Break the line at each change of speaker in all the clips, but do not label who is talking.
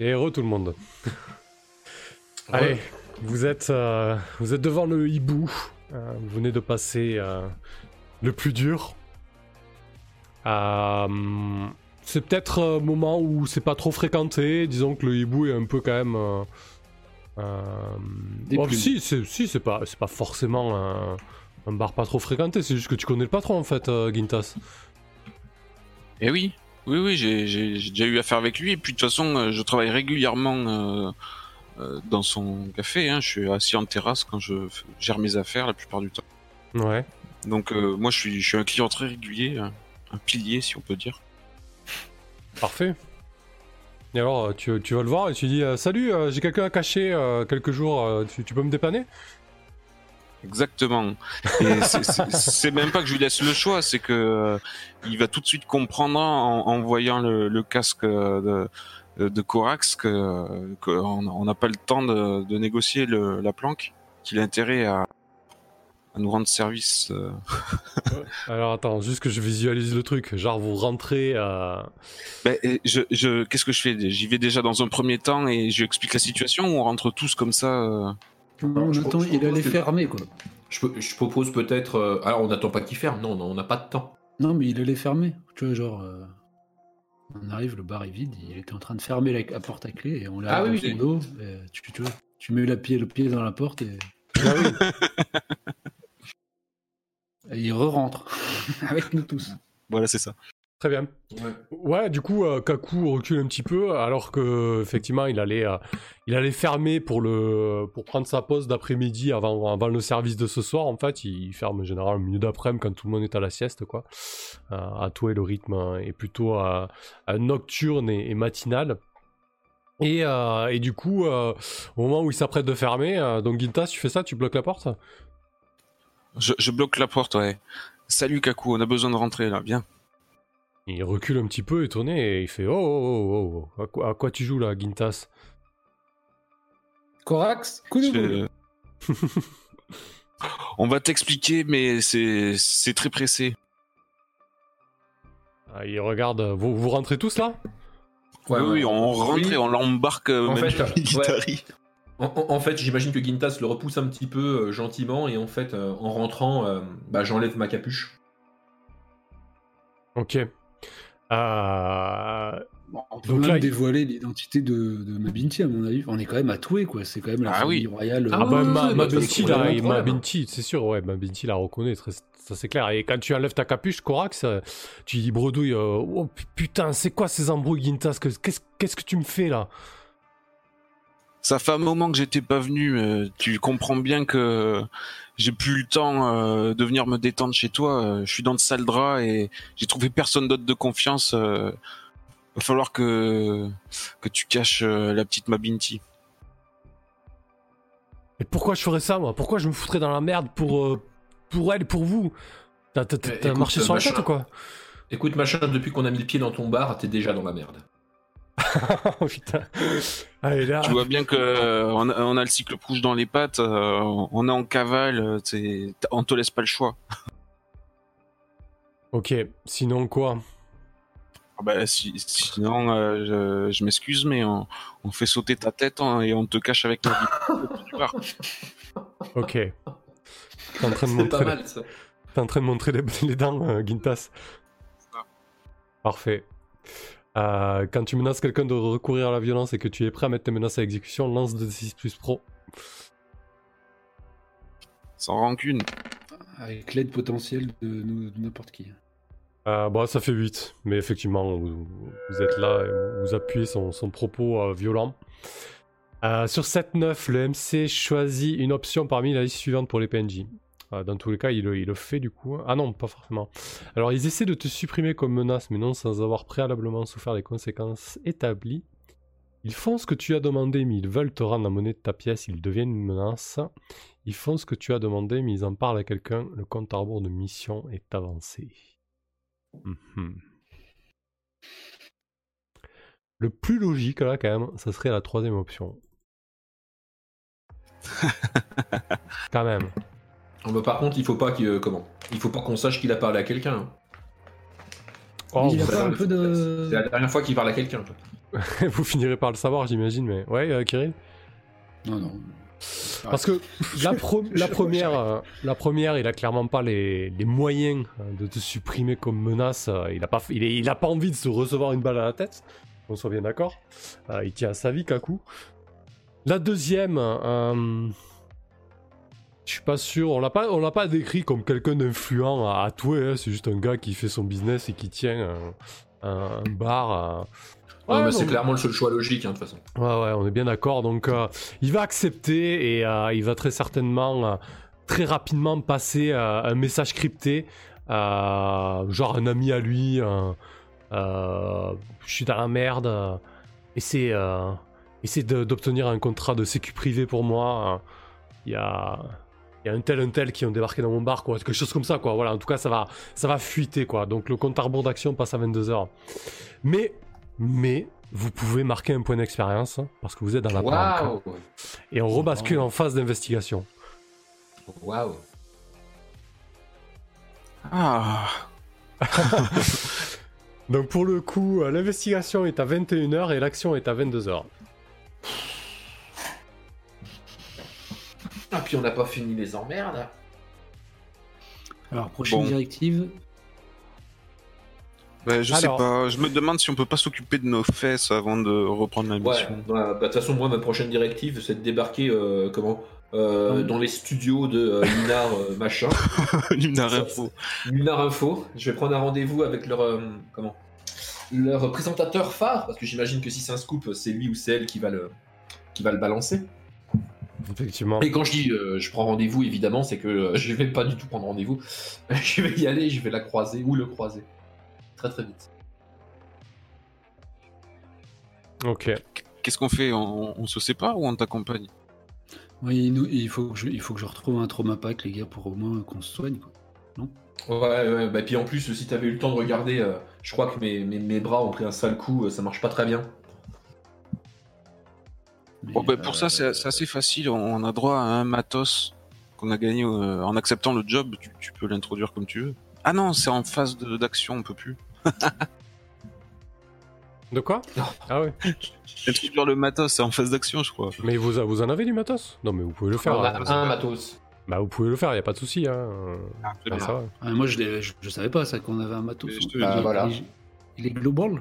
Et heureux tout le monde. Allez, vous êtes, euh, vous êtes devant le hibou. Euh, vous venez de passer euh, le plus dur. C'est peut-être un moment où c'est pas trop fréquenté. Disons que le hibou est un peu quand même.
plumes.
si, c'est si, c'est pas, c'est pas forcément un, un bar pas trop fréquenté. C'est juste que tu connais le patron en fait, Gintas.
Eh oui, oui, oui, j'ai déjà eu affaire avec lui. Et puis de toute façon, euh, je travaille régulièrement euh, euh, dans son café. Hein. Je suis assis en terrasse quand je gère mes affaires la plupart du temps.
Ouais.
Donc euh, moi, je suis, je suis un client très régulier, un, un pilier, si on peut dire.
Parfait. Et alors, tu, tu vas le voir et tu dis euh, Salut, j'ai quelqu'un à cacher quelques jours, tu, tu peux me dépanner?
Exactement. Et c'est- même pas que je lui laisse le choix, c'est que euh, il va tout de suite comprendre en, en voyant le, le casque euh, de, de Corax que qu'on on n'a pas le temps de, de négocier le, la planque, qu'il a intérêt à, à nous rendre service. euh.
Alors attends, juste que je visualise le truc. Genre, vous rentrez. euh,
Ben, je, je, qu'est-ce que je fais? J'y vais déjà dans un premier temps et je lui explique la situation ou on rentre tous comme ça
Non,
je-
Nathan,
je
il
propose
allait
que-
fermer, quoi.
Je, propose peut-être. euh, Alors, on n'attend pas qu'il ferme. Non, non, on n'a pas de temps.
Non, mais il allait fermer. Tu vois, genre. euh, On arrive, le bar est vide, il était en train de fermer la, la porte à clé et on l'a
Ah
dans
oui,
son dos. et tu, tu vois, tu mets la pied, le pied dans la porte et. et il re-rentre avec nous tous.
Voilà, c'est ça.
Très bien.
Ouais.
Ouais, du coup, euh, Kaku recule un petit peu, alors que effectivement, il allait, euh, il allait fermer pour le, pour prendre sa pause d'après-midi avant, avant le service de ce soir. En fait, il ferme en général au milieu d'après-midi quand tout le monde est à la sieste, quoi. Euh, à toi, le rythme hein, est plutôt nocturne et, et matinal. Et, euh, et du coup, euh, au moment où il s'apprête de fermer, euh, donc Gintas, tu fais ça, tu bloques la porte?
Je, je bloque la porte, ouais. Salut Kaku, on a besoin de rentrer là, bien.
Il recule un petit peu étonné et il fait Oh, oh, oh, oh, à quoi, à quoi tu joues là, Gintas
Corax, coup de boule.
Je- on va t'expliquer, mais c'est c'est très pressé.
Ah, Il regarde, vous, vous rentrez tous là?
Oui, oui, on rentre et on l'embarque euh,
En
même
fait,
chez Military.
En, en- en fait, j'imagine que Gintas le repousse un petit peu euh, gentiment et en fait, euh, en rentrant, euh, bah, j'enlève ma capuche.
Ok. Euh,
On peut
Donc
même
là,
dévoiler l'identité de, de Mabinti, à mon avis. On est quand même à touer, quoi. C'est quand même la
Ah
famille
oui.
royale.
Ah,
euh,
bah, ma,
ouais,
ma
bah,
Binti,
c'est
là, et ma
problème.
Binti, c'est sûr, ouais, ma Binti la reconnaît, très- ça c'est clair. Et quand tu enlèves ta capuche, Corax, euh, tu dis bredouille, euh, oh pu- putain, c'est quoi ces embrouilles, Gintas Que- Qu'est-ce qu'est-ce que tu me fais là?
Ça fait un moment que j'étais pas venu. euh, tu comprends bien que j'ai plus le temps euh, de venir me détendre chez toi. euh, je suis dans de sales draps et j'ai trouvé personne d'autre de confiance. euh, va falloir que que tu caches euh, la petite Mabinti.
Et pourquoi je ferais ça, moi? Pourquoi je me foutrais dans la merde pour, euh, pour elle, pour vous? T'as
Eh, écoute,
marché sur la
machin.
tête ou quoi?
Écoute, machin, depuis qu'on a mis le pied dans ton bar, t'es déjà dans la merde.
Oh putain. Allez là.
Tu vois bien que euh, on, a, on a le cycle rouge dans les pattes. euh, on est en cavale. euh, on te laisse pas le choix.
Ok, sinon quoi?
Ah bah, si- sinon, euh, je, je m'excuse, mais on, on fait sauter ta tête hein, et on te cache avec la vie.
Ok. T'es en train de
C'est
montrer,
pas mal ça.
t'es en train de montrer les, les dents, euh, Gintas. Parfait. Euh, quand tu menaces quelqu'un de recourir à la violence et que tu es prêt à mettre tes menaces à exécution, lance 2d6 plus pro.
Sans rancune.
Avec l'aide potentielle de, de n'importe qui.
Euh, bon, ça fait 8, mais effectivement, vous, vous êtes là et vous appuyez son, son propos euh, violent. Euh, sur 7-9, le MC choisit une option parmi la liste suivante pour les PNJ. Euh, dans tous les cas, il, le- il le fait du coup. Ah non, pas forcément. Alors, ils essaient de te supprimer comme menace, mais non sans avoir préalablement souffert des conséquences établies. Ils font ce que tu as demandé, mais ils veulent te rendre la monnaie de ta pièce, ils deviennent une menace. Ils font ce que tu as demandé, mais ils en parlent à quelqu'un. Le compte à rebours de mission est avancé. Mhm. Le plus logique là quand même, ça serait la troisième option. quand même.
Oh, bah, par contre, il faut pas qu'il, euh, comment? Il faut pas qu'on sache qu'il a parlé à quelqu'un. hein.
Oh,
Il y a
C'est
pas
la-
un peu de-
C'est la dernière fois qu'il parle à quelqu'un. quoi.
vous finirez par le savoir, j'imagine, mais ouais, euh, Kirill?
Non, non.
Parce que la, pro- la première, euh, la première, il a clairement pas les, les moyens euh, de te supprimer comme menace. euh, Il a pas, il, est- il a pas envie de se recevoir une balle à la tête. On soit bien d'accord. Euh, il tient à sa vie, Kaku. La deuxième, euh, je suis pas sûr. On l'a pas, on l'a pas décrit comme quelqu'un d'influent à, à tout. hein, C'est juste un gars qui fait son business et qui tient un, un- un bar. euh.
Ouais,
Ouais,
bah,
non,
c'est clairement le seul choix logique, hein, de toute façon.
Ouais, ouais, on est bien d'accord. Donc, euh, il va accepter et euh, il va très certainement, euh, très rapidement passer euh, un message crypté, euh, genre un ami à lui, euh, euh, je suis dans la merde, euh, essaie, euh, d'obtenir un contrat de sécu privé pour moi. euh, Il y a, il y a un tel, un tel qui ont débarqué dans mon bar, quoi, quelque chose comme ça, quoi. Voilà, en tout cas, ça va, ça va fuiter, quoi. Donc, le compte à rebours d'action passe à 22h. Mais, mais, vous pouvez marquer un point d'expérience hein, parce que vous êtes dans la banque.
Waouh
Et on rebascule en phase d'investigation.
Waouh
Ah,
Donc pour le coup, euh, l'investigation est à 21h et l'action est à 22h.
Ah, puis on n'a pas fini les emmerdes.
Alors, prochaine
Bon.
directive.
ben, je
Alors-
sais pas. Je me demande si on peut pas s'occuper de nos fesses avant de reprendre la
Ouais,
mission.
bah, de toute façon, moi, ma prochaine directive, c'est de débarquer euh, comment Euh,
Hum.
dans les studios de euh, Lunar euh, machin,
Lunar Info.
Lunar Info. Je vais prendre un rendez-vous avec leur euh, comment leur présentateur phare, parce que j'imagine que si c'est un scoop, c'est lui ou c'est elle qui va le qui va le balancer.
Effectivement.
Et quand je dis euh, je prends rendez-vous, évidemment, c'est que euh, je vais pas du tout prendre rendez-vous. je vais y aller, je vais la croiser ou le croiser très très vite.
Ok.
Qu'est-ce qu'on fait? On, on se sépare ou on t'accompagne?
Oui, il, nous- il, faut que je, il faut que je retrouve un trauma pack, les gars, pour au moins qu'on se soigne. Quoi.
Ouais, ouais, bah puis en plus, si t'avais eu le temps de regarder, euh, je crois que mes, mes, mes bras ont pris un sale coup, euh, ça marche pas très bien.
Bon, ben, pour
euh,
ça, c'est c'est assez facile. On a droit à un matos qu'on a gagné euh, en acceptant le job. Tu, tu peux l'introduire comme tu veux. Ah non, c'est en phase d'action, on peut plus.
De quoi Ah ouais.
Introduire le matos, c'est en phase d'action, je crois.
Mais vous, vous en avez du matos? Non, mais vous pouvez le faire.
on a
hein.
un matos.
Bah, vous pouvez le faire, y a pas de souci. Hein.
Ah,
Bah,
bien.
ça va.
ah, moi, je, l'ai- je, je savais pas ça qu'on avait un matos. Il
dit. Voilà.
il est- Il est global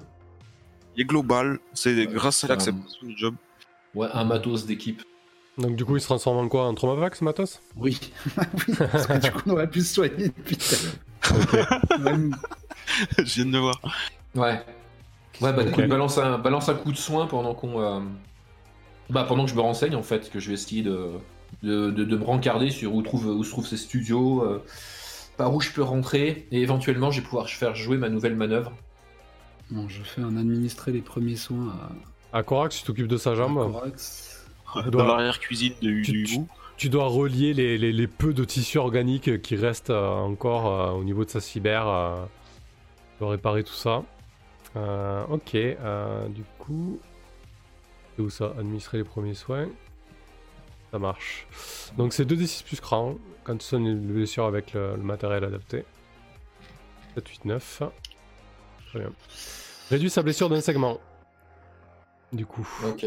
Il est global, c'est grâce à l'acceptation du job.
Ouais, un matos d'équipe.
Donc, du coup, il se transforme en quoi? En traumavac, ce matos?
Oui. Oui, Parce que du coup, on aurait pu se soigner depuis tout à l'heure. Même-
je viens de le voir.
Ouais. Ouais, bah écoute, balance un, balance un coup de soin pendant qu'on. euh, Bah, pendant que je me renseigne, en fait, que je vais essayer de, de, de, de me rencarder sur où, trouve, où se trouvent ces studios, euh, par où je peux rentrer, et éventuellement, je vais pouvoir faire jouer ma nouvelle manœuvre.
Bon, je fais un administrer les premiers soins à,
À Corax, tu t'occupes de sa jambe. Dois-
Dans l'arrière-cuisine du,
Tu- tu- dois relier les, les- les peu de tissus organiques qui restent euh, encore euh, au niveau de sa cyber. euh, tu dois réparer tout ça. Euh, ok, euh, du coup. C'est où ça? Administrer les premiers soins. Ça marche. Donc c'est 2d6 plus cran quand tu sonnes une blessure avec le, le matériel adapté. 7, 8, 9. Très bien. Réduit sa blessure d'un segment. Du coup.
Ok.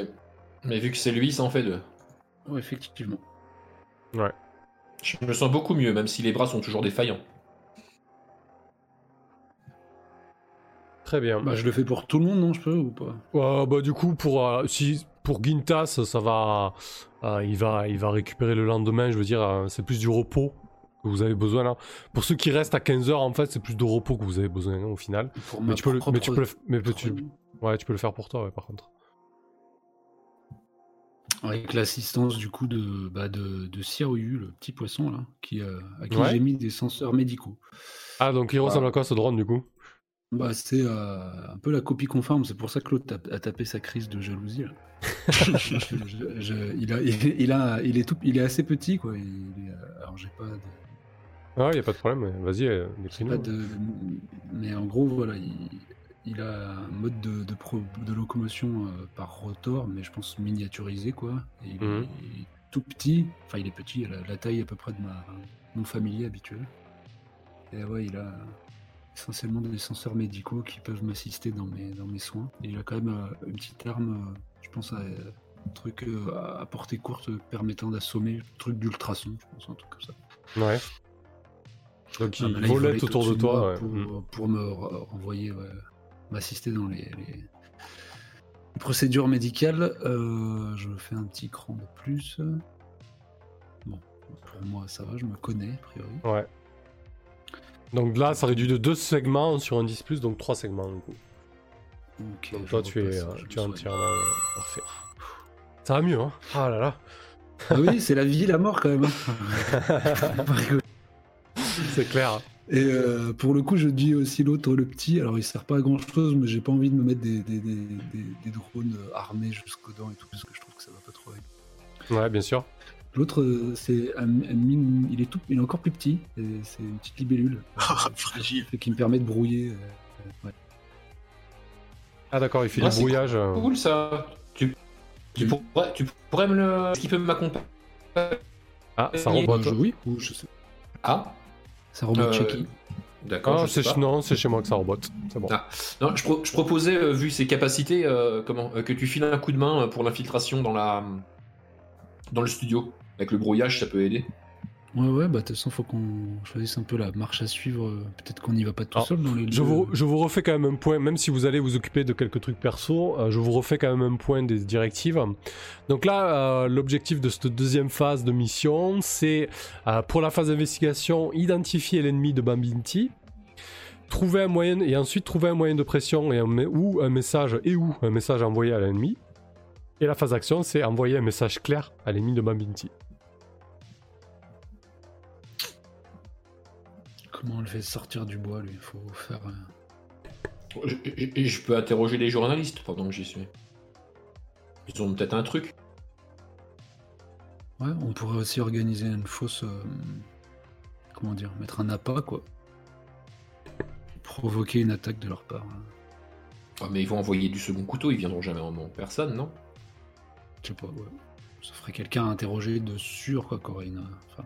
Mais vu que c'est lui, ça en fait deux.
Ouais, effectivement.
Je me sens beaucoup mieux, même si les bras sont toujours défaillants.
Très bien.
Bah, je le fais pour tout le monde, non, je peux ou pas?
Ouais, bah du coup pour euh, si pour Gintas ça va euh, il va il va récupérer le lendemain je veux dire euh, c'est plus du repos que vous avez besoin là pour ceux qui restent à 15h en fait c'est plus de repos que vous avez besoin hein, au final
Pour
mais
ma
tu peux le mais tu peux le, mais tu, ouais tu peux le faire pour toi ouais, par contre
Avec l'assistance du coup de, bah, de, de le petit poisson là, qui, euh, à qui
Ouais.
j'ai mis des senseurs médicaux.
ah donc il ressemble à quoi ce drone du coup?
Bah, c'est euh, un peu la copie conforme, c'est pour ça que l'autre a, a tapé sa crise de jalousie. là. Je- je- il, a, il, il a, il, est tout, il est assez petit, quoi. il est, euh, alors, j'ai pas de,
ah y a pas de problème vas-y euh, décris-nous.
de- Mais en gros, voilà, il, il a un mode de, de, pro- de locomotion euh, par rotor, mais je pense miniaturisé, quoi. Et il, est-
Mhm.
il est tout petit, enfin, il est petit, il a la taille à peu près de ma, mon familier habituel. Et ouais, il a, essentiellement des censeurs médicaux qui peuvent m'assister dans mes, dans mes soins. Et il a quand même euh, une petite arme, euh, je pense à un truc à portée courte permettant d'assommer, un truc d'ultrason, je pense, un truc comme ça.
Ouais. Donc
Ah,
il volait
volait
autour de toi. ouais.
pour, pour me re- renvoyer, ouais, m'assister dans les, procédures médicales. Euh, je fais un petit cran de plus. Bon, pour moi, ça va, je me connais, a priori.
Ouais. Donc là, ça réduit de deux segments sur un 10, donc trois segments du coup.
Donc,
Donc toi, tu es, euh, tu es entièrement euh, parfait. Ça va mieux, hein? Ah là là.
Ah oui, c'est la vie, la mort quand même. hein.
C'est clair.
Et euh, pour le coup, je dis aussi l'autre, le petit. Alors, il sert pas à grand chose, mais j'ai pas envie de me mettre des, des, des, des- des drones euh, armés jusqu'aux dents et tout, parce que je trouve que ça va pas trop avec.
Ouais, bien sûr.
L'autre, euh, c'est un, un mine- il est tout, il est encore plus petit. et C'est une petite libellule.
Fragile.
Fait qui me permet de brouiller. euh, ouais.
Ah d'accord, il fait
Ah,
du
c'est
brouillage. euh.
Cool ça. Tu, tu, pourrais, tu pourrais me le. Est-ce qu'il peut m'accompagner?
Ah, ça rebote.
je- oui, ou je sais.
Ah,
Ça remonte
Euh,
chez qui
d'accord.
Ah, non, c'est chez moi que ça rebote. C'est bon.
Ah. Non, je, pro- je proposais, euh, vu ses capacités, euh, comment, euh, que tu files un coup de main euh, pour l'infiltration dans la dans le studio. Avec le brouillage, ça peut aider.
Ouais, ouais, bah de toute façon, faut qu'on choisisse un peu la marche à suivre. Peut-être qu'on n'y va pas tout
Alors,
seul dans les
Je vous, je vous refais quand même un point, même si vous allez vous occuper de quelques trucs perso, euh, je vous refais quand même un point des directives. Donc là, euh, l'objectif de cette deuxième phase de mission, c'est euh, pour la phase d'investigation, identifier l'ennemi de Bambinti, trouver un moyen et ensuite trouver un moyen de pression et un, ou un message et ou un message envoyé à l'ennemi. Et la phase d'action, c'est envoyer un message clair à l'ennemi de Bambinti.
Comment on le fait sortir du bois, lui Il faut faire. euh,
Je- Et et je peux interroger les journalistes pendant que j'y suis. Ils ont peut-être un truc.
Ouais, on pourrait aussi organiser une fausse. euh, Comment dire Mettre un appât, quoi. Provoquer une attaque de leur part. hein.
Ah, mais ils vont envoyer du second couteau, ils viendront jamais en en personne, non?
Je sais pas, ouais. Ça ferait quelqu'un à interroger de sûr, quoi, Corinne. Enfin,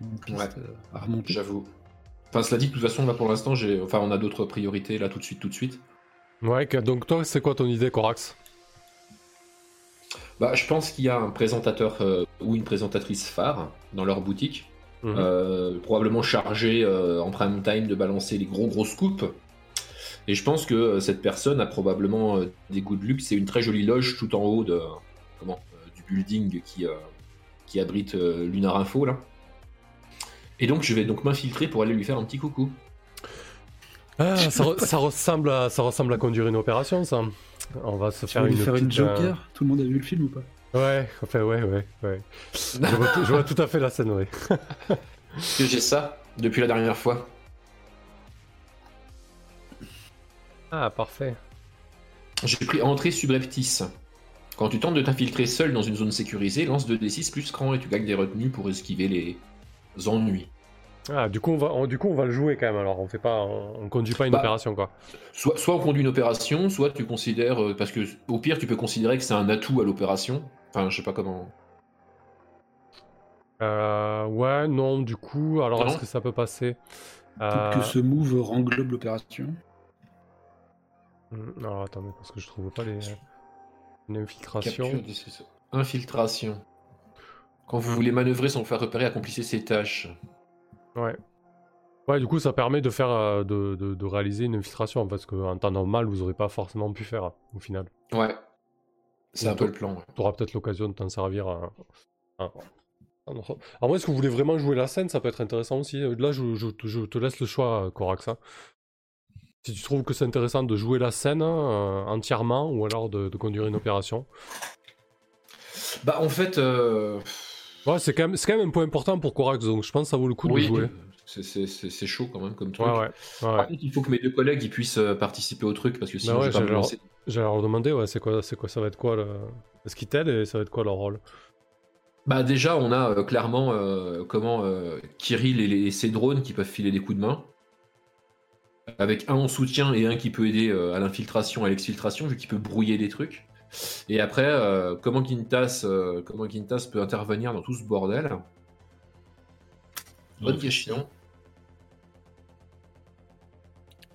une piste
Ouais.
euh, à remonter.
J'avoue. Enfin, cela dit, de toute façon, là pour l'instant, j'ai. Enfin, on a d'autres priorités là tout de suite, tout de suite.
Ouais, donc toi, c'est quoi ton idée, Corax?
Bah, je pense qu'il y a un présentateur euh, ou une présentatrice phare dans leur boutique,
Mhm.
euh, probablement chargé euh, en prime time de balancer les gros gros scoops. Et je pense que euh, cette personne a probablement des goûts de luxe et une très jolie loge tout en haut de comment du building qui qui abrite Lunar Info là. Et donc je vais donc m'infiltrer pour aller lui faire un petit coucou.
Ah, ça, re- ça ressemble à, ça ressemble à conduire une opération, ça. On va se
Tu
faire une,
faire une
petite, euh,
Joker Tout le monde a vu le film ou pas?
Ouais, enfin ouais, ouais, ouais. Je vois, tout- je vois tout à fait la scène, ouais.
que j'ai ça depuis la dernière fois?
Ah, parfait.
J'ai pris entrée subreptice. Quand tu tentes de t'infiltrer seul dans une zone sécurisée, lance 2d6 plus cran et tu gagnes des retenues pour esquiver les ennuis.
Ah, du coup, on va, on- du coup, on va le jouer quand même. Alors, on fait pas, on, on conduit pas une
Bah.
opération, quoi.
Soit, soit on conduit une opération, soit tu considères. euh, Parce que au pire, tu peux considérer que c'est un atout à l'opération. Enfin, je sais pas comment.
Euh, ouais, non, du coup, alors
Non.
est-ce que ça peut passer?
Peut-être
euh...
que ce move englobe l'opération.
hmm, Alors, attendez, parce que je trouve pas les. Une infiltration.
Quand vous voulez manœuvrer sans vous faire repérer, accomplissez ces tâches.
Ouais. Ouais, du coup, ça permet de faire, euh, de, de, de réaliser une infiltration, parce qu'en temps normal, vous aurez pas forcément pu faire, au final.
Ouais. C'est un peu le plan. ouais.
tu auras peut-être l'occasion de t'en servir. à- à- Alors, moi, est-ce que vous voulez vraiment jouer la scène Ça peut être intéressant aussi. Là, je, je te- je te laisse le choix, Corax. hein. Si tu trouves que c'est intéressant de jouer la scène euh, entièrement ou alors de, de conduire une opération.
Bah, en fait. euh,
Ouais, c'est quand, même- c'est quand même un point important pour Corax, donc je pense que ça vaut le coup de
Oui,
jouer.
c'est- chaud quand même comme truc.
Ouais, ouais. ouais,
Par
ouais.
contre, il faut que mes deux collègues ils puissent euh, participer au truc parce que sinon
Bah ouais,
je vais pas me
j'allais leur- leur demander, ouais, c'est quoi, c'est quoi, ça va être quoi le... Est-ce qu'ils t'aident et ça va être quoi leur rôle?
Bah déjà, on a euh, clairement euh, comment euh, Kirill et, les- et ses drones qui peuvent filer des coups de main. Avec un en soutien et un qui peut aider euh, à l'infiltration, à l'exfiltration, vu qu'il peut brouiller des trucs. Et après, euh, comment Quintas, euh, comment Quintas peut intervenir dans tout ce bordel? Bonne question.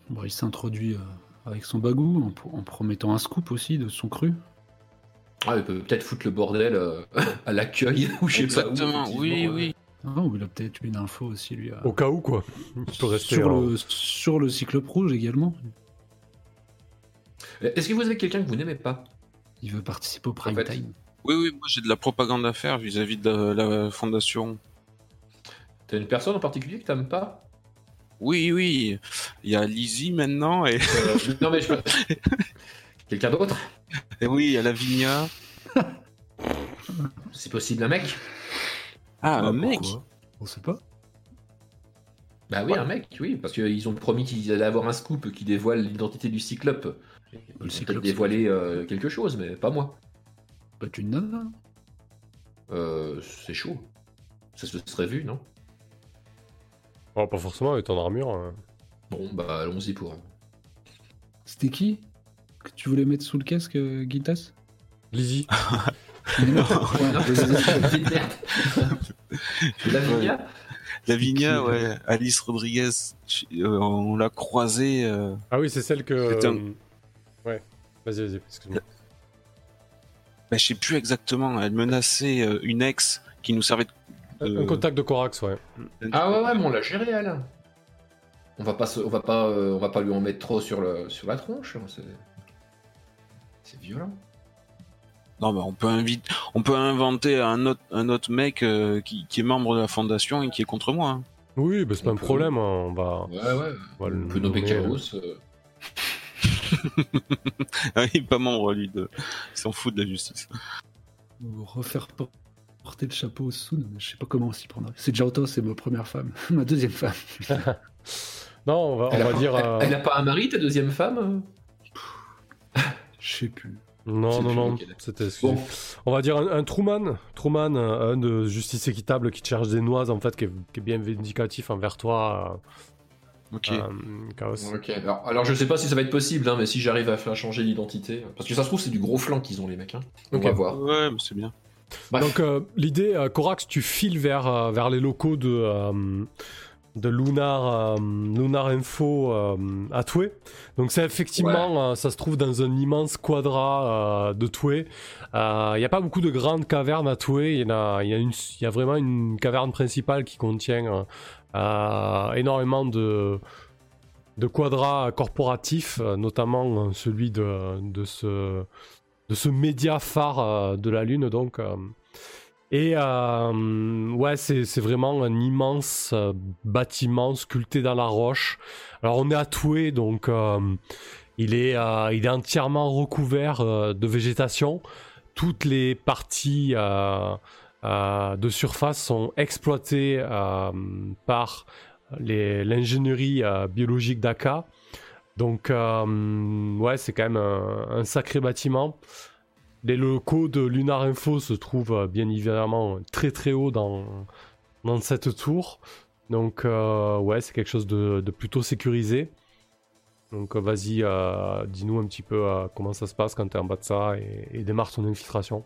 Bon, il s'introduit euh, avec son bagou en, pro- en promettant un scoop aussi de son cru.
Ah, il peut peut-être foutre le bordel euh, à l'accueil ou je sais pas
Exactement, oui, oui.
Ah, ou il a peut-être une info aussi, lui.
Au cas où, quoi. Il peut rester.
sur, le, sur le cyclope rouge également.
Est-ce que vous avez quelqu'un que vous n'aimez pas?
Il veut participer au prime
fait,
time.
Oui, oui, moi j'ai de la propagande à faire vis-à-vis de la, la fondation.
T'as une personne en particulier que t'aimes pas?
Oui, oui. Il y a Lizzie maintenant et,
Euh, Non, mais je peux- Quelqu'un d'autre?
Et oui, il y a Lavinia.
C'est possible un mec?
Ah, un mec
pourquoi On sait pas.
Bah oui, un mec, oui, parce qu'ils ont promis qu'ils allaient avoir un scoop qui dévoile l'identité du cyclope. Ils vont peut-être dévoiler euh, quelque chose, mais pas moi.
Peut-être une nana.
Euh, c'est chaud. Ça se serait vu, non?
Oh, pas forcément avec ton armure. hein.
Bon, bah allons-y pour.
C'était qui Que tu voulais mettre sous le casque, euh, Guintas
Lizzie.
Non. Lavinia
Lavinia, ouais. Alice Rodriguez. euh, on l'a croisée. euh,
Ah oui, c'est celle que. Ouais. Vas-y, vas-y, excuse-moi.
bah, je sais plus exactement. Elle menaçait euh, une ex qui nous servait de.
Un contact de Corax, ouais.
Ah ouais, ouais, mais on l'a géré, elle. On va pas, se- on va pas, euh, on va pas lui en mettre trop sur, le, sur la tronche. C'est, c'est violent.
Non, bah, on peut inviter, on peut inventer un autre, un autre mec euh, qui, qui est membre de la fondation et qui est contre moi. hein.
Oui, bah, c'est pas un problème. hein, On va.
Ouais, ouais.
on va le
On peut nommer
euh,
Ah, il est pas membre lui de. Il s'en fout de la justice.
Ou refaire por- porter le chapeau au Soon, mais je sais pas comment s'y prendre. C'est Jauto, c'est ma première femme. ma deuxième femme.
Non, on va, on
pas,
dire.
elle-
euh,
elle a pas un mari, ta deuxième femme?
Je sais plus.
Non, non, non, c'était.
Bon,
On va dire un, un Truman, Truman, euh, un de justice équitable qui te cherche des noises en fait, qui est, qui est bien vindicatif envers toi. Euh, euh, Chaos.
ok. Alors, alors, je sais pas si ça va être possible, hein, mais si j'arrive à faire changer l'identité. Parce que ça se trouve, c'est du gros flanc qu'ils ont, les mecs. Hein. On
Ok.
va voir.
Ouais, mais c'est bien.
Bref.
Donc euh, l'idée, euh, Corax, tu files vers, euh, vers les locaux de, euh, de Lunar, euh, Lunar Info euh, à Toué. Donc c'est effectivement, euh, ça se trouve dans un immense quadrat euh, de Toué. Euh, Il n'y a pas beaucoup de grandes cavernes à Toué. Il y, en a, il y, a une- il y a vraiment une caverne principale qui contient euh, euh, énormément de, de quadrats corporatifs, notamment euh, celui de, de ce de ce média phare euh, de la Lune, donc. euh. et ouais, c'est vraiment un immense bâtiment sculpté dans la roche. Alors on est à Toué, donc il, est, il est entièrement recouvert de végétation. Toutes les parties de surface sont exploitées euh, par l'ingénierie euh, biologique d'ACA. Donc, euh, ouais, c'est quand même un, sacré bâtiment. Les locaux de Lunar Info se trouvent euh, bien évidemment très très haut dans, cette tour. Donc, euh, ouais, c'est quelque chose de, plutôt sécurisé. Donc, euh, vas-y, euh, dis-nous un petit peu euh, comment ça se passe quand tu es en bas de ça et, et démarre ton infiltration.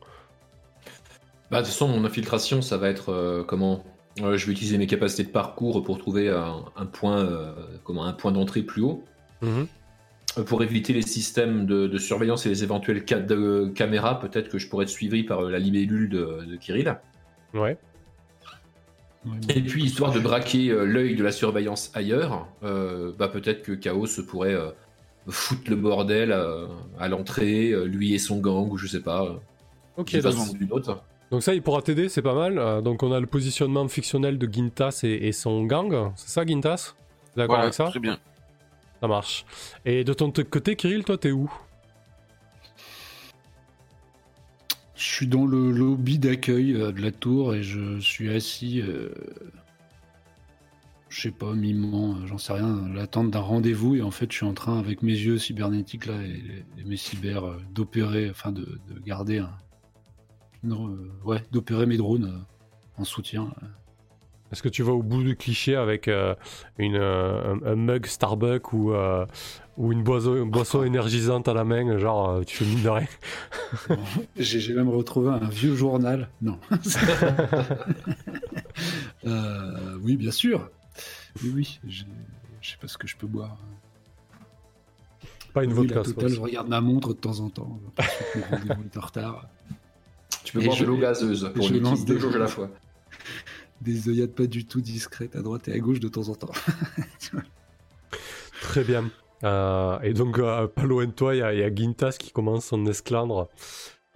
Bah, de toute façon, mon infiltration, ça va être euh, comment Euh, Je vais utiliser mes capacités de parcours pour trouver un, un point, euh, comment, un point d'entrée plus haut,
Mhm.
Pour éviter les systèmes de, de surveillance et les éventuelles ca- de caméras. Peut-être que je pourrais être suivi par euh, la libellule de, de Kirill.
Ouais.
Et puis, histoire de braquer euh, l'œil de la surveillance ailleurs, euh, bah, peut-être que Chaos pourrait euh, foutre le bordel euh, à l'entrée, euh, lui et son gang, ou je sais pas. euh,
Ok,
d'une autre.
Donc ça, il pourra t'aider, c'est pas mal. Euh, donc, on a le positionnement fictionnel de Gintas et, et son gang. C'est ça, Gintas? D'accord
Voilà,
avec ça?
très bien.
Ça marche. Et de ton côté, Kirill, toi, t'es où?
Je suis dans le lobby d'accueil euh, de la tour et je suis assis, euh, je sais pas, mimant, euh, j'en sais rien, à l'attente d'un rendez-vous et en fait je suis en train avec mes yeux cybernétiques là et, et mes cyber euh, d'opérer, enfin de, de garder un, ouais, d'opérer mes drones euh, en soutien.
Est-ce que tu vas au bout du cliché avec euh, une, euh, un, un mug Starbucks ou, euh, ou une boisson, une boisson énergisante à la main, genre euh, tu fais mine de rien?
J'ai même retrouvé un vieux journal. Non. Euh, oui, bien sûr. Oui, oui. Je sais pas ce que je peux boire.
Pas une
Oui,
vodka.
la totale, je regarde ma montre de temps en temps. Mon rendez-vous est en retard.
Tu peux
Et
boire
je-
de l'eau gazeuse pour
je
une
lance des-
jauges à la fois.
Des œillades pas du tout discrètes à droite et à gauche de temps en temps.
Très bien. Euh, et donc, euh, pas loin de toi, il y, a- il y a Gintas qui commence son esclandre.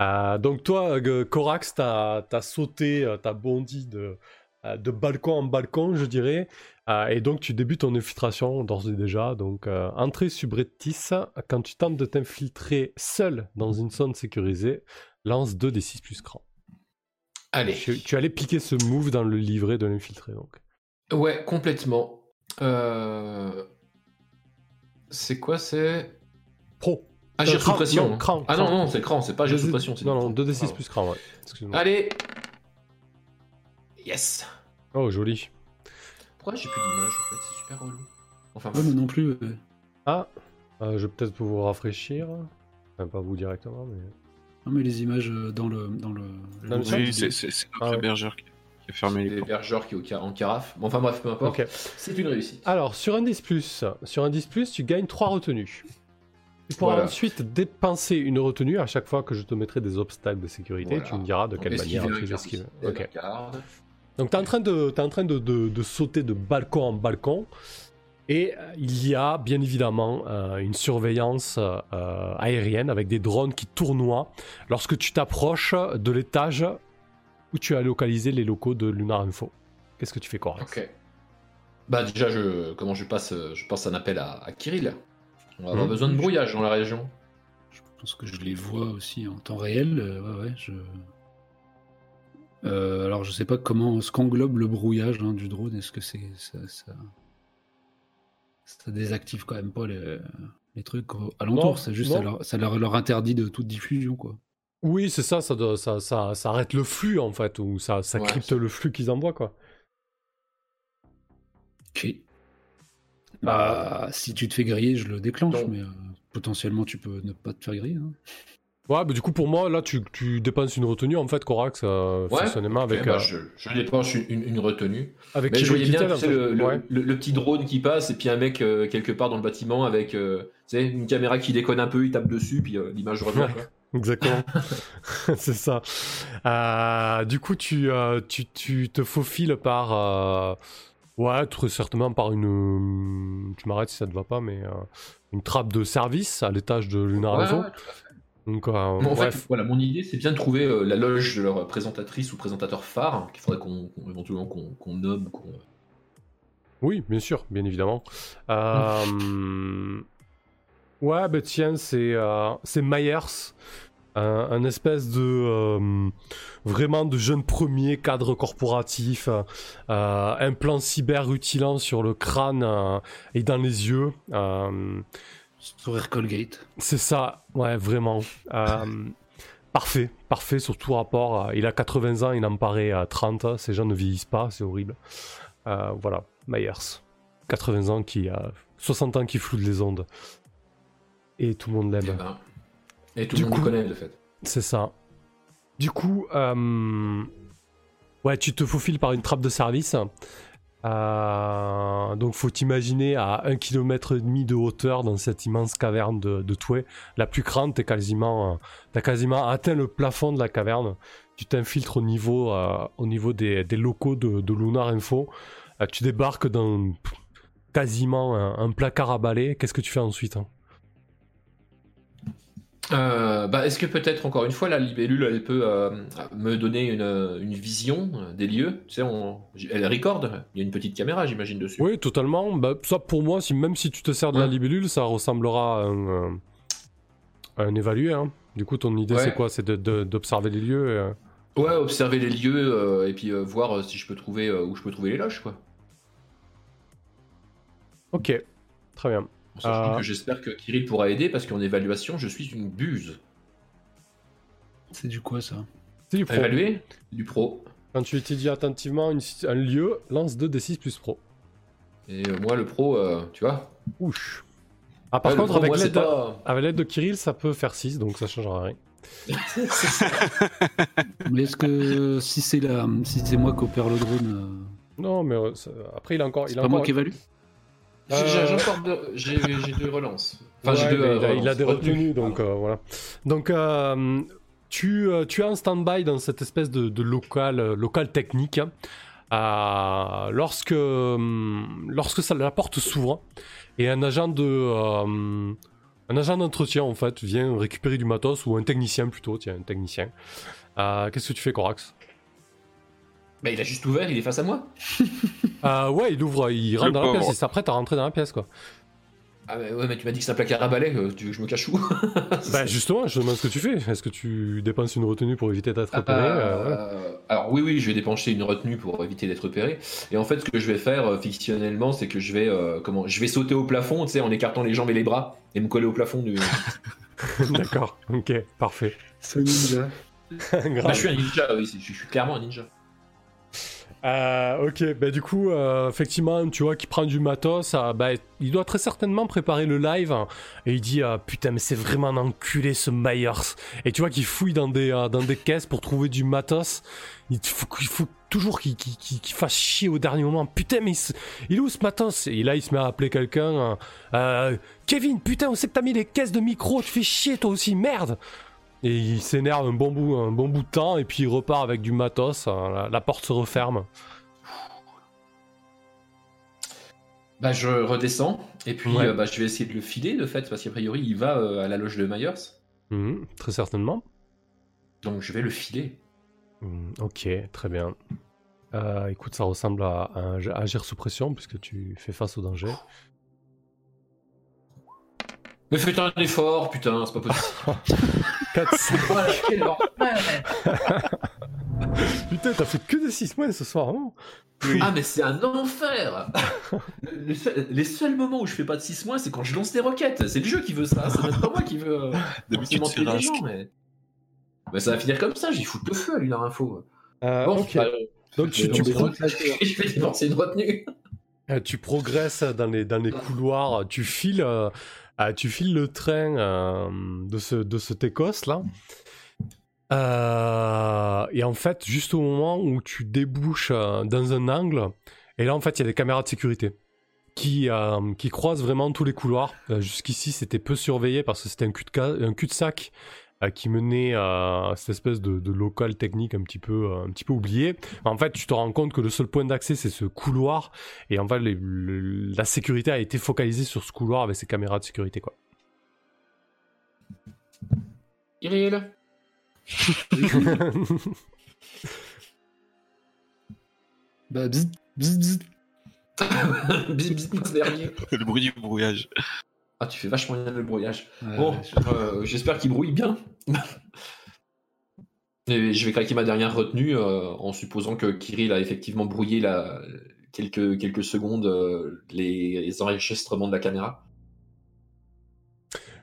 Euh, donc, toi, Corax, t'as as sauté, t'as bondi de, de balcon en balcon, je dirais. Euh, et donc, tu débutes ton infiltration d'ores et déjà. Donc, euh, entrée subreptice. Quand tu tentes de t'infiltrer seul dans une zone sécurisée, lance 2 des 6 plus cran.
Allez.
Tu, tu allais piquer ce move dans le livret de l'infiltré, donc.
Ouais, complètement. Euh... C'est quoi C'est?
Pro.
Agir
Euh,
sous pression.
non, cran,
ah non,
cran.
non, c'est cran, c'est pas agir sous pression.
Non, non,
cran.
2 des 6
Pardon.
plus cran, ouais. Excuse-moi.
Allez Yes
Oh, joli.
Pourquoi j'ai plus d'image en fait? C'est super relou. Enfin,
Ouais, moi non plus. euh,
Ah, euh, je vais peut-être vous rafraîchir. Enfin, pas vous directement, mais.
Non, mais les images euh, dans le. Dans le,
chat
Oui, c'est notre
Ah
hébergeur qui a fermé les
hébergeurs qui est au en carafe. Bon, enfin bref, peu importe.
Ok.
C'est une réussite.
Alors, sur un 10, sur un 10, tu gagnes 3 retenues. Tu pourras
Voilà.
ensuite dépenser une retenue à chaque fois que je te mettrai des obstacles de sécurité.
Voilà.
Tu me diras de quelle manière tu esquives. Ok. Donc, tu es en train, de, t'es en train de, de- de sauter de balcon en balcon. Et euh, il y a bien évidemment euh, une surveillance euh, aérienne avec des drones qui tournoient lorsque tu t'approches de l'étage où tu as localisé les locaux de Lunar Info. Qu'est-ce que tu fais, Corax?
Ok. Bah déjà, je, comment je passe, je passe un appel à, à Kirill. On va avoir
Mhm.
besoin de brouillage dans la région.
Je pense que je les vois aussi en temps réel. euh, ouais, ouais, je... Euh, alors, je sais pas comment ce qu'englobe le brouillage hein, du drone. Est-ce que c'est ça, ça... ça désactive quand même pas les, les trucs alentour C'est juste ça, leur, ça leur, leur interdit de toute diffusion, quoi.
Oui, c'est ça ça, doit- ça, ça, ça arrête le flux en fait, ou ça, ça
Ouais,
crypte le flux qu'ils envoient quoi.
Ok. Bah, si tu te fais griller, je le déclenche,
Donc-
mais euh, potentiellement tu peux ne pas te faire griller. hein.
Ouais, bah du coup pour moi là tu, tu dépenses une retenue en fait, Corax, euh,
Ouais,
fonctionnement avec,
bah,
euh,
je, je dépense une, une- une retenue.
avec
Mais je voyais bien tu sais, le, le-
Ouais.
le- le petit drone qui passe et puis un mec euh, quelque part dans le bâtiment avec euh, tu sais, une caméra qui déconne un peu, il tape dessus, puis l'image revient.
Exactement. c'est ça. Du coup, tu, tu, tu te faufiles par. ouais, très certainement par une. Tu m'arrêtes si ça te va pas, mais. une trappe de service à l'étage de Lunar
Ouais,
Donc, euh,
Bon, en
bref.
fait, voilà, mon idée, c'est bien de trouver euh, la loge de leur présentatrice ou présentateur phare, hein, qu'il faudrait qu'on, éventuellement qu'on, nomme, qu'on...
Oui, bien sûr, bien évidemment. Euh, Ouais, bah tiens, c'est euh, c'est Myers, un, un espèce de euh, vraiment de jeune premier cadre corporatif, euh, un plan cyber rutilant sur le crâne euh, et dans les yeux. Euh,
Sourire Colgate.
c'est ça, ouais, vraiment. Euh, parfait, parfait, surtout rapport. à- il a 80 ans, il en paraît à 30. Ces gens ne vieillissent pas, c'est horrible. Euh, voilà, Myers. 80 ans qui a 60 ans qui floute les ondes. Et tout le monde
Eh
l'aime.
ben, Et tout
Du
le monde
coup-
le connaît, de fait.
C'est ça. Du coup, euh, ouais, tu te faufiles par une trappe de service. Euh, donc, faut t'imaginer à 1,5 km de hauteur dans cette immense caverne de, de Toué. La plus grande, t'es quasiment, euh, t'as quasiment atteint le plafond de la caverne. Tu t'infiltres au niveau, euh, au niveau des, locaux de, Lunar Info. Tu débarques dans quasiment un, un placard à balai. Qu'est-ce que tu fais ensuite hein?
Euh, bah, est-ce que peut-être, encore une fois, la libellule, elle peut euh, me donner une, une vision des lieux? Tu sais, on... elle recorde, il y a une petite caméra, j'imagine, dessus.
Oui, totalement. Bah, ça, pour moi, si, même si tu te sers de la libellule, ça ressemblera à un, euh, à un évalué. hein. Du coup, ton idée,
Ouais.
c'est quoi C'est d'observer les lieux et, euh,
Ouais, observer les lieux et puis voir si je peux trouver où je peux trouver les loges, quoi.
Ok, très bien.
En sachant
Ah.
que j'espère que Kirill pourra aider parce qu'en évaluation, je suis une buse.
C'est du quoi ça?
C'est du pro.
Évaluer Du pro.
Quand tu étudies attentivement une- un lieu, lance 2d6 plus pro.
Et euh, moi, le pro, euh, tu vois.
Ouch. Ah, par
Ouais,
contre,
pro,
avec
moi,
l'aide de...
pas-
avec l'aide de Kirill, ça peut faire 6, donc ça changera rien.
Mais est-ce que si c'est la, si c'est moi qui opère le drone,
Non, mais euh, ça- après, il a encore.
euh,
Il
c'est pas moi
encore-
qui évalue?
J'ai
Euh,
j'ai deux- relances. Enfin,
Ouais, il, a,
euh,
il a
relances.
des
Retenues.
donc euh, voilà. Donc, euh, tu, tu es en stand-by dans cette espèce de, de local, local technique. hein. Lorsque, hum, lorsque ça, la porte s'ouvre et un agent de, un agent d'entretien en fait vient récupérer du matos ou un technicien plutôt, tiens, un technicien. Qu'est-ce que tu fais, Corax?
Bah, il a juste ouvert, il est face à moi.
Euh, Ouais, il ouvre, il rentre
Le
dans la
pauvre.
pièce, il s'apprête à rentrer dans la pièce quoi.
Ah, mais ouais, mais tu m'as dit que c'est un placard à balai, euh, tu veux que je me cache où?
Bah justement, je te demande ce que tu fais. Est-ce que tu dépenses une retenue pour éviter d'être
Ah,
repéré Euh, voilà.
euh, Alors oui, oui, je vais dépenser une retenue pour éviter d'être repéré. Et en fait, ce que je vais faire euh, fictionnellement, c'est que je vais euh, comment Je vais sauter au plafond, tu sais, en écartant les jambes et les bras, et me coller au plafond du.
D'accord, ok, parfait.
Ce ninja.
Grave.
Bah, je suis un ninja, oui, c'est- je suis clairement un ninja.
Euh, ok, bah du coup, euh, effectivement, tu vois qu'il prend du matos, euh, bah, il doit très certainement préparer le live, hein, et il dit ah, putain mais c'est vraiment un enculé ce Myers. Et tu vois qu'il fouille dans des, euh, dans des caisses pour trouver du matos. Il faut, toujours qu'il fasse chier au dernier moment. Putain mais il, il est où ce matos? Et là il se met à appeler quelqu'un. euh, Euh, Kevin, putain on sait que t'as mis les caisses de micro, tu fais chier toi aussi, merde et il s'énerve un bon bout, un bon bout de temps, et puis il repart avec du matos. hein, la- la porte se referme.
Bah, je redescends, et puis
Ouais.
euh, bah, je vais essayer de le filer, de fait, parce qu'a priori, il va euh, à la loge de Myers.
Mhm, très certainement.
Donc je vais le filer.
Mhm, ok, très bien. Euh, écoute, ça ressemble à, à un- à agir sous pression puisque tu fais face au danger.
Mais faites un effort, putain, c'est pas possible.
4, 5.
voilà, quel enfer.
Putain, t'as fait que des 6 mois ce soir, hein
Ah, mais c'est un enfer Le- le seul- Les seuls moments où je fais pas de 6 mois, c'est quand je lance des roquettes. C'est le jeu qui veut ça, c'est même pas moi qui veux. euh,
c'est
les gens, mais... mais ça va finir comme ça, j'y fous le feu à l'une info.
Euh,
Bon,
ok.
bah,
Donc tu, tu,
dépenser- je vais dépenser une retenue.
euh, tu progresses dans les, dans les couloirs, tu files, euh, euh, tu files le train euh, de, ce, de cet Écosse là. Euh, et en fait, juste au moment où tu débouches euh, dans un angle, et là en fait il y a des caméras de sécurité qui, qui croisent vraiment tous les couloirs. Jusqu'ici c'était peu surveillé parce que c'était un cul-de-sac qui menait à cette espèce de, de local technique un petit peu, euh, un petit peu oublié. Mais en fait tu te rends compte que le seul point d'accès c'est ce couloir et en fait les- le- la sécurité a été focalisée sur ce couloir avec ces caméras de sécurité quoi.
Iril
Bah, bzz, bzz, bzz.
Dernier.
Le bruit du brouillage.
Ah, tu fais vachement bien le brouillage.
Ouais,
Bon, euh, j'espère qu'il brouille bien. Je vais claquer ma dernière retenue euh, en supposant que Kirill a effectivement brouillé la... quelques, quelques secondes euh, les... enregistrements de la caméra.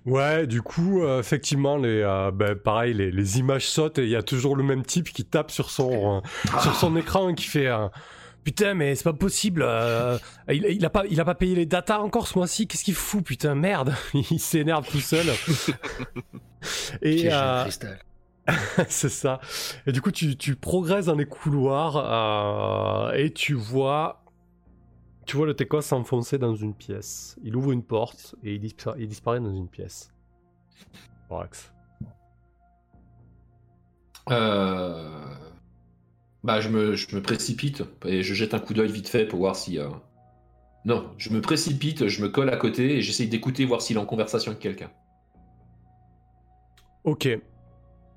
Ouais, du coup, euh, effectivement, les, ben, pareil, les, images sautent et il y a toujours le même type qui tape sur son, sur son écran et qui fait Putain, mais c'est pas possible, euh, il, il, a pas, il a pas payé les datas encore ce mois-ci, qu'est-ce qu'il fout, putain, merde Il s'énerve tout seul. et euh, c'est ça. Et du coup, tu, tu progresses dans les couloirs euh, et tu vois. Tu vois le Técos s'enfoncer dans une pièce. Il ouvre une porte et il, il disparaît dans une pièce. Borax.
Euh... Bah, je me, je me précipite et je jette un coup d'œil vite fait pour voir si. euh, Non, je me précipite, je me colle à côté et j'essaye d'écouter, voir s'il est en conversation avec quelqu'un.
Ok.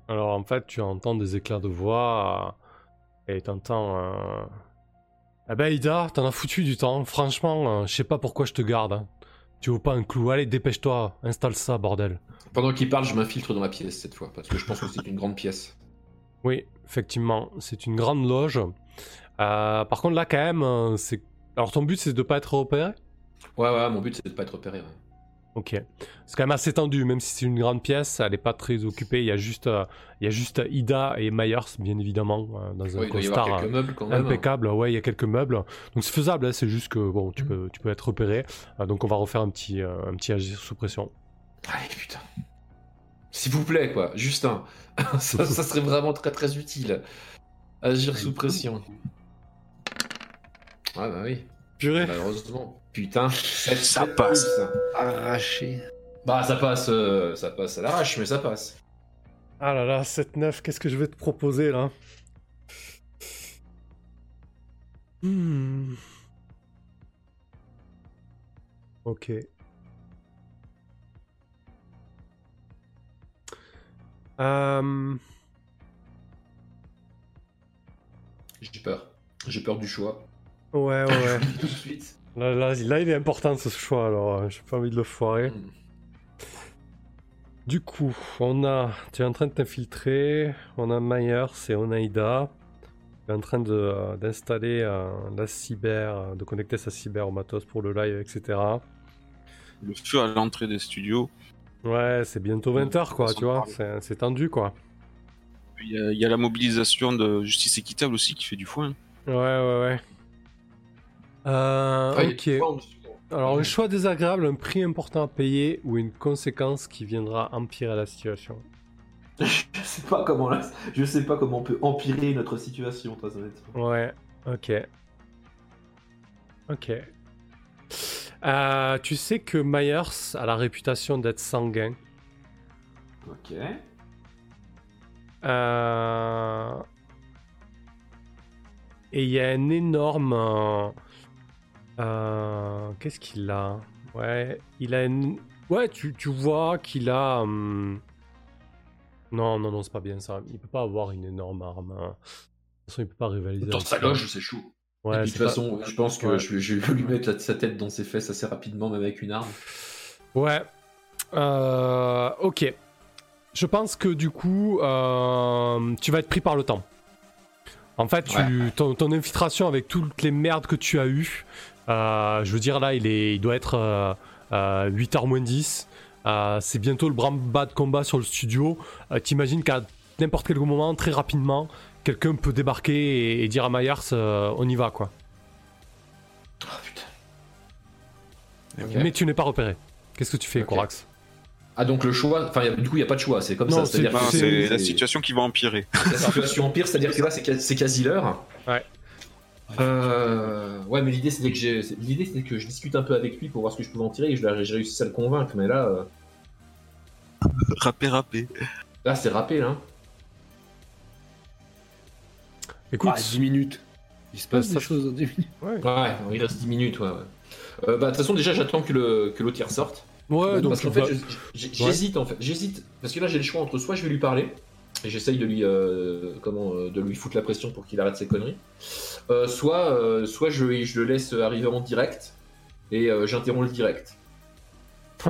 Alors en fait, tu entends des éclats de voix euh, et t'entends. Euh... Ah ben Ida, t'en as foutu du temps. Franchement, euh, je sais pas pourquoi je te garde. hein. Tu veux pas un clou Allez, dépêche-toi, installe ça, bordel.
Pendant qu'il parle, je m'infiltre dans la pièce cette fois, parce que je pense que c'est une grande pièce.
Oui, effectivement, c'est une grande loge. Euh, par contre, là, quand même, euh, c'est. Alors, ton but, c'est de pas être repéré?
Ouais, ouais, mon but c'est de pas être repéré. ouais.
Ok. C'est quand même assez tendu, même si c'est une grande pièce, elle est pas très occupée. Il y a juste, euh, il y a juste Ida et Myers, bien évidemment, euh, dans un
Ouais,
costard
quelques meubles quand même.
impeccable. Ouais, il y a quelques meubles. Donc, c'est faisable, hein, c'est juste que, bon, tu,
Mhm.
peux, tu peux être repéré. Euh, donc, on va refaire un petit, euh, un petit agir sous pression.
Allez, putain. S'il vous plaît, quoi, Justin. ça, ça serait vraiment très très utile. Agir sous pression. Ouais, bah oui.
Purée.
Malheureusement. Putain,
Ça passe.
Arraché.
Bah, ça passe, euh, ça passe à l'arrache, mais ça passe.
Ah là là, 7-9, qu'est-ce que je vais te proposer là? Hmm. Ok. Euh,
J'ai peur. J'ai peur du choix.
Ouais, ouais, ouais.
Tout de suite.
là, là, là, il est important ce choix, alors euh, j'ai pas envie de le foirer.
Hmm.
Du coup, on a. Tu es en train de t'infiltrer. On a Myers et Onaida. Tu es en train de, euh, d'installer euh, la cyber, de connecter sa cyber au matos pour le live, etc.
Le feu à l'entrée des studios.
Ouais, c'est bientôt 20h, quoi, tu vois. C'est, c'est tendu, quoi.
Il y, a, il y a la mobilisation de justice équitable aussi qui fait du foin.
Ouais, ouais, ouais. Euh,
Ah, a
ok. Alors, un choix désagréable, un prix important à payer ou une conséquence qui viendra empirer la situation?
Je sais pas comment là, je sais pas comment on peut empirer notre situation, très honnêtement.
Ouais, ok. Ok. Euh, tu sais que Myers a la réputation d'être sanguin.
Ok.
Euh, Et il y a un énorme. euh, Qu'est-ce qu'il a? Ouais, il a une. Ouais, tu, tu vois qu'il a. hum, Non, non, non, c'est pas bien ça. Il peut pas avoir une énorme arme. hein. De toute façon, il peut pas rivaliser.
Dans sa loge, c'est chaud.
Ouais,
de toute
pas-
façon, je pense que
Ouais.
je, je vais lui mettre sa tête dans ses fesses assez rapidement, même avec une arme.
Ouais. Euh, ok. Je pense que du coup, euh, tu vas être pris par le temps. En fait, tu, ton, ton infiltration avec toutes les merdes que tu as eues, euh, je veux dire là, il, est, il doit être euh, euh, 8h moins 10. Euh, c'est bientôt le bas de combat sur le studio. T'imagines qu'à n'importe quel moment, très rapidement, quelqu'un peut débarquer et, et dire à Myers, euh, on y va quoi.
Oh putain.
Mais tu n'es pas repéré. Qu'est-ce que tu fais,
Ok.
Corax
Ah donc le choix, enfin du coup il n'y a pas de choix, c'est comme
Non,
ça,
c'est-
c'est-à-dire
Non,
que
c'est-
c'est la situation qui va empirer.
la situation empire, c'est-à-dire que là c'est quasi, c'est quasi l'heure.
Ouais.
Euh, ouais, mais l'idée c'était que l'idée c'était que je discute un peu avec lui pour voir ce que je pouvais en tirer et je- j'ai réussi à le convaincre, mais là, euh,
Rappé, rappé.
là c'est râpé là.
Écoute,
Ah, 10 minutes. Il se passe des choses en 10 minutes.
ouais.
Ouais, il reste 10 minutes, ouais. ouais. Euh, bah de toute façon déjà j'attends que le que l'autre y ressorte.
Ouais, donc
parce qu'en fait j'hésite en fait, j'hésite parce que là j'ai le choix entre soit je vais lui parler et j'essaye de lui euh, comment euh, de lui foutre la pression pour qu'il arrête ses conneries, euh, soit euh, soit je, je le laisse arriver en direct et euh, j'interromps le direct.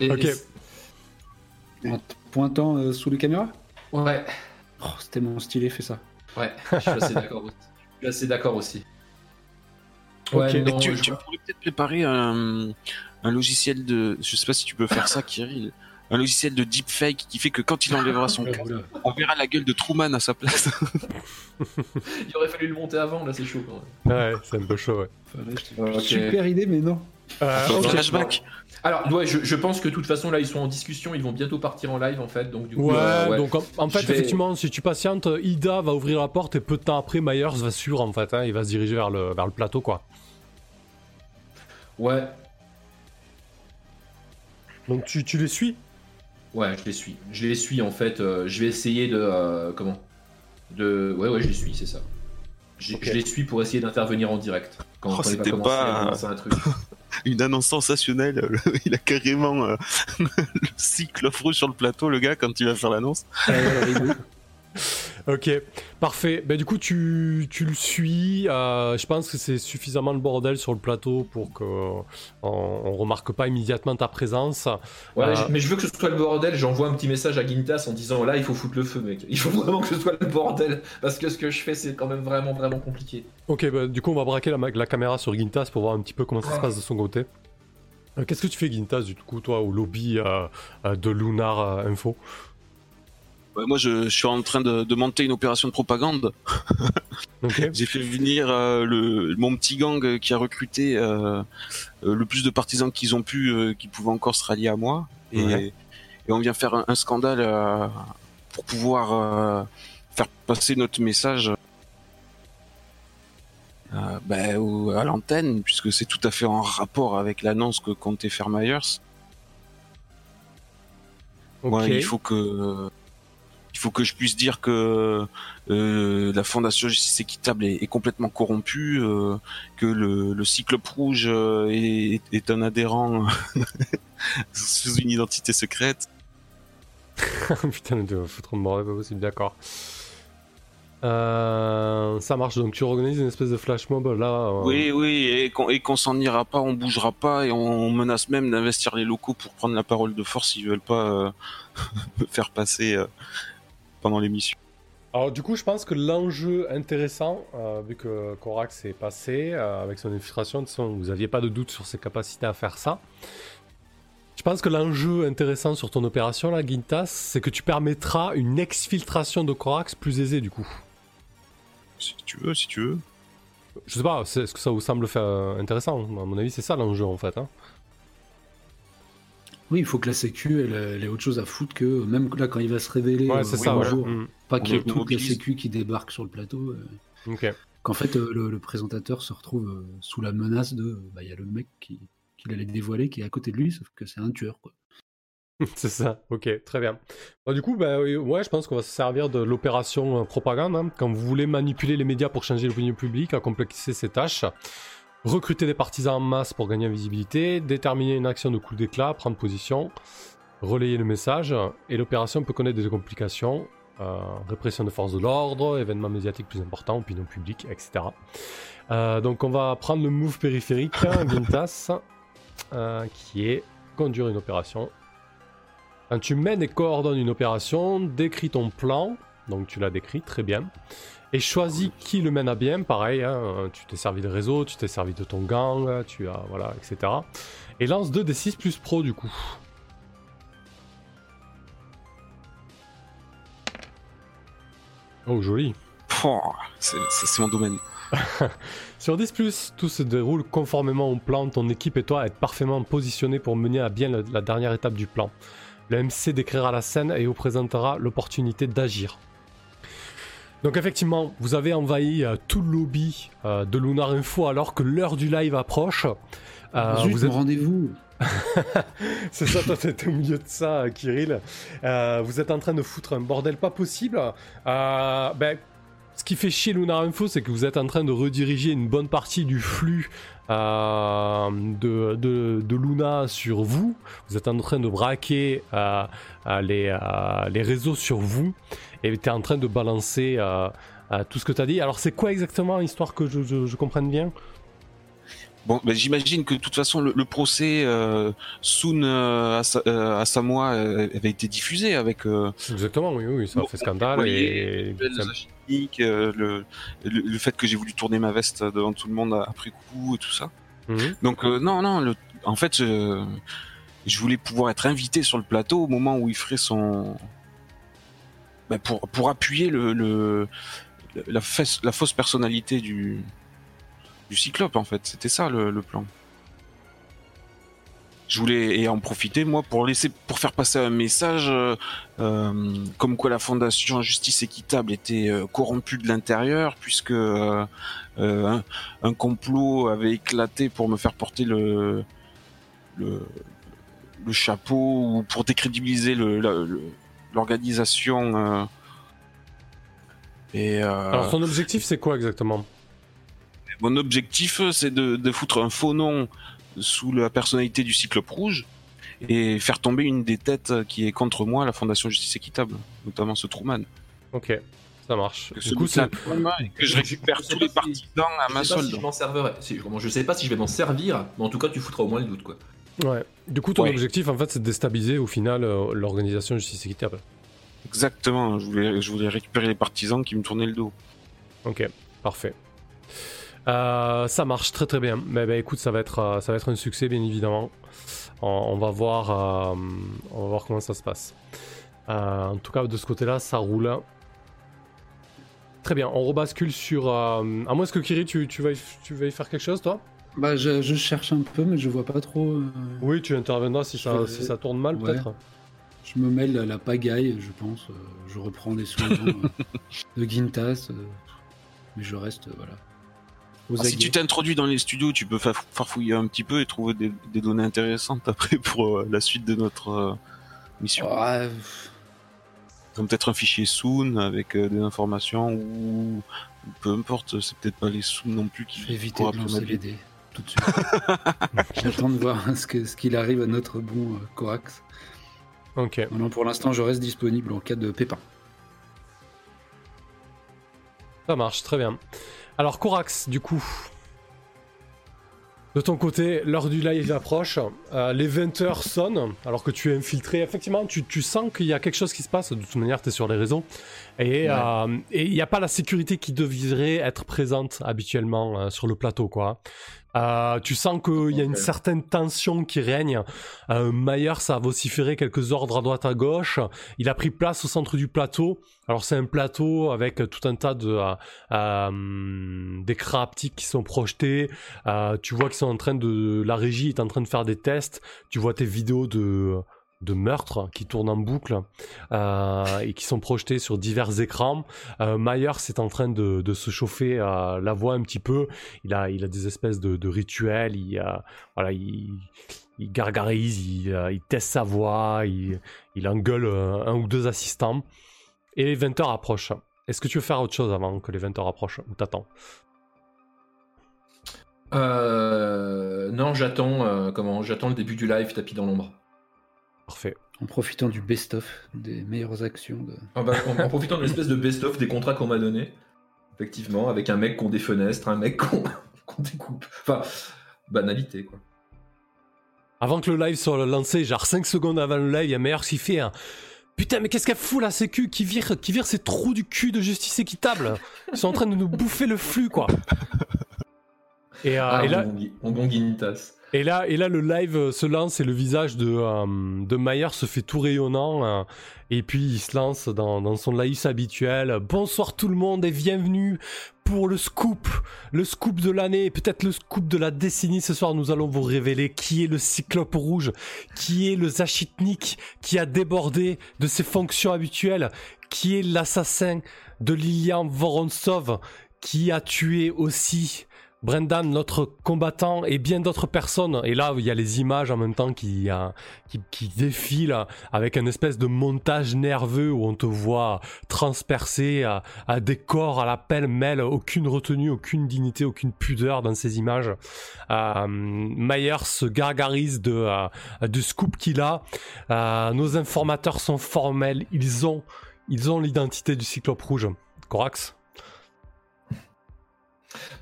Et-
Ok.
et-
En te pointant euh, sous les caméras?
Ouais,
Oh, c'est tellement stylé, fais ça.
Ouais, je suis assez d'accord aussi. Je suis assez d'accord aussi.
Ok.
Ouais, non,
tu,
je-
tu pourrais peut-être préparer un, un logiciel de. Je sais pas si tu peux faire ça, Kirill. Un logiciel de deepfake qui fait que quand il enlèvera son casque, on verra la gueule de Truman à sa place.
il aurait fallu le monter avant, là c'est chaud quand même.
Ouais, c'est un peu chaud, ouais.
Ok.
Super idée, mais non.
Euh,
flashback.
Alors, ouais, je, je pense que de toute façon, là, ils sont en discussion, ils vont bientôt partir en live, en fait, donc du coup...
Ouais,
euh, ouais.
donc en, en fait,
vais-
effectivement, si tu patientes, Ida va ouvrir la porte et peu de temps après, Myers va suivre, en fait. hein, il va se diriger vers le, vers le plateau, quoi.
Ouais,
Donc tu, tu les suis?
Ouais, je les suis. Je les suis, en fait, euh, je vais essayer de... euh, comment? De... Ouais, ouais, je les suis, c'est ça. Je, les suis pour essayer d'intervenir en direct. Quand,
Oh,
quand il va
c'était
commencer
pas-
à lancer un truc.
Une annonce sensationnelle. Il a carrément euh, le cycle affreux sur le plateau, le gars, quand il va faire l'annonce.
Ok, parfait. Ben, du coup, tu, tu le suis. euh, je pense que c'est suffisamment le bordel sur le plateau pour qu'on on remarque pas immédiatement ta présence.
Ouais,
Euh,
mais je veux que ce soit le bordel, j'envoie un petit message à Gintas en disant, là, il faut foutre le feu, mec. Il faut vraiment que ce soit le bordel, parce que ce que je fais, c'est quand même vraiment, vraiment compliqué.
Ok, ben, du coup, on va braquer la, caméra sur Gintas pour voir un petit peu comment ça se passe de son côté. Euh, Qu'est-ce que tu fais, Gintas, du coup, toi, au lobby euh, euh, de Lunar euh, Info?
Moi, je, je suis en train de, de monter une opération de propagande. J'ai fait venir euh, le, mon petit gang qui a recruté euh, euh, le plus de partisans qu'ils ont pu, euh, qui pouvaient encore se rallier à moi. Et,
Ouais.
et on vient faire un, un scandale pour pouvoir faire passer notre message. Ben, au- à l'antenne, puisque c'est tout à fait en rapport avec l'annonce que comptait faire Myers. Il faut que il faut que je puisse dire que euh, la Fondation Justice Équitable est, est complètement corrompue, euh, que le, le Cyclope Rouge euh, est, est un adhérent sous une identité secrète.
Putain, de foutre de bordel, pas possible, d'accord. Euh, ça marche, donc tu organises une espèce de flash mob là. euh,
Oui, oui, et qu'on qu'on s'en ira pas, on bougera pas, et on, menace même d'investir les locaux pour prendre la parole de force s'ils veulent pas euh, me faire passer pendant l'émission.
Alors du coup, je pense que l'enjeu intéressant, euh, vu que Korax est passé euh, avec son infiltration, de façon, vous aviez pas de doute sur ses capacités à faire ça. Je pense que l'enjeu intéressant sur ton opération là, Gintas, c'est que tu permettras une exfiltration de Korax plus aisée du coup.
Si tu veux, si tu veux.
Je sais pas, est-ce que ça vous semble faire euh, intéressant À mon avis, c'est ça l'enjeu en fait. hein.
Oui, il faut que la Sécu elle, elle ait autre chose à foutre que même là quand il va se révéler.
Ouais,
euh,
c'est
au
ça,
grand
ouais.
jour,
Mm.
Pas qu'il y ait toute la. Sécu qui débarque sur le plateau. euh. Qu'en fait euh, le, le présentateur se retrouve euh, sous la menace de bah il y a le mec qui qu'il allait dévoiler qui est à côté de lui, sauf que c'est un tueur quoi.
C'est ça, ok, très bien. Bon, du coup, bah, oui, ouais, je pense qu'on va se servir de l'opération euh, propagande. hein. Quand vous voulez manipuler les médias pour changer l'opinion publique, accomplexer ses tâches, recruter des partisans en masse pour gagner en visibilité, déterminer une action de coup d'éclat, prendre position, relayer le message, et l'opération peut connaître des complications, euh, répression de forces de l'ordre, événements médiatiques plus importants, opinion publique, etc. Euh, donc on va prendre le move périphérique, hein, Gintas, euh, qui est conduire une opération. Quand tu mènes et coordonnes une opération, décris ton plan, donc tu l'as décrit très bien, et choisis qui le mène à bien, pareil, hein, tu t'es servi de réseau, tu t'es servi de ton gang, tu as, voilà, etc. Et lance 2 des 6 plus pro du coup. Oh joli.
C'est mon domaine.
Sur 10 plus, tout se déroule conformément au plan, ton équipe et toi êtes parfaitement positionnés pour mener à bien la, la dernière étape du plan. Le MC décrira la scène et vous présentera l'opportunité d'agir. Donc effectivement, vous avez envahi euh, tout le lobby euh, de Lunar Info alors que l'heure du live approche. Euh,
Zut,
vous êtes-
rendez-vous.
c'est ça, toi t'étais au milieu de ça, Kirill. Euh, vous êtes en train de foutre un bordel pas possible. Ben, ce qui fait chier Lunar Info, c'est que vous êtes en train de rediriger une bonne partie du flux euh, de, Luna sur vous. Vous êtes en train de braquer euh, euh, les, réseaux sur vous. Et tu es en train de balancer tout ce que tu as dit. Alors c'est quoi exactement, histoire que je comprenne bien?
Bon, ben, j'imagine que de toute façon le, le procès euh, Soon euh, euh, Asamoah euh, avait été diffusé avec euh,
Exactement, oui, oui, ça a
Bon,
fait scandale. Et...
chimiques, euh, le, le, le fait que j'ai voulu tourner ma veste devant tout le monde après coup et tout ça.
Mhm.
Donc euh, non, non, le, en fait, je, je voulais pouvoir être invité sur le plateau au moment où il ferait son, ben, pour pour appuyer le, le la, fesse- la fausse personnalité du du Cyclope en fait. C'était ça le, plan. Je voulais en profiter moi pour laisser pour faire passer un message euh, euh, comme quoi la fondation Justice Équitable était euh, corrompue de l'intérieur puisque euh, euh, un, complot avait éclaté pour me faire porter le le, chapeau ou pour décrédibiliser l'organisation. et euh,
Alors son objectif c'est quoi exactement?
Mon objectif, c'est de, de foutre un faux nom sous la personnalité du Cyclope Rouge et faire tomber une des têtes qui est contre moi, la Fondation Justice Équitable, notamment ce Truman.
Ok, ça marche.
Que,
Du coup, c'est...
que je récupère
Je
tous
pas
les
si-
partisans à
Je
ma
si
solde.
je m'en servirai. Si, vraiment, je sais pas si je vais m'en servir, mais en tout cas, tu foutras au moins le doute, quoi.
Ouais. Du coup, ton
Ouais.
objectif, en fait, c'est de déstabiliser au final euh, l'organisation Justice Équitable.
Exactement, je voulais, je voulais récupérer les partisans qui me tournaient le dos.
Ok, parfait. Euh, ça marche très très bien. Mais bah, écoute, ça va être euh, ça va être un succès bien évidemment. On, on va voir euh, on va voir comment ça se passe. Euh, en tout cas, de ce côté-là, ça roule. Très bien. On rebascule sur. à moins que Kiri, tu, tu vas y, tu vas y faire quelque chose, toi?
Bah je, je cherche un peu mais je vois pas trop.
Oui, tu interviendras si ça,
vais-
si ça tourne mal,
Ouais.
peut-être.
Je me mêle à la pagaille, je pense. je reprends des soins de Gintas, mais je reste, voilà.
Ah, si tu t'introduis dans les studios, tu peux fa- farfouiller un petit peu et trouver des, des données intéressantes après pour euh, la suite de notre euh, mission.
Ah,
Comme peut-être un fichier Soon avec euh, des informations ou peu importe, c'est peut-être pas les Soon non plus qui
je vais éviter de lancer les dés tout de suite. J'attends de voir ce qu'il arrive à notre bon euh, Corax.
Ok.
Non, pour l'instant, je reste disponible en cas de pépin.
Ça marche, très bien. Alors, Corax, du coup. De ton côté, l'heure du live approche. Euh, les 20h sonnent, alors que tu es infiltré. Effectivement, tu, tu sens qu'il y a quelque chose qui se passe. De toute manière, tu es sur les réseaux. Et
Ouais.
euh, il n'y a pas la sécurité qui devrait être présente habituellement euh, sur le plateau, quoi. Euh, tu sens qu'il y a une certaine tension qui règne. Euh, Myers a vociféré quelques ordres à droite à gauche. Il a pris place au centre du plateau. Alors c'est un plateau avec tout un tas de euh, euh, d'écrans haptiques qui sont projetés. Euh, tu vois qu'ils sont en train de la régie est en train de faire des tests. Tu vois tes vidéos de de meurtre qui tournent en boucle euh, et qui sont projetées sur divers écrans. Euh, Myers est en train de, se chauffer euh, la voix un petit peu. Il a, des espèces de, rituels. Il, euh, il, il gargarise, il, teste sa voix, il, engueule un ou deux assistants. Et les 20h approchent. Est-ce que tu veux faire autre chose avant que les 20h approchent Ou t'attends?
Non, j'attends comment J'attends le début du live tapis dans l'ombre.
Parfait.
En profitant du best-of des meilleures actions. De...
Ah bah, en, en profitant de l'espèce de best-of des contrats qu'on m'a donné. Effectivement, avec un mec qu'on défenestre, un mec qu'on qu'on découpe. Enfin, banalité quoi.
Avant que le live soit lancé, genre 5 secondes avant le live, il y a Meilleur qui fait un... Putain, mais qu'est-ce qu'elle fout la sécu qui vire, qui vire ces trous du cul de justice équitable Ils sont en train de nous bouffer le flux, quoi. Et, euh,
Ah,
et là,
on gongue- on gongue une tasse.
Et là, et là, le live se lance et le visage de, euh, de Mayer se fait tout rayonnant. euh, et puis il se lance dans, dans son laïus habituel. Bonsoir tout le monde et bienvenue pour le scoop. Le scoop de l'année, peut-être le scoop de la décennie. Ce soir, nous allons vous révéler qui est le cyclope rouge, qui est le Zachitnik qui a débordé de ses fonctions habituelles, qui est l'assassin de Lilian Vorontsov, qui a tué aussi Brendan, notre combattant, et bien d'autres personnes. Et là, il y a les images en même temps qui, euh, défilent avec un espèce de montage nerveux où on te voit transpercer à, à des corps à la pelle-mêle, aucune retenue, aucune dignité, aucune pudeur dans ces images. Euh, Myers se gargarise de, euh, du scoop qu'il a. Euh, nos informateurs sont formels, ils ont l'identité du cyclope rouge. Corax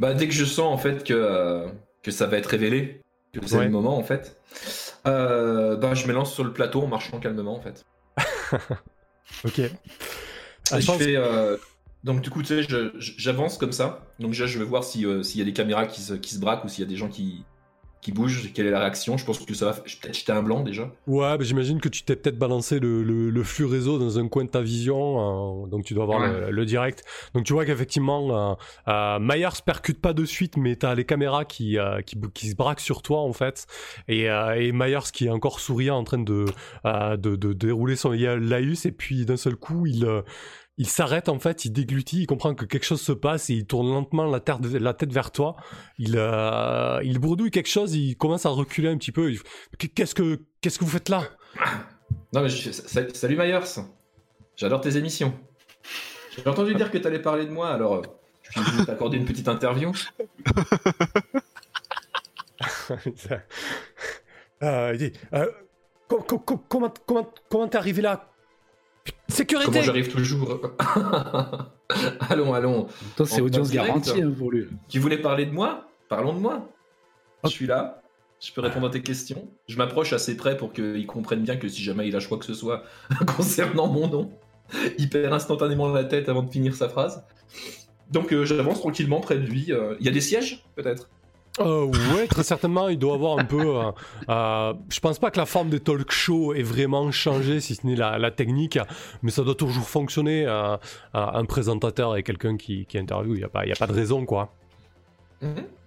Bah, dès que je sens en fait que, euh, que ça va être révélé, que c'est
Ouais.
le moment en fait, euh, bah, je me lance sur le plateau en marchant calmement en fait.
Ok. Ah, je pense-
fais, euh, donc du coup, tu sais, j'avance comme ça. Donc déjà, je vais voir si, euh, s'il y a des caméras qui se, qui se braquent ou s'il y a des gens qui, qui bougent, quelle est la réaction? Je pense que ça va. Peut-être jeter un blanc déjà.
Ouais, j'imagine que tu t'es peut-être balancé le, le- le flux réseau dans un coin de ta vision, euh, donc tu dois voir le,
Ouais.
le direct. Donc tu vois qu'effectivement, euh, euh, Myers percute pas de suite, mais t'as les caméras qui, euh, qui, se braquent sur toi en fait. Et, et Myers qui est encore souriant en train de, euh, de, de dérouler son laïus, et puis d'un seul coup, il, il s'arrête en fait, il déglutit, il comprend que quelque chose se passe et il tourne lentement la, terre- la tête vers toi. Il, euh, il bourdouille quelque chose, il commence à reculer un petit peu. Qu'est-ce que, qu'est-ce que vous faites là?
Non, mais je Salut Myers, j'adore tes émissions. J'ai entendu dire que t'allais parler de moi, alors euh, je vais t'accorder une petite interview.
Euh, il dit, euh, co- co- co- comment comment comment t'es arrivé là? Sécurité
Comment j'arrive toujours Allons, allons.
Toi, c'est
En
audience garantie hein, pour lui.
Tu voulais parler de moi? Parlons de moi.
Ok.
Je suis là. Je peux répondre à tes questions. Je m'approche assez près pour qu'il comprenne bien que si jamais il lâche quoi que ce soit concernant mon nom, il perd instantanément la tête avant de finir sa phrase. Donc euh, j'avance tranquillement près de lui. Euh, Il y a des sièges peut-être?
Euh, ouais, très certainement, il doit avoir un peu. euh, euh, je pense pas que la forme des talk shows ait vraiment changé, si ce n'est la, la technique, mais ça doit toujours fonctionner. euh, euh, un présentateur et quelqu'un qui, qui interviewe, il n'y a, pas- y a pas de raison, quoi.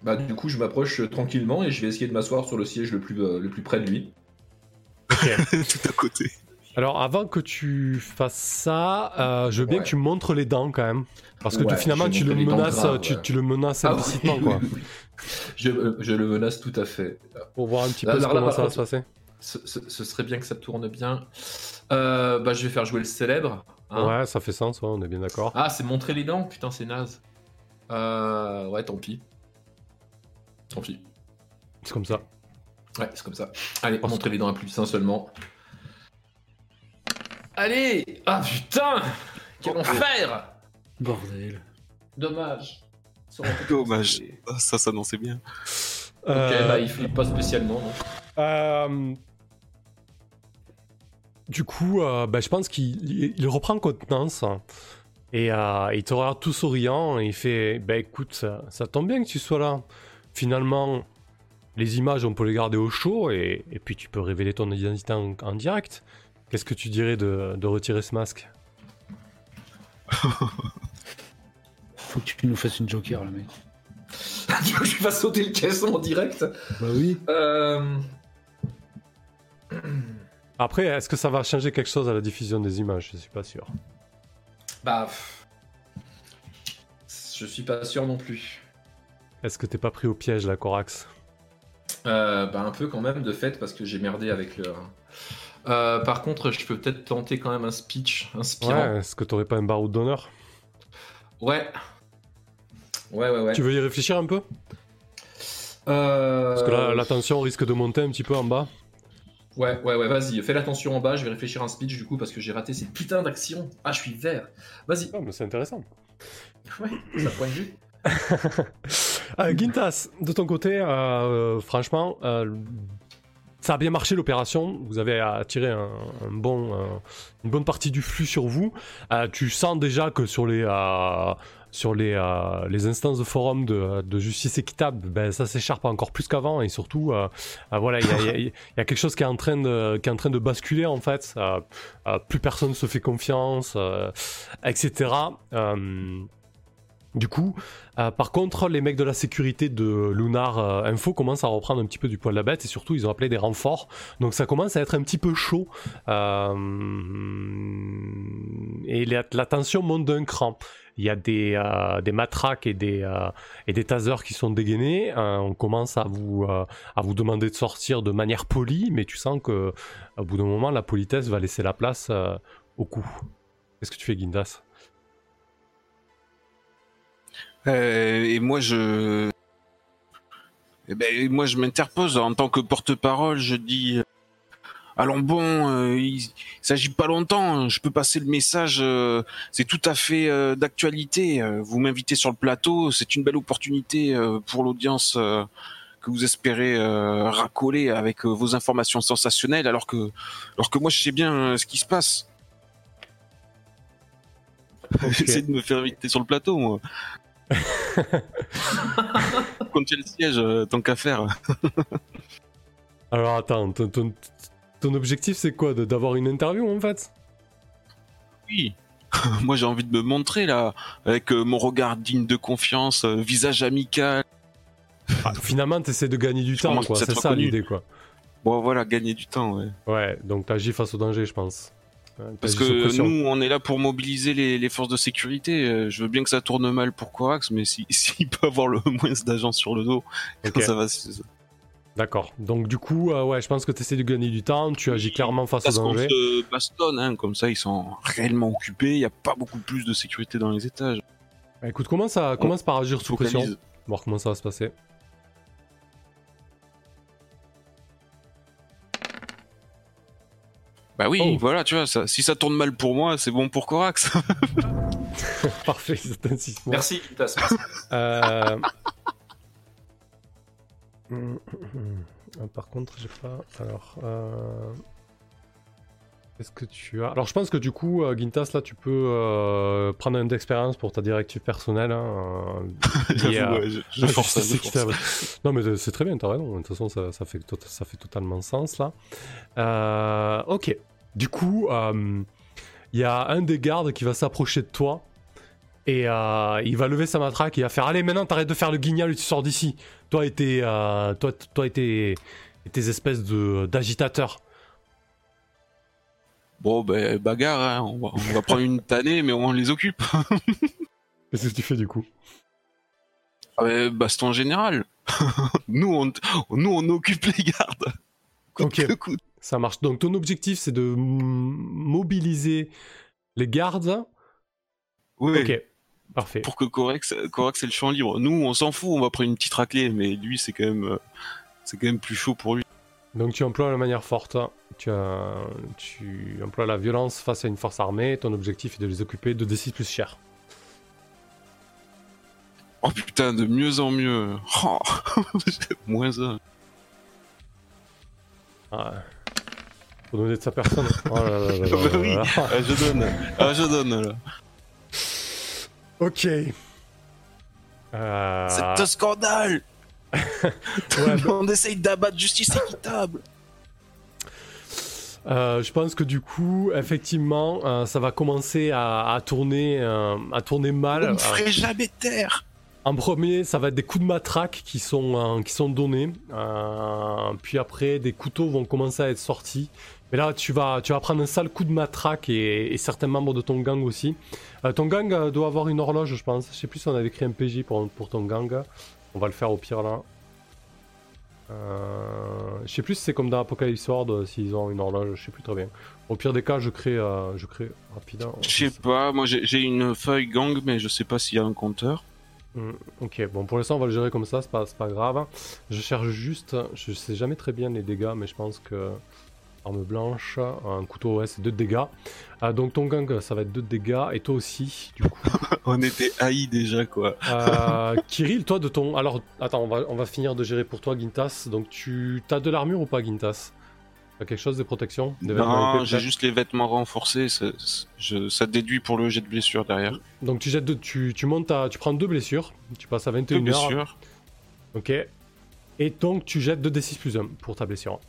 Bah du coup je m'approche tranquillement et je vais essayer de m'asseoir sur le siège le plus, euh, le plus près de lui.
Tout à côté.
Alors, avant que tu fasses ça, euh, je veux bien
Ouais.
que tu montres les dents quand même. Parce que tu- finalement, tu le menaces,
graves,
tu,
ouais.
tu le menaces implicitement, quoi.
Je, euh, je le menace tout à fait.
Pour voir un petit peu
là,
comment ça va se passer.
Ce, ce- ce serait bien que ça tourne bien. Euh, bah, je vais faire jouer le célèbre. hein.
ouais, ça fait sens, on est bien d'accord.
Ah, c'est montrer les dents Putain, c'est naze. Euh, ouais, tant pis. Tant pis.
C'est comme ça.
Ouais, c'est comme ça. Allez, montrer les dents à plus un seulement. Allez Ah putain Quel enfer
Bordel.
Dommage. Ça
Dommage. Ah, Ça, ça s'annonçait bien.
Ok,
Euh,
bah il flippe pas spécialement. non.
Euh, Du coup, euh, bah, je pense qu'il il- il reprend contenance et euh, il te regarde tout souriant et il fait Bah écoute, ça, ça tombe bien que tu sois là. Finalement, les images, on peut les garder au chaud et, et puis tu peux révéler ton identité en, en direct. Qu'est-ce que tu dirais de, de retirer ce masque
Faut que tu nous fasses une joker, là, mec.
tu veux que je fasse sauter le caisson en direct
Bah oui.
Euh...
Après, est-ce que ça va changer quelque chose à la diffusion des images? Je suis pas sûr.
Bah. Je suis pas sûr non plus.
Est-ce que t'es pas pris au piège, la Corax?
Euh, bah un peu quand même de fait parce que j'ai merdé avec le. Euh, par contre, je peux peut-être tenter quand même un speech inspirant.
Ouais, est-ce que t'aurais pas un baroud d'honneur?
Ouais. Ouais, ouais, ouais.
Tu veux y réfléchir un peu?
Euh,
Parce que là, la tension risque de monter un petit peu en bas.
Ouais, ouais, ouais, vas-y, fais l'attention en bas, je vais réfléchir à un speech du coup parce que j'ai raté cette putain d'action. Ah, je suis vert. Vas-y.
Ah, mais c'est intéressant.
Ouais, ça point de vue.
Euh, Gintas, de ton côté, euh, franchement, euh, ça a bien marché l'opération. Vous avez attiré une bonne partie du flux sur vous. Euh, tu sens déjà que sur les, euh, euh, instances de forum de, justice équitable, ben, ça s'écharpe encore plus qu'avant. Et surtout, voilà, il y a, quelque chose qui est en train de, qui est en train de basculer en fait. Plus personne se fait confiance, etc. Du coup, euh, par contre, les mecs de la sécurité de Lunar euh, Info commencent à reprendre un petit peu du poil de la bête et surtout, ils ont appelé des renforts. Donc ça commence à être un petit peu chaud. Euh, et la, tension monte d'un cran. Il y a des, matraques et des, tasers qui sont dégainés. On commence à vous, demander de sortir de manière polie, mais tu sens que au bout d'un moment, la politesse va laisser la place au coup. Qu'est-ce que tu fais, Gindas
Euh, et moi, je, eh ben, moi, je m'interpose en tant que porte-parole. Je dis, euh, allons bon, euh, il, s'agit pas longtemps. hein, Je peux passer le message. euh, c'est tout à fait euh, d'actualité. Vous m'invitez sur le plateau. C'est une belle opportunité pour l'audience que vous espérez racoler avec vos informations sensationnelles, alors que, alors que moi, je sais bien ce qui se passe. J'essaie de me faire inviter sur le plateau, moi. Quand tu le siège, euh, tant qu'à faire.
Alors attends, ton, ton- ton objectif c'est quoi D'avoir une interview en fait?
Oui. Moi, j'ai envie de me montrer là, avec euh, mon regard digne de confiance, euh, visage amical.
Ah, Finalement, t'essaies de gagner du
Je
temps, quoi. C'est ça l'idée, quoi.
Bon, voilà, gagner du temps, ouais.
Ouais, donc t'agis face au danger, je pense.
Parce que nous, on est là pour mobiliser les, les forces de sécurité. Euh, Je veux bien que ça tourne mal pour Corax, mais si- s'il peut avoir le moins d'agents sur le dos,
Ok,
ça va.
D'accord. Donc du coup, euh, ouais, je pense que t'essaies de gagner du temps. Tu agis clairement face
Parce qu'on
danger.
se bastonne, hein, comme ça, ils sont réellement occupés. Il n'y a pas beaucoup plus de sécurité dans les étages.
Bah, écoute, commence, à, commence par agir sous pression. Voir comment ça va se passer.
Bah oui,
Oh.
voilà, tu vois, ça, si ça tourne mal pour moi, c'est bon pour Corax.
Parfait.
Merci, Kitas.
Euh... ah, Par contre, j'ai pas. Alors. Euh... Qu'est-ce que tu as Alors, je pense que du coup, euh, Gintas, là, tu peux euh, prendre un d'expérience pour ta directive personnelle. hein, euh, liée à-
J'avoue, ouais, je, je
Ah,
force ça,
justice
je force ça.
équitable. Non, mais c'est très bien, t'as raison. De toute façon, ça, ça fait, tot- ça fait totalement sens là. Euh, ok. Du coup, euh, il y a un des gardes qui va s'approcher de toi et il va lever sa matraque et il va faire Allez, maintenant t'arrêtes de faire le guignol et tu sors d'ici. Toi et tes, toi, toi et tes, et tes espèces d'agitateurs.
Bon, ben, bagarre, hein. on, va, on va prendre une tannée, mais on les occupe.
Qu'est-ce que tu fais du coup?
Ah, ben, baston général. nous, on, nous, on occupe les gardes.
Ok. Ça marche. Donc ton objectif, c'est de mobiliser les gardes.
Oui.
Ok, parfait.
Pour que Corex, Corex ait le champ libre. Nous, on s'en fout, on va prendre une petite raclée, mais lui, c'est quand même, euh, c'est quand même plus chaud pour lui.
Donc tu emploies la manière forte. Tu, as- tu emploies la violence face à une force armée. Ton objectif est de les occuper de D6 plus cher.
Oh putain, de mieux en mieux. Oh. Moins un.
Ah. Faut donner de sa personne. Oh là là là là
Bah
là
oui.
là.
Ah, je donne. Ah, je donne, là.
Ok. Euh,
C'est un scandale Tout
Ouais,
le monde essaye d'abattre justice équitable
euh, je pense que du coup, effectivement, euh, ça va commencer à, à tourner, euh, à tourner mal.
On ne ferait jamais taire
En premier, ça va être des coups de matraque qui sont, qui sont donnés. Puis après, des couteaux vont commencer à être sortis. Mais là, tu vas, tu vas prendre un sale coup de matraque et, et certains membres de ton gang aussi. Ton gang doit avoir une horloge, je pense. Je sais plus si on avait créé un PJ pour, pour ton gang. On va le faire au pire là. Euh, je sais plus si c'est comme dans Apocalypse Sword, euh, s'ils ont une horloge, je sais plus très bien. Au pire des cas, je crée, euh, je crée rapidement.
Je sais pas, moi j'ai une feuille gang, mais je sais pas s'il y a un compteur.
Hmm, ok, bon pour l'instant on va le gérer comme ça, c'est pas, c'est pas grave. Je cherche juste, je sais jamais très bien les dégâts, mais je pense que arme blanche, un couteau ouais c'est 2 dégâts. Ah, donc ton gang ça va être 2 dégâts et toi aussi du coup.
On était haïs déjà, quoi.
Euh, Kirill, toi de ton, alors attends on va, on va finir de gérer pour toi Gintas. Donc tu as de l'armure ou pas Gintas? T'as quelque chose de protection? Des
Non, j'ai juste les vêtements renforcés, ça, je- ça déduit pour le jet de blessure derrière.
Donc tu jettes deux, tu, tu montes à, tu prends deux blessures, tu passes à
Deux
21 heures.
blessures.
Ok. Et donc tu jettes 2d6 plus 1 pour ta blessure.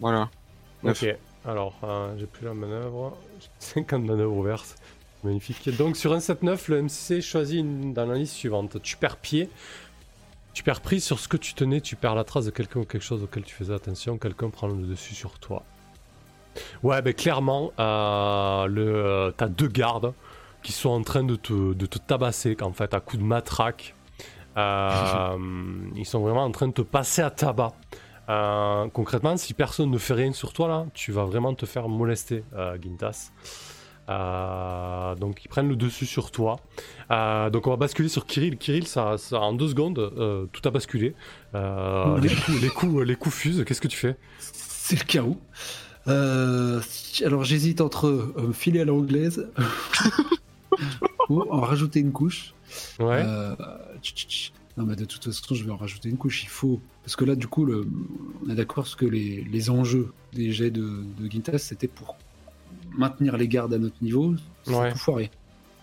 Voilà.
Ok, alors euh, j'ai plus la manœuvre. J'ai 50 manœuvres ouvertes. Magnifique. Donc sur un 7-9, le MC choisit une... dans la liste suivante. Tu perds pied. Tu perds prise sur ce que tu tenais, tu perds la trace de quelqu'un ou quelque chose auquel tu faisais attention, quelqu'un prend le dessus sur toi. Ouais, ben clairement, euh, le, euh, t'as deux gardes qui sont en train de te, de te tabasser, en fait, à coups de matraque. Euh, ils sont vraiment en train de te passer à tabac. Euh, concrètement, si personne ne fait rien sur toi là, tu vas vraiment te faire molester, euh, Gintas. Euh, donc ils prennent le dessus sur toi. Euh, donc on va basculer sur Kirill. Kirill, ça, ça- en deux secondes, tout a basculé. Les, coups, les, coups, les coups fusent. Qu'est-ce que tu fais?
C'est le chaos. Alors j'hésite entre filer à l'anglaise ou en rajouter une couche.
Ouais.
Tch, tch, tch. Non mais de toute façon je vais en rajouter une couche. Il faut parce que là du coup le... on est d'accord parce que les, les enjeux des jets de, de Gintas c'était pour maintenir les gardes à notre niveau. C'est
Ouais.
tout foiré.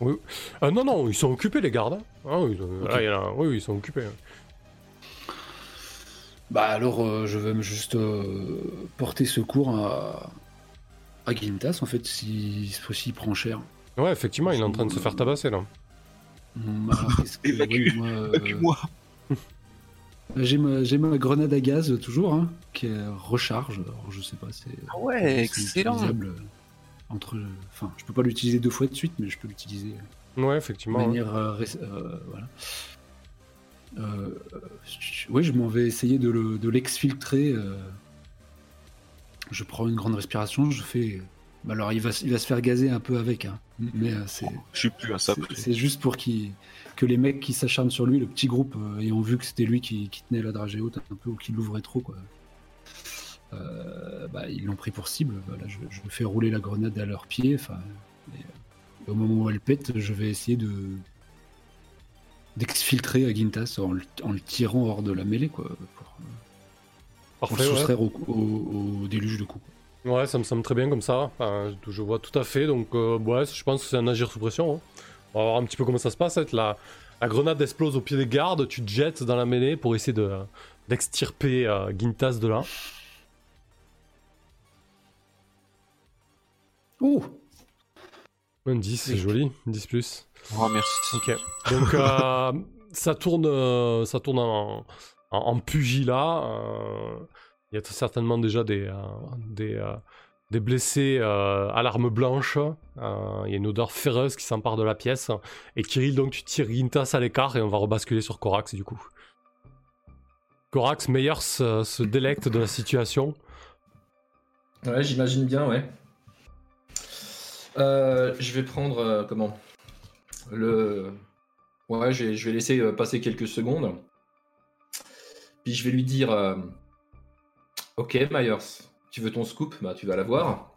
Euh, non, non, ils sont occupés les gardes. hein. Ah, oui, euh,
Ok.
là, il y en a- oui, oui, ils sont occupés.
Bah alors euh, je vais me juste euh, porter secours à, à Gintas en fait si s'il prend cher.
Ouais, effectivement, il est en train de se faire tabasser là.
Évacue.
oui, moi, euh,
Évacue-moi.
J'ai ma, grenade à gaz euh, toujours, hein, qui est recharge. Alors, je sais pas, c'est.
Ah ouais,
c'est
excellent.
euh, Entre, enfin, je peux pas l'utiliser deux fois de suite, mais je peux l'utiliser
Ouais,
de
effectivement. ouais.
manière. euh, euh, voilà. Euh, euh, je- oui, je m'en vais essayer de le- de l'exfiltrer. euh. Je prends une grande respiration, je fais. Bah alors, il va, se- il va se faire gazer un peu avec, hein, mais euh, c'est.
Je suis plus à ça
C'est- juste pour qu'il- que les mecs qui s'acharnent sur lui, le petit groupe, euh, ayant vu que c'était lui qui, qui tenait la dragée haute un peu ou qui l'ouvrait trop, quoi. Euh, bah, ils l'ont pris pour cible. Voilà, je, je fais rouler la grenade à leurs pieds. Enfin, au moment où elle pète, je vais essayer de d'exfiltrer Agintas en, le- en le tirant hors de la mêlée, quoi, pour, pour
Parfait,
soustraire au, au- au déluge de coups.
Ouais, ça me semble très bien comme ça. Enfin, je, vois tout à fait. Donc, euh, ouais, je pense que c'est un agir sous pression. hein. On va voir un petit peu comment ça se passe. hein. La, la grenade explose au pied des gardes. Tu te jettes dans la mêlée pour essayer de d'extirper euh, Gintas de là.
Oh
Un 10, c'est joli. 10 plus.
Oh, merci.
Ok. Donc, euh, ça tourne, euh, ça tourne en, en, en pugilat. Il y a certainement déjà des, euh, des, euh, des blessés euh, à l'arme blanche. Il y a une odeur féreuse qui s'empare de la pièce. Et Kirill, donc tu tires Gintas à l'écart et on va rebasculer sur Corax du coup. Corax, Meyers se, délecte de la situation.
Ouais, j'imagine bien, ouais. Je vais prendre comment? Le. Ouais, je vais, laisser passer quelques secondes. Puis je vais lui dire Ok, Myers, tu veux ton scoop? Bah, tu vas l'avoir.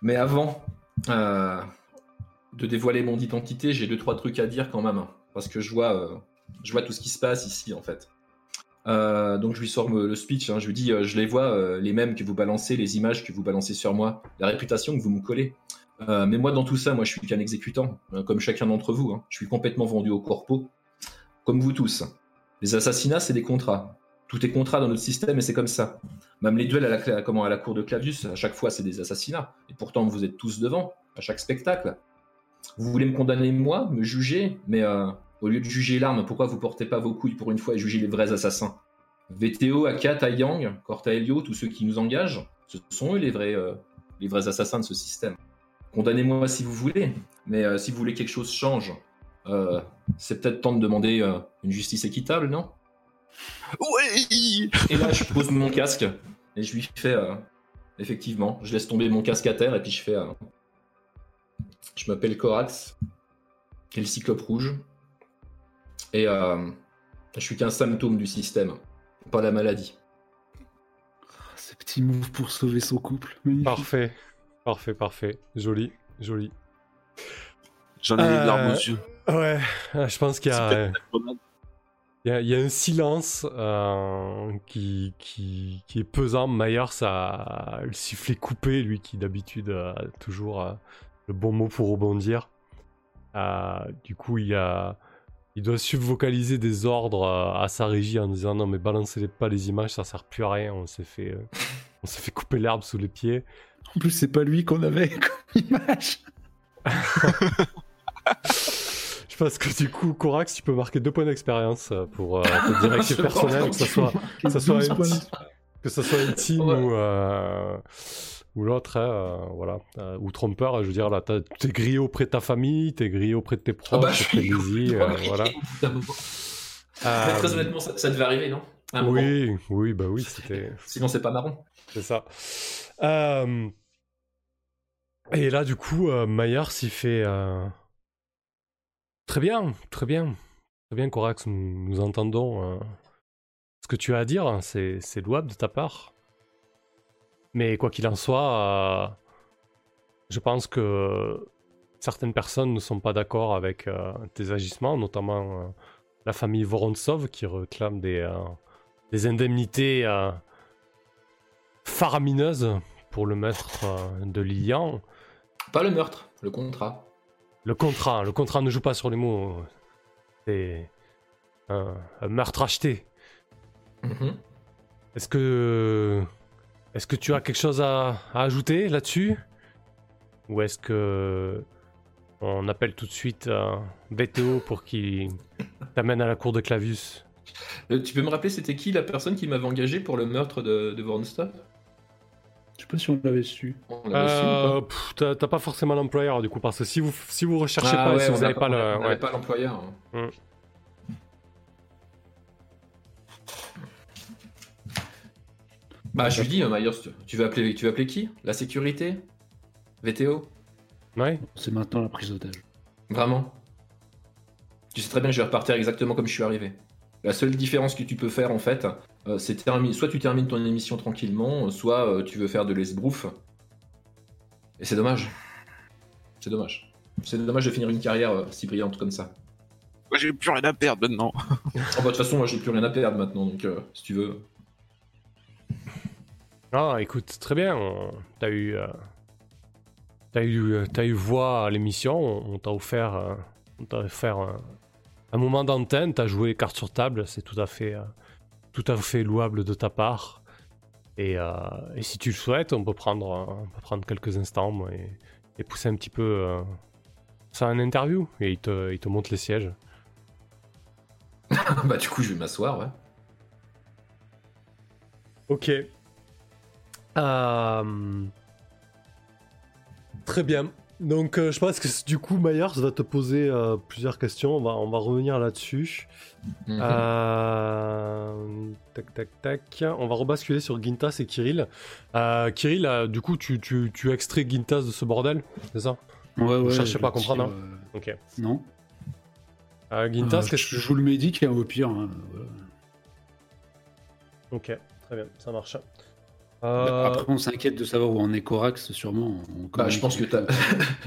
Mais avant euh, de dévoiler mon identité, j'ai deux trois trucs à dire quand même, hein, parce que je vois, euh, je vois tout ce qui se passe ici en fait. Euh, donc je lui sors le speech, hein, je lui dis je les vois, les mêmes que vous balancez, les images que vous balancez sur moi, la réputation que vous me collez. Mais moi dans tout ça, moi je suis qu'un exécutant, euh, comme chacun d'entre vous. hein. Je suis complètement vendu au corpo, comme vous tous. Les assassinats, c'est des contrats. Tout est contrat dans notre système et c'est comme ça. Même les duels à la, cour de Clavius, à chaque fois c'est des assassinats. Et pourtant vous êtes tous devant, à chaque spectacle. Vous voulez me condamner moi, me juger, mais euh, au lieu de juger l'arme, pourquoi vous portez pas vos couilles pour une fois et jugez les vrais assassins? VTO, Aka, Taiyang, Corta Helio, tous ceux qui nous engagent, ce sont eux les vrais, euh, les vrais assassins de ce système. Condamnez-moi si vous voulez, mais euh, si vous voulez que quelque chose change, c'est peut-être temps de demander une justice équitable, non?
Oui
Et là, je pose mon casque et je lui fais, euh, effectivement, je laisse tomber mon casque à terre et puis je fais, euh, je m'appelle Corax, et le cyclope rouge, et euh, je suis qu'un symptôme du système, pas la maladie.
Ces petits moves pour sauver son couple. Magnifique.
Parfait, parfait, parfait. Joli, joli.
J'en ai les
Euh,
larmes aux yeux.
Ouais, je pense qu'il y a. il y a, il y a un silence euh, qui, qui, qui est pesant. Myers a le sifflet coupé, lui qui d'habitude a toujours euh, le bon mot pour rebondir. Euh, du coup, il, a, il doit subvocaliser des ordres à sa régie en disant non mais balancez pas les images, ça sert plus à rien. On s'est fait, on s'est fait couper l'herbe sous les pieds.
En plus, c'est pas lui qu'on avait comme image.
Je pense que du coup, Corax, tu peux marquer deux points d'expérience euh, pour euh, ta directive
Je
personnelle, que ce soit, que ça soit
12
un
points
petit- que ce soit intime
Ouais.
ou, euh, ou l'autre, hein, euh, voilà, ou trompeur. Je veux dire, là, t'es grillé auprès de ta famille, t'es grillé auprès de tes proches,
Ah bah, je suis
euh, voilà.
Mais très honnêtement, ça, ça devait arriver, non? Moment.
oui, oui, bah oui, c'était,
Sinon, c'est pas marrant.
c'est ça. Et là, du coup, Myers, il fait. Très bien, très bien. Très bien, Corax, nous, entendons euh, ce que tu as à dire. C'est louable de ta part. Mais quoi qu'il en soit, euh, je pense que certaines personnes ne sont pas d'accord avec euh, tes agissements, notamment la famille Vorontsov qui réclame des, des indemnités faramineuses pour le euh, de Lilian.
Pas le meurtre, le contrat.
Le contrat, le contrat ne joue pas sur les mots. C'est un, un meurtre acheté.
Mhm.
Est-ce que est-ce que tu as quelque chose à, à ajouter là-dessus? Ou est-ce que on appelle tout de suite euh, BTO pour qu'il t'amène à la cour de Clavius?
Euh, tu peux me rappeler, c'était qui la personne qui m'avait engagé pour le meurtre de, de
Je sais pas si on l'avait su.
Euh, T'as pas forcément l'employeur du coup parce que si vous si vous recherchez
Ah
pas,
ouais,
si vous n'avez pas le, ouais.
l'employeur. hein. Bah, je lui dis, Myers, tu- tu veux appeler, tu veux appeler qui? La sécurité? VTO
Ouais.
C'est maintenant la prise d'otage.
Vraiment? Tu sais très bien que je vais repartir exactement comme je suis arrivé. La seule différence que tu peux faire, en fait, euh, c'est. Soit tu termines ton émission tranquillement, soit euh, tu veux faire de l'esbrouf. Et c'est dommage. C'est dommage. C'est dommage de finir une carrière euh, si brillante comme ça.
Moi, j'ai plus rien à perdre maintenant.
Oh, bah, De toute façon, moi j'ai plus rien à perdre maintenant, donc euh, si tu veux.
Ah, écoute, très bien. on- T'as eu, euh, t'as eu, euh, t'as eu voix à l'émission. On t'a offert, euh, on t'a offert un, un moment d'antenne. T'as joué les cartes sur table. C'est tout à fait, euh, tout à fait louable de ta part. Et, euh, et si tu le souhaites, on peut prendre, on peut prendre quelques instants et, et pousser un petit peu euh, ça en interview. Et il te, il te montre les sièges.
bah du coup, je vais m'asseoir, ouais.
Ok. Euh, Très bien. Donc euh, je pense que du coup Myers va te poser euh, plusieurs questions. On va, on va revenir là-dessus.
Mhm.
Euh, Tac tac tac. On va rebasculer sur Gintas et Kirill. Euh, Kirill, euh, du coup tu, tu, tu extrais Gintas de ce bordel, c'est ça?
Ouais, ouais.
cherchez pas à comprendre,
euh,
Ok.
Non.
Euh, Gintas,
Euh, je joue le médic et au pire. hein, voilà.
Ok, très bien, ça marche.
Bah,
Euh,
Après, on s'inquiète de savoir où en est Corax, sûrement. On
Bah, je pense que t'as,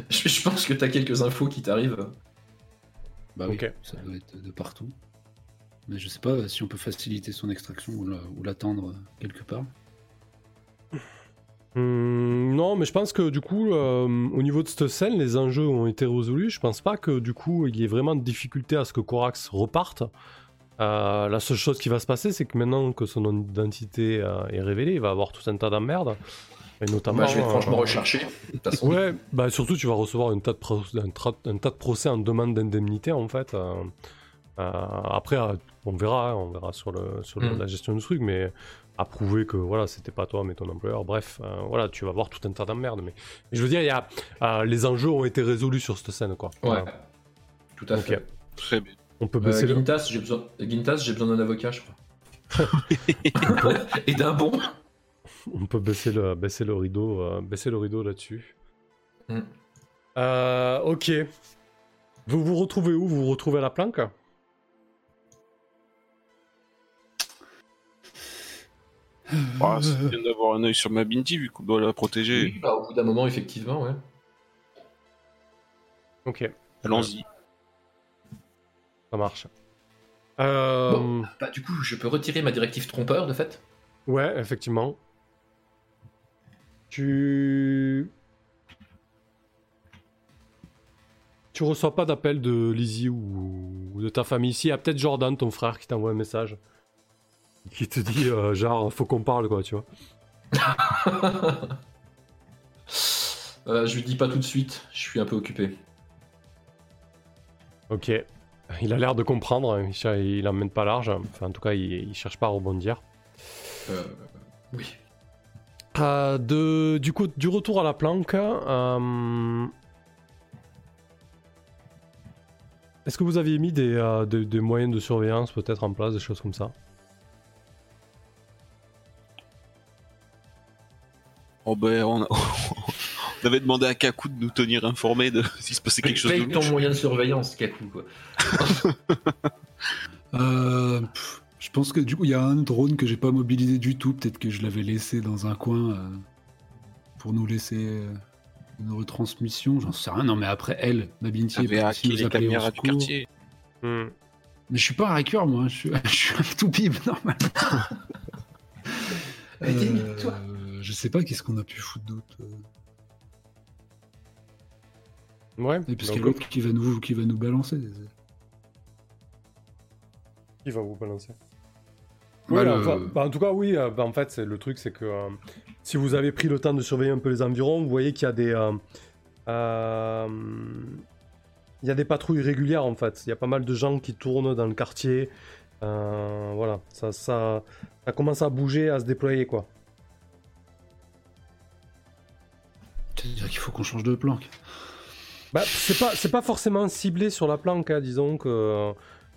je je pense que t'as quelques infos qui t'arrivent.
Bah oui, ça doit être de partout. Mais je sais pas si on peut faciliter son extraction ou la- ou l'attendre quelque part.
Hmm, non, mais je pense que du coup, euh, au niveau de cette scène, les enjeux ont été résolus. Je pense pas que du coup, il y ait vraiment de difficulté à ce que Corax reparte. Euh, la seule chose qui va se passer, c'est que maintenant que son identité euh, est révélée, il va avoir tout un tas d'emmerdes. Et notamment.
Bah, je vais être
euh,
franchement façon.
Ouais, bah surtout tu vas recevoir un tas de, pro- un tra- un tas de procès en demande d'indemnité en fait. euh, euh, après, on verra, hein, on verra sur, le, sur le-
Mm.
la gestion du truc, mais à prouver que voilà, c'était pas toi mais ton employeur. Bref, euh, voilà, tu vas voir tout un tas d'emmerdes. Mais, mais je veux dire, il y a, euh, les enjeux ont été résolus sur cette scène quoi.
Ouais.
Voilà.
Tout à
Ok.
fait.
Très bien.
On peut
Euh,
baisser le.
Gintas, j'ai besoin, Gintas, j'ai besoin d'un avocat, je crois. Et d'un bon.
On peut baisser le, baisser le rideau, euh, baisser le rideau là-dessus.
Mm.
Euh, ok. Vous vous retrouvez où? Vous vous retrouvez à la planque?
Ah, c'est bien d'avoir un œil sur ma Binti vu qu'on doit la protéger.
Oui, bah, au bout d'un moment, effectivement, ouais.
Ok,
Allons-y.
Ça marche. Euh,
Bon. Bah, du coup, je peux retirer ma directive trompeur, de fait.
Ouais, effectivement. Tu. Tu reçois pas d'appel de Lizzie ou... ou de ta famille ici. Il y a peut-être Jordan, ton frère, qui t'envoie un message. Qui te dit, euh, genre, faut qu'on parle, quoi, tu vois.
Euh, je lui dis pas tout de suite, je suis un peu occupé.
Ok. Il a l'air de comprendre, il, cher- il emmène pas large. Enfin, en tout cas, il, il cherche pas à rebondir.
Euh, oui.
Euh, de, du coup, du retour à la planque, euh, est-ce que vous aviez mis des, euh, des- des moyens de surveillance peut-être en place, des choses comme ça?
Oh ben, on, a- on avait demandé à Kaku de nous tenir informés de s'il se passait quelque chose de
Paye ton moyen de surveillance, Kaku, quoi.
Euh, pff, je pense que du coup, il y a un drone que j'ai pas mobilisé du tout. Peut-être que je l'avais laissé dans un coin euh, pour nous laisser euh, une retransmission. J'en sais rien. Non, mais après, elle, ma Binti,
avait
peut
hacké
aussi nous
les caméras du quartier.
Hmm.
Mais je suis pas un hacker, moi. Je suis, je suis un tout pib, normalement. Euh, je sais pas qu'est-ce qu'on a pu foutre d'autre.
Ouais.
Et parce qu'il y a l'autre qui va nous, qui va nous balancer.
qui va vous balancer
Bah,
Oui,
le-
enfin, bah, en tout cas, oui. euh, bah, en fait, le truc, c'est que euh, si vous avez pris le temps de surveiller un peu les environs, vous voyez qu'il y a des, euh, euh, il y a des patrouilles régulières en fait. Il y a pas mal de gens qui tournent dans le quartier. Voilà, ça, ça, ça commence à bouger, à se déployer quoi.
C'est-à-dire qu'il faut qu'on change de planque.
Bah, c'est pas, c'est pas forcément ciblé sur la planque, hein, disons que,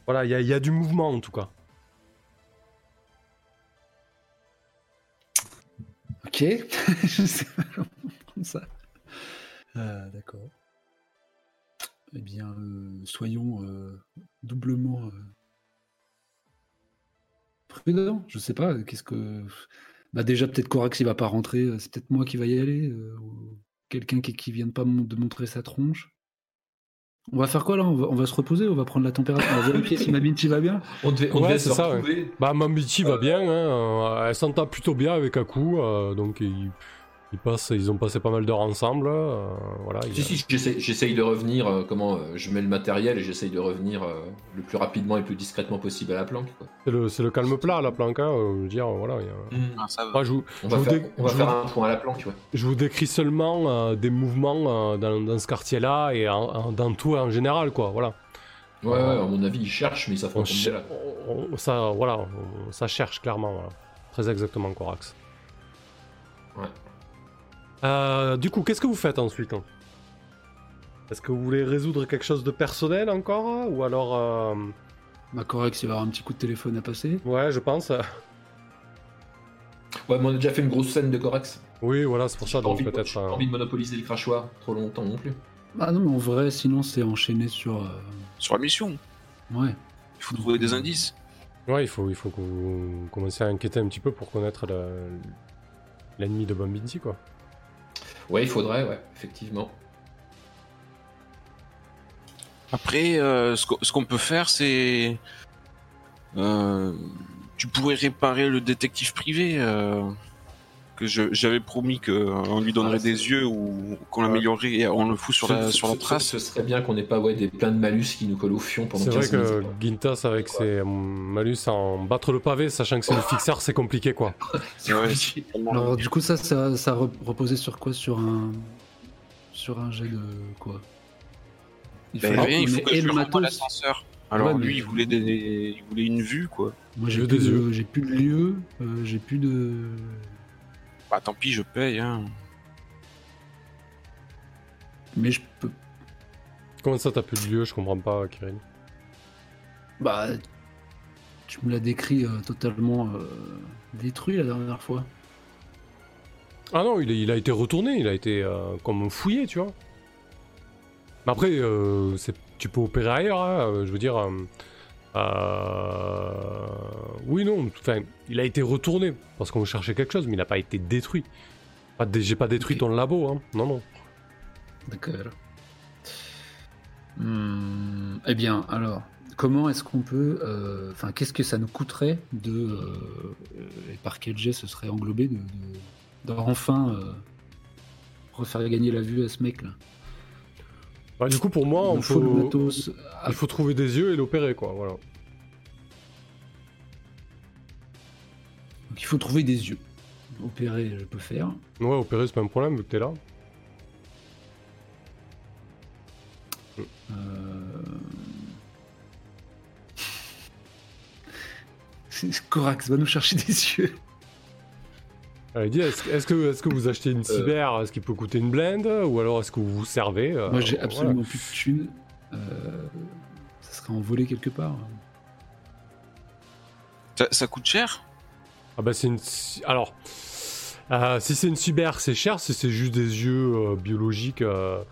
voilà, il y, a- du mouvement en tout cas.
Ok. je sais pas comment ça. Euh, D'accord. Eh bien, euh, soyons euh, doublement prudents. Je sais pas. Qu'est-ce que. Bah déjà peut-être Corax il va pas rentrer. C'est peut-être moi qui va y aller. Quelqu'un qui, qui vient pas de montrer sa tronche. On va faire quoi là? On va, on va se reposer On va prendre la température On va vérifier si ma Binti va bien
On devait, on
Ouais,
devait se
ça, ouais.
retrouver.
Bah, Mambichi va
Euh,
bien, hein, elle s'entend plutôt bien avec Aku, euh, donc ils, ils passent, ils ont passé pas mal d'heures ensemble. euh, voilà,
Si,
a-
si, j'essaie j'essaye de revenir, euh, comment, euh, je mets le matériel et j'essaye de revenir euh, le plus rapidement et le plus discrètement possible à la planque.
C'est le, c'est le calme plat la planque, hein, euh, je veux dire, voilà. a-
Ah, ça va.
Moi, je, vous-
On
je
va
vous
faire, on va
je
faire
vous-
un point à la planque, ouais.
je vous décris seulement euh, des mouvements euh, dans, dans ce quartier-là et en- en- dans tout en général, quoi, voilà.
Ouais, ouais, à mon avis, ils cherchent, mais ça là.
on- on- ça, voilà, ça cherche clairement. voilà. Très exactement, Corax.
Ouais.
Euh, du coup, qu'est-ce que vous faites ensuite hein Est-ce que vous voulez résoudre quelque chose de personnel encore Ou alors. euh,
Bah, Corex, il va avoir un petit coup de téléphone à passer.
Ouais, je pense.
Ouais, mais on a déjà fait une grosse scène de Corax.
Oui, voilà, c'est pour ça,
J'ai pas
donc
envie de-
peut-être.
j'ai pas
euh,
envie de monopoliser le crachoir trop longtemps non plus.
Ah non, mais en vrai, sinon, c'est enchaîné sur. euh,
Sur la mission,
Ouais.
il faut trouver des indices.
Ouais, il faut, il faut que vous commenciez à enquêter un petit peu pour connaître le- l'ennemi de Bombinti, quoi.
Ouais, il faudrait, ouais, effectivement.
Après, euh, ce qu'on peut faire, c'est... euh, tu pourrais réparer le détective privé euh, que j'avais promis qu'on lui donnerait
Ah,
des yeux ou qu'on l'améliorerait et on le fout sur la, sur la
ce-
trace.
Ce serait bien qu'on ait pas ouais, des, plein de malus qui nous collent au fion pendant
C'est
15
vrai que. Gintas, avec ses euh, malus en battre le pavé, sachant que c'est le fixeur, c'est compliqué, quoi.
Compliqué. Alors, du coup, ça, ça, ça re- reposait sur quoi? Sur un. Sur un jet de quoi? Il
Ben,
fallait
rien, il faut que
et
je
le matos.
l'ascenseur. Alors
Ouais, mais-
lui, il voulait, des... il voulait une vue, quoi.
Moi, j'ai plus,
des
de...
yeux.
j'ai plus de lieu, euh, j'ai plus de.
Bah tant pis, je paye. Hein.
Mais je peux.
Comment ça, t'as plus de lieu Je comprends pas, Kirin.
Bah. Tu me l'as décrit euh, totalement euh, détruit la dernière fois.
Ah non, il, est- il a été retourné, il a été euh, comme fouillé, tu vois. Mais après, euh, c'est- tu peux opérer ailleurs, hein, je veux dire. Euh, oui, non, enfin, il a été retourné parce qu'on cherchait quelque chose, mais il n'a pas été détruit. Pas dé- J'ai pas détruit ton labo, hein. Non, non.
D'accord. Hmm, eh bien, alors, comment est-ce qu'on peut. euh, Enfin, qu'est-ce que ça nous coûterait de. euh, et par quel jet ce serait englobé de. de- d'en enfin refaire gagner la vue à ce mec-là?
Bah, du coup, pour moi,
Il faut le
peut-
matos.
Il faut trouver des yeux et l'opérer, quoi. Voilà.
donc il faut trouver des yeux. Opérer, je peux faire.
Ouais, opérer, c'est pas un problème vu que t'es là.
Euh... Corax va nous chercher des yeux.
Allez, dis, est-ce est-ce que, est que vous achetez une cyber Est-ce qu'il peut coûter une blende Ou alors est-ce que vous vous servez euh,
Moi, j'ai
voilà.
absolument plus de thunes. Euh, ça serait envolé quelque part.
Ça, ça coûte cher?
Ah bah c'est une... Alors, euh, si c'est une cyber, c'est cher. Si c'est juste des yeux euh, biologiques euh,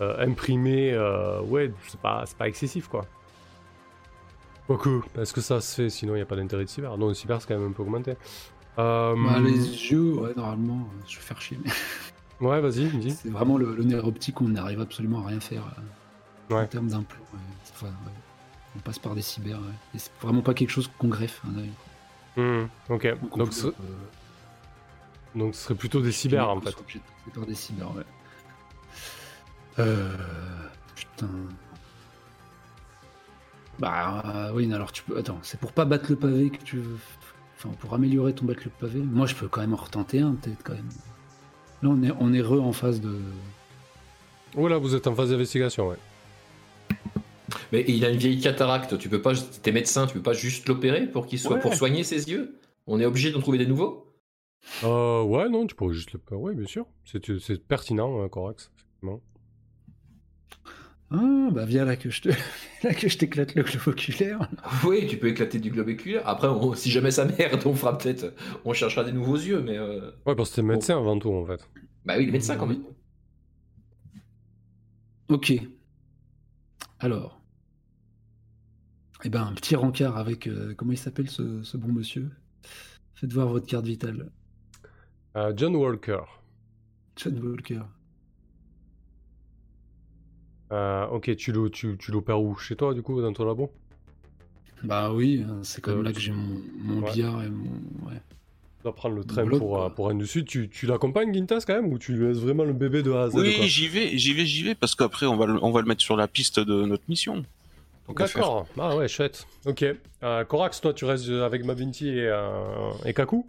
euh, imprimés, euh, ouais, c'est pas, c'est pas excessif, quoi. Quoique, est-ce que ça se fait? Sinon, il n'y a pas d'intérêt de cyber. Non, le cyber, c'est quand même un peu augmenté. Euh,
Bah, les yeux, ouais, normalement, euh, je vais faire chier. mais
Ouais, vas-y, dis.
C'est vraiment le, le nerf optique, on n'arrive absolument à rien faire euh, en
Ouais.
termes d'implant. Enfin. On passe par des cyber. ouais. Et c'est vraiment pas quelque chose qu'on greffe. œil.
Hmm, ok,
Donc, on
donc, ce...
euh,
donc ce serait plutôt des cyber, en fait.
passer par des cyber, ouais. Euh... Putain. Bah euh, oui, alors tu peux. Attends, c'est pour pas battre le pavé que tu veux. Enfin, pour améliorer ton battre le pavé. Moi, je peux quand même en retenter un, peut-être quand même. Là, on est, on est re en phase de.
Voilà, vous êtes en phase d'investigation, ouais.
Mais il a une vieille cataracte, tu peux pas, t'es médecin, tu peux pas juste l'opérer pour qu'il soit
Ouais.
pour soigner ses yeux? On est obligé d'en trouver des nouveaux?
Euh, ouais, non, tu pourrais juste le. Ouais, bien sûr. C'est c'est pertinent, hein, Corax, effectivement.
Ah, bah viens là que je te, là que je t'éclate le globe oculaire.
Oui, tu peux éclater du globe oculaire. Après, on- si jamais ça merde, on fera peut-être, on cherchera des nouveaux yeux, mais euh,
Ouais, parce que t'es médecin avant tout, en fait.
bah oui, le médecin quand même.
Ok. Alors. Eh ben, un petit rencard avec. euh, comment il s'appelle ce, ce bon monsieur? Faites voir votre carte vitale.
Euh, John Walker.
John Walker.
Euh, ok, tu l'o- tu, tu l'opères où? Chez toi, du coup, dans ton labo?
Bah oui, hein, c'est quand
Euh,
même là
tu-
que j'ai mon, mon
Ouais.
billard et mon. Ouais.
Tu dois prendre le train
Bloc,
pour, euh, pour Rennes du Sud. Tu, tu l'accompagnes, Gintas, quand même Ou tu lui laisses vraiment le bébé de A à Z
Oui, j'y vais, j'y vais, j'y vais, parce qu'après on va, le, on va le mettre sur la piste de notre mission.
D'accord. Ah ouais, chouette. Ok. Euh, Corax, toi, tu restes avec Mavinti et, euh, et Kaku?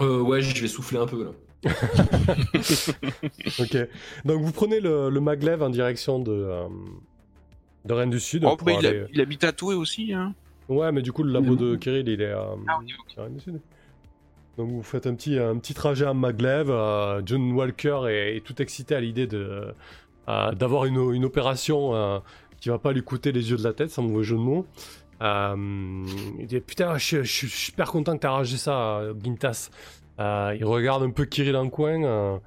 Euh, ouais, je vais souffler un peu là.
Ok. Donc vous prenez le, le maglev en direction de, euh, de Rennes du Sud.
Oh,
pour
il,
aller-
a- il habite à Toué aussi. Hein.
Ouais, mais du coup, le labo de. Kirill, il est à,
Ah oui,
à Rennes du Sud. Donc vous faites un petit, un petit trajet à Maglev. euh, John Walker est, est tout excité à l'idée de euh, d'avoir une, une opération euh, qui va pas lui coûter les yeux de la tête, sans mauvais jeu de mots. Euh, il dit putain, je, suis super content que t'as arrangé ça, Gintas. Euh, il regarde un peu Kirill en coin. euh,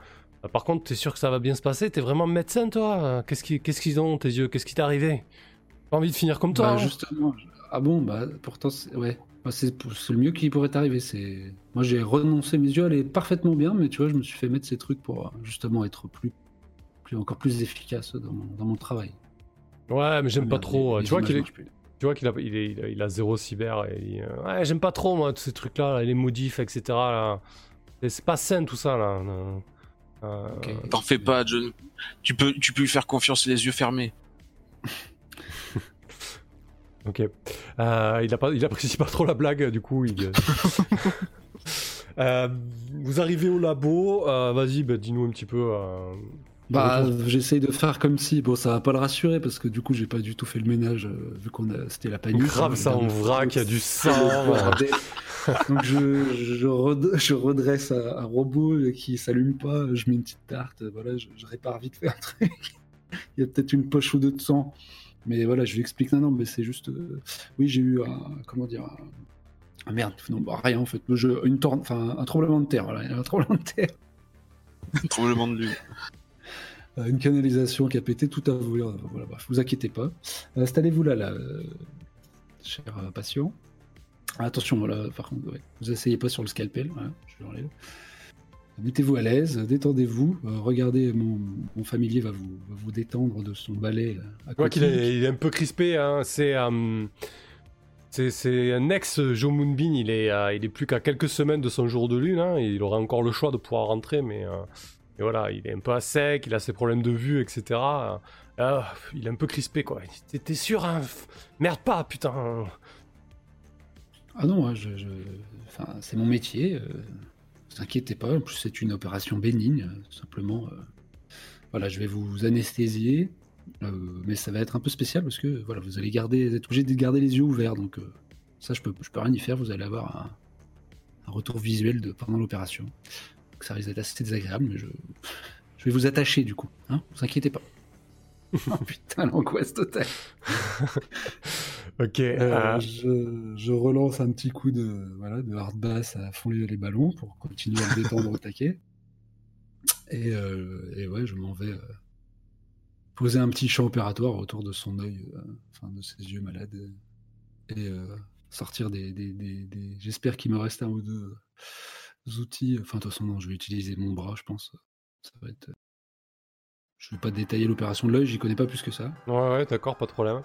euh, par contre, t'es sûr que ça va bien se passer? T'es vraiment médecin, toi? Qu'est-ce qui- qu'est-ce qu'ils ont, tes yeux? Qu'est-ce qui t'est arrivé? Pas envie de finir comme toi
Bah,
hein
justement. Ah bon, bah pourtant, c'est- ouais. Bah, c'est le mieux qui pourrait t'arriver. C'est moi j'ai renoncé mes yeux, elle est parfaitement bien, mais tu vois, je me suis fait mettre ces trucs pour justement être plus, plus encore plus efficace dans mon, dans mon travail.
Ouais, mais j'aime
Ah,
pas trop.
les- les
tu vois qu'il est. tu vois qu'il a, il est- il a, il a zéro cyber et euh, ouais, j'aime pas trop moi tous ces trucs là, les modifs, etc. Là. C'est- C'est pas sain tout ça là. Euh, euh,
Ok.
T'en fais pas, John. Tu peux, tu peux lui faire confiance les yeux fermés.
Ok. Euh, il, a pas, il apprécie pas trop la blague, du coup. Il... Euh, vous arrivez au labo. euh, Vas-y, bah, dis-nous un petit peu.
Bah, j'essaye de faire comme si, bon, ça va pas le rassurer parce que du coup, j'ai pas du tout fait le ménage euh, vu qu'on a, c'était la panique.
grave
hein,
ça
le
en vrac, il y a du sang.
le bordel. Donc je, je, red- je redresse un, un robot qui s'allume pas, je mets une petite tarte, voilà, je, je répare vite fait un truc. Il y a peut-être une poche ou deux de sang, mais voilà, je lui explique non, non, mais c'est juste, euh, oui, j'ai eu un, comment dire, un, ah, merde, non, bah, rien en fait, je, une torn- enfin un tremblement de terre, voilà, un tremblement de terre.
Tremblement de lune.
Euh, une canalisation qui a pété tout à vous. Voilà, bref, vous inquiétez pas. Euh, Installez-vous là, là, euh, cher patient. Ah, attention, voilà, par contre, ouais, vous asseyez pas sur le scalpel. voilà, je l'enlève. Mettez-vous à l'aise, détendez-vous. euh, regardez, mon, mon familier va vous, va vous détendre de son balai.
Je vois qu'il
coquille.
est, il est un peu crispé. Hein. C'est, euh, un ex Joe Moonbeam. Il est, euh, il est plus qu'à quelques semaines de son jour de lune. Hein. Il aura encore le choix de pouvoir rentrer, mais et voilà, il est un peu à sec. Il a ses problèmes de vue, etc. Euh, il est un peu crispé, quoi. T'es, sûr hein Merde pas, putain.
Ah non, ouais, je, c'est mon métier. Euh, vous inquiétez pas. En plus, c'est une opération bénigne. euh, simplement, euh, voilà, je vais vous anesthésier, mais ça va être un peu spécial parce que voilà, vous allez garder, vous êtes obligé de garder les yeux ouverts. Donc ça, je peux, peux rien y faire. Vous allez avoir un, un retour visuel de pendant l'opération. Donc, ça risque d'être assez désagréable, mais je, je vais vous attacher du coup. Hein, vous inquiétez pas. oh putain, l'angoisse totale.
Ok.
Euh,
euh,
je, je relance un petit coup de, voilà, de hard bass à fond les, ballons pour continuer à me détendre au taquet. Et, euh, et ouais, je m'en vais euh, poser un petit champ opératoire autour de son œil, euh, enfin de ses yeux malades, et sortir des. des, des- des- J'espère qu'il me reste un ou deux outils. Enfin, de toute façon, non, je vais utiliser mon bras, je pense. Ça va être. Je vais pas détailler l'opération de l'œil, j'y connais pas plus que ça.
Ouais, ouais, d'accord, pas de problème.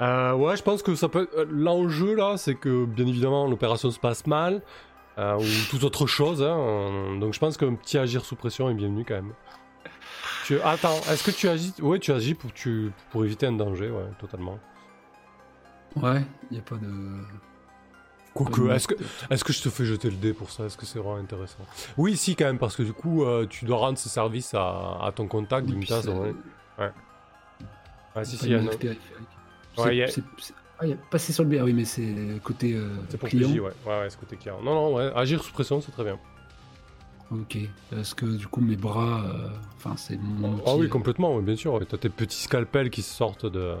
Euh, ouais, je pense que ça peut. euh, L'enjeu là, c'est que bien évidemment l'opération se passe mal euh, ou toute autre chose. hein, euh, donc je pense qu'un petit agir sous pression est bienvenu quand même. Tu... Attends, est-ce que tu agis Ouais, tu agis pour, tu... pour éviter un danger, ouais, totalement.
Ouais, il n'y a pas de.
Quoique, est-ce que, est-ce que je te fais jeter le dé pour ça? Est-ce que c'est vraiment intéressant? Oui, si, quand même, parce que du coup, euh, tu dois rendre ce service à, à ton contact,
Oui, c'est-
Ouais, Ouais, si, si, il y a. Ouais,
C'est-
y a-
c'est- c'est- Ah, il y a passé sur le B. Ah oui, mais c'est côté euh,
C'est pour
client.
PJ, ouais. ouais, ouais, ce côté client. Non, non, ouais, agir sous pression, c'est très bien.
Ok. Est-ce que du coup mes bras, euh, enfin c'est mon.
Ah oui, complètement, ouais, bien sûr. T'as tes petits scalpels qui sortent de.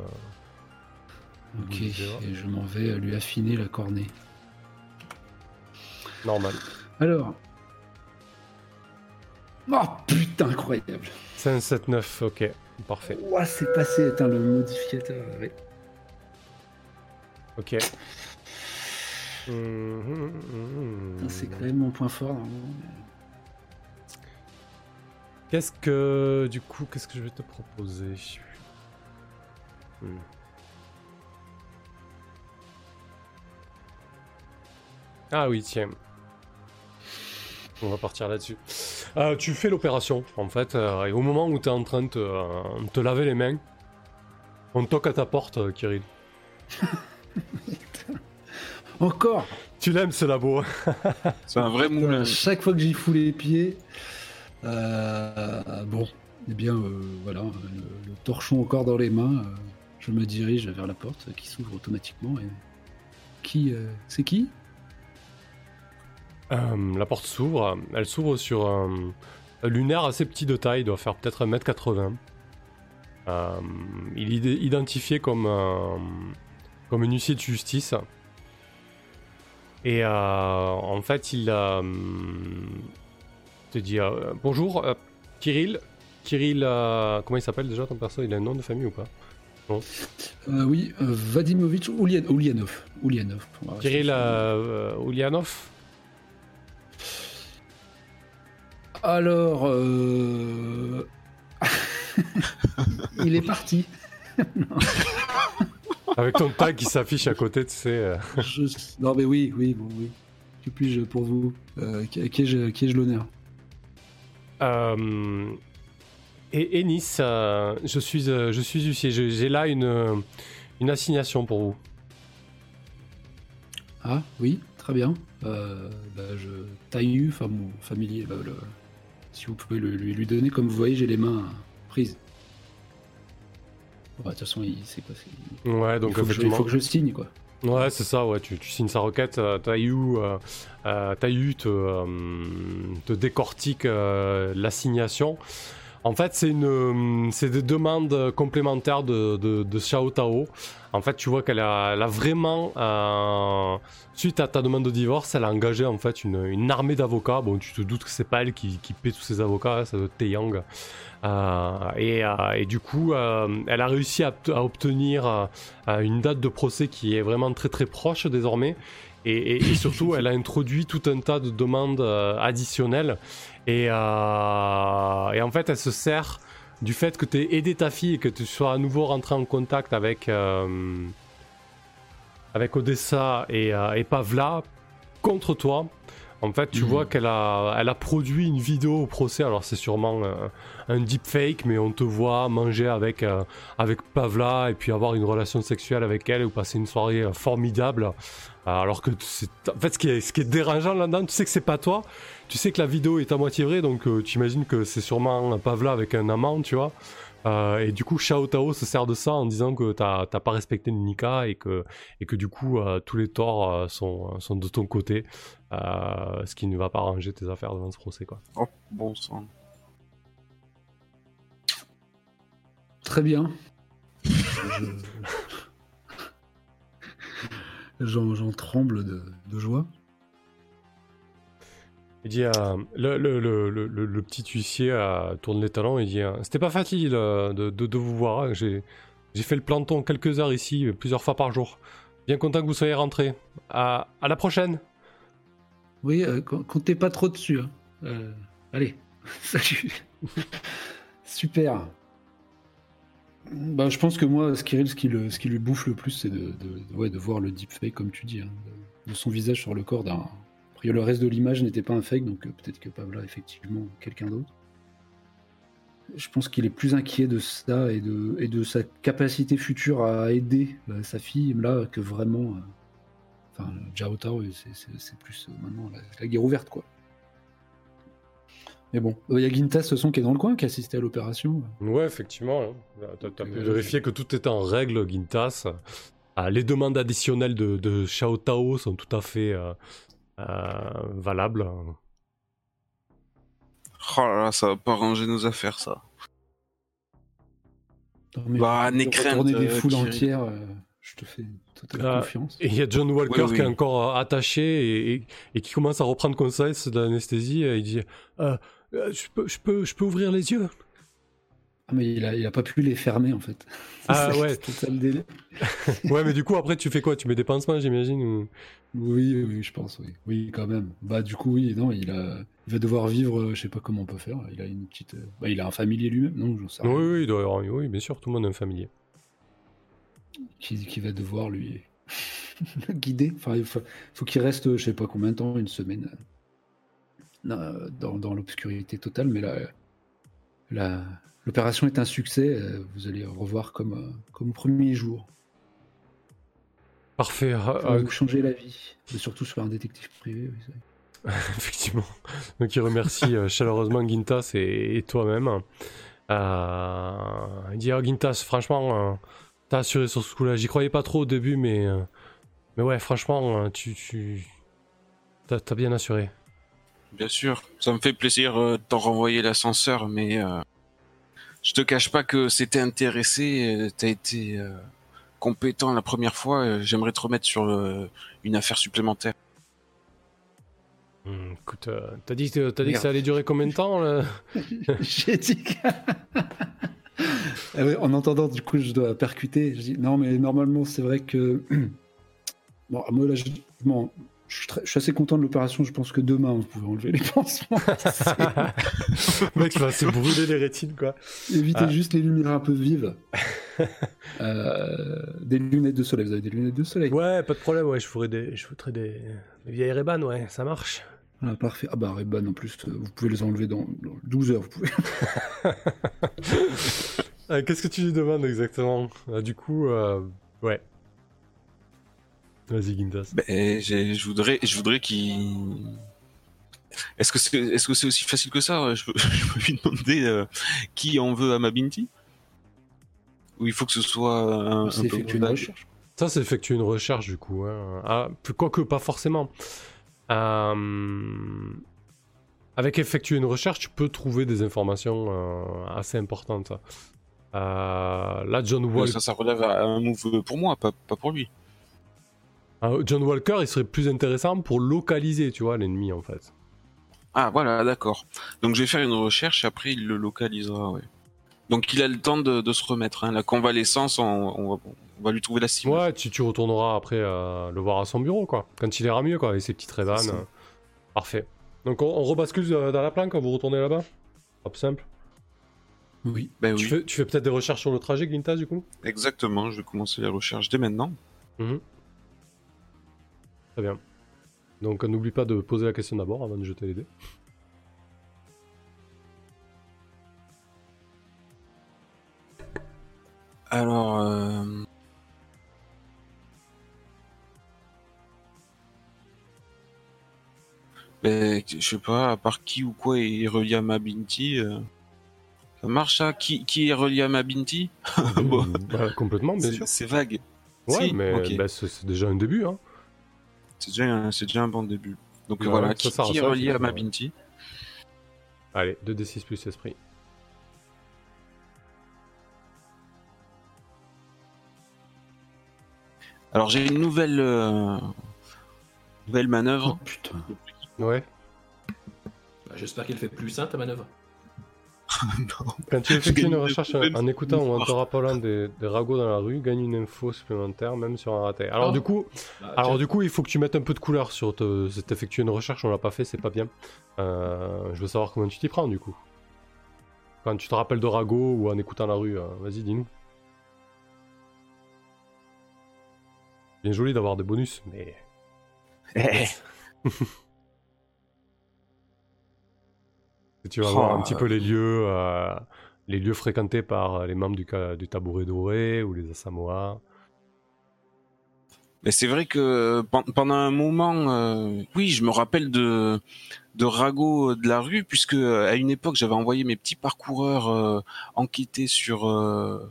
Ok. Et je m'en vais lui affiner la cornée.
Normal.
Alors. Oh putain, incroyable.
5, 7, 9, ok. Parfait.
Ouah, c'est passé. Attends, le modificateur. ouais.
Ok. Hum, hum,
Putain, C'est quand même mon point fort. normalement.
Qu'est-ce que. Du coup, qu'est-ce que je vais te proposer? Hmm. Ah oui, tiens. On va partir là-dessus. Euh, tu fais l'opération, en fait, euh, et au moment où tu es en train de te, euh, te laver les mains, on toque à ta porte, euh, Kirill.
Encore.
Tu l'aimes ce labo
C'est un vrai moulin.
Chaque fois que j'y fous les pieds, euh, bon, eh bien, euh, voilà, le, le torchon encore dans les mains, euh, je me dirige vers la porte qui s'ouvre automatiquement. Et... Qui euh, C'est qui?
Euh, la porte s'ouvre. Elle s'ouvre sur un, un lunaire assez petit de taille, il doit faire peut-être 1m80. Euh, il est identifié comme un, comme un huissier de justice. Et euh, en fait, il a. te dit euh, bonjour, euh, Kirill. Kirill, euh, comment il s'appelle déjà ton perso? Il a un nom de famille ou pas?
Euh, Oui, euh, Vadimovitch Ulyan- Ulyanov. Rester
Kirill
sur- Alors, euh... il est parti.
Avec ton tag qui s'affiche à côté, tu sais. euh.
Je- Non, mais oui, oui, bon, oui. Que puis-je pour vous euh, qui- ai-je ai-je l'honneur?
Euh, et Ennis, euh, je suis, je suis huissier. J'ai là une, une assignation pour vous.
Ah, oui, très bien. Bah, je taille enfin mon familier. bah, le- Si vous pouvez le- lui, lui donner, comme vous voyez, j'ai les mains prises. Bah, De toute façon, il sait c'est-
Ouais,
il,
donc
faut que je, il faut que je signe, quoi.
Ouais, c'est ça, ouais, tu, tu signes sa requête, euh, Taïu, euh, euh, te, euh, te décortique l'assignation. En fait, c'est une, euh, c'est des demandes complémentaires de, de, Xiao Tao. En fait, tu vois qu'elle a, a vraiment, euh, suite à ta demande de divorce, elle a engagé en fait une, une armée d'avocats. Bon, tu te doutes que c'est pas elle qui, qui paie tous ces avocats, hein, ça doit être Taeyang. Euh, et, et du coup, elle a réussi à, obtenir une date de procès qui est vraiment très très proche désormais. Et, et- et surtout, elle a introduit tout un tas de demandes euh, additionnelles. Et, euh, et en fait, elle se sert du fait que tu aies aidé ta fille et que tu sois à nouveau rentré en contact avec, euh, avec Odessa et, euh, et Pavla contre toi. En fait, tu
Mhm.
vois qu'elle a, elle a produit une vidéo au procès. Alors, c'est sûrement euh, un deepfake, mais on te voit manger avec, euh, avec Pavla et puis avoir une relation sexuelle avec elle ou passer une soirée euh, formidable. Euh, Alors que c'est. En fait, ce qui est, ce qui est dérangeant là-dedans, tu sais que c'est pas toi. Tu sais que la vidéo est à moitié vraie, donc tu imagines que c'est sûrement Pavla avec un amant, tu vois. Et du coup, Shao Tao se sert de ça en disant que t'as pas respecté Nika et que, et que du coup, tous les torts sont, sont de ton côté. Ce qui ne va pas arranger tes affaires devant ce procès, quoi.
Oh, bon sang.
Très bien. Je- J'en tremble de, de joie.
Il dit, euh, le, le, le, le, le- le petit huissier euh, tourne les talons et dit euh, C'était pas facile euh, de, de, de vous voir. hein. J'ai fait le planton quelques heures ici, plusieurs fois par jour. Bien content que vous soyez rentré. À, à la prochaine.
Oui, euh, com- comptez pas trop dessus. hein. Euh, allez, salut. Super. Bah, je pense que moi, ce qui, lui bouffe le plus, c'est de, voir le deepfake, comme tu dis, hein, de, son visage sur le corps d'un. Le reste de l'image n'était pas un fake, donc euh, peut-être que Pavla, effectivement, quelqu'un d'autre. Je pense qu'il est plus inquiet de ça et de, sa capacité future à aider euh, sa fille, là, que vraiment. euh, Enfin, Tao, c'est- plus maintenant la guerre ouverte, quoi. Mais bon, il y a Gintas, ce son qui est dans le coin, qui a assisté à l'opération.
Ouais, effectivement. hein. T'as t'as pu
Euh,
vérifier que tout était en règle, Gintas. Ah, les demandes additionnelles de, de Xiao Tao sont tout à fait euh, euh, valables.
Oh là là, ça va pas ranger nos affaires, ça.
Non, mais
Bah,
de retourner des
euh,
foules entières, euh, je te fais totale
Ah,
confiance.
Et il y a John Walker
oui.
qui est encore euh, attaché et, et- et qui commence à reprendre conscience de l'anesthésie. Il dit Euh, euh, je, peux, je, peux, je peux ouvrir les yeux
Ah, mais il a, il a pas pu les fermer, en fait.
Ah, ouais.
C'était ça le délai.
Ouais, mais du coup, après, tu fais quoi? Tu mets des pansements, j'imagine ou...
Oui, oui, je pense, oui. Oui, quand même. Bah, du coup, oui, non, il, a, il va devoir vivre, euh, je sais pas comment on peut faire. Il a une petite. euh, Bah, il a un familier lui-même, non, j'en sais
Oui,
rien.
oui, il doit y avoir- oui, bien sûr, tout le monde est un familier.
qui, qui va devoir lui guider. Enfin, il faut, faut qu'il reste, je sais pas combien de temps, une semaine, euh, dans, dans l'obscurité totale. Mais là, la- l'opération est un succès. euh, Vous allez revoir comme, euh, comme au premier jour.
Parfait.
Vous changer la vie. Surtout sur un détective privé. oui,
effectivement. Donc, il remercie euh, chaleureusement Gintas et, et toi-même. Euh, il dit Ah, Gintas, franchement, euh, t'as assuré sur ce coup-là. J'y croyais pas trop au début, mais, euh, mais ouais, franchement, euh, tu, tu... T'as bien assuré.
Bien sûr, ça me fait plaisir euh, de t'en renvoyer l'ascenseur, mais euh, je te cache pas que c'était intéressé, euh, t'as été euh, compétent la première fois, j'aimerais te remettre sur euh, une affaire supplémentaire.
Hmm, écoute, euh, t'as dit, que- t'as dit que ça allait durer combien de temps là
J'ai dit que- Ah ouais, en entendant, du coup, je dois percuter. Je dis non, mais normalement, c'est vrai que. Bon, moi, là, je, m'en- je suis, très- je suis assez content de l'opération. Je pense que demain, vous pouvez enlever les pansements.
Mec, va se brûler les rétines, quoi.
Évitez
Ah.
juste les lumières un peu vives. Euh, des lunettes de soleil. Vous avez des lunettes de soleil
Ouais, pas de problème, ouais, je ferai des, je foutrais des, des vieilles Reban, ouais, ça marche.
Voilà, parfait. Ah bah, Ray-Ban en plus, euh, vous pouvez les enlever dans, dans 12 heures. Vous pouvez.
Euh, Qu'est-ce que tu lui demandes exactement? Ah, Du coup, euh, ouais. Vas-y, Gintas.
Ben, je voudrais, je voudrais qu'il. Est-ce que c'est, aussi facile que ça? Je peux, je peux lui demander euh, qui en veut à ma Binti Ou il faut que ce soit un, un
C'est
peu
effectuer une recherche.
Ça, c'est effectuer une recherche, du coup. Hein. Ah, quoique, pas forcément. Euh, Avec effectuer une recherche, tu peux trouver des informations euh, assez importantes. Euh, Là, John,
Mais
Wal-
Ça, ça relève à un move pour moi, pas, pas pour lui.
Euh, John Walker, il serait plus intéressant pour localiser, tu vois, l'ennemi, en fait.
Ah voilà, d'accord. Donc je vais faire une recherche après il le localisera, ouais. Donc il a le temps de, de se remettre. Hein. La convalescence, on, on va, on va lui trouver la cible.
Ouais, tu, tu retourneras après euh, le voir à son bureau, quoi. Quand il ira mieux, quoi, avec ses petites euh. Parfait. Donc, on, on rebascule euh, dans la planque, vous retournez là-bas? Hop, simple.
Oui.
Ben
Tu
oui,
fais, tu fais peut-être des recherches sur le trajet, Glintas, du coup?
Exactement. Je vais commencer les recherches dès maintenant.
Mhm. Très bien. Donc, n'oublie pas de poser la question d'abord avant de jeter les dés.
Alors, euh... ben, je sais pas, à part qui ou quoi est relié à ma Binti. euh, Ça marche ça qui, qui est relié à ma Binti Bon.
Bah, complètement, bien
C'est
sûr.
c'est vague.
Ouais,
Si,
mais bah, c'est c'est déjà un début, hein.
C'est déjà, un- c'est déjà un bon début. Donc
Ouais,
voilà,
ça,
qui,
ça
est relié à ma. Binti
Allez, 2d6 plus esprit.
Alors j'ai une nouvelle, euh, nouvelle
Oh
manœuvre.
putain.
Ouais.
Bah, J'espère qu'elle fait plus simple ta manœuvre.
Quand tu effectues une recherche
même
en écoutant ou en
pouvoir.
te rappelant des, des ragots dans la rue, gagne une info supplémentaire, même sur un raté. Alors
Oh.
du coup,
Bah,
alors du coup, il faut que tu mettes un peu de couleur sur te, effectuer une recherche. On l'a pas fait, c'est pas bien. Euh, je veux savoir comment tu t'y prends du coup. Quand tu te rappelles de ragots ou en écoutant la rue, euh, vas-y, dis-nous. Bien joli d'avoir des bonus, mais tu vas
Oh,
voir un petit
euh.
peu les lieux, euh, les lieux fréquentés par les membres du, du tabouret doré ou les Asamoah.
Mais c'est vrai que euh, pen- pendant un moment, euh, oui, je me rappelle de de ragots de la rue, puisque euh, à une époque j'avais envoyé mes petits parcoureurs euh, enquêter sur euh,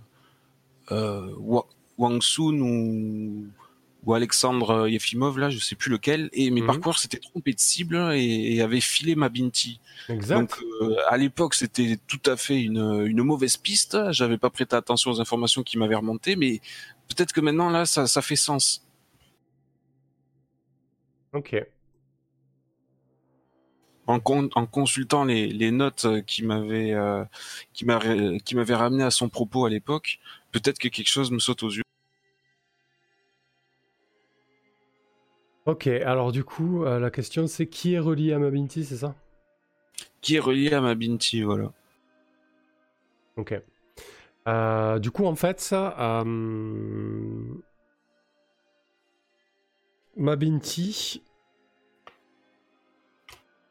euh, Wa- Wang Sun ou ou Alexandre Yefimov là, je sais plus lequel, et mes
Mhm.
parcours s'étaient trompés de cible et, et avaient filé ma Binti.
Exact.
Donc euh, à l'époque c'était tout à fait une, une mauvaise piste. J'avais pas prêté attention aux informations qui m'avaient remonté, mais peut-être que maintenant là ça, ça fait sens.
Ok.
En, con- en consultant les, les notes euh, qui m'avaient euh, qui m'avaient qui m'avaient ramené à son propos à l'époque, peut-être que quelque chose me saute aux yeux.
Ok, alors du coup, euh, la question c'est qui est relié à Mabinti, c'est ça?
Qui est relié à ma Binti, voilà.
Ok. Euh, du coup, en fait, ça, euh... Mabinti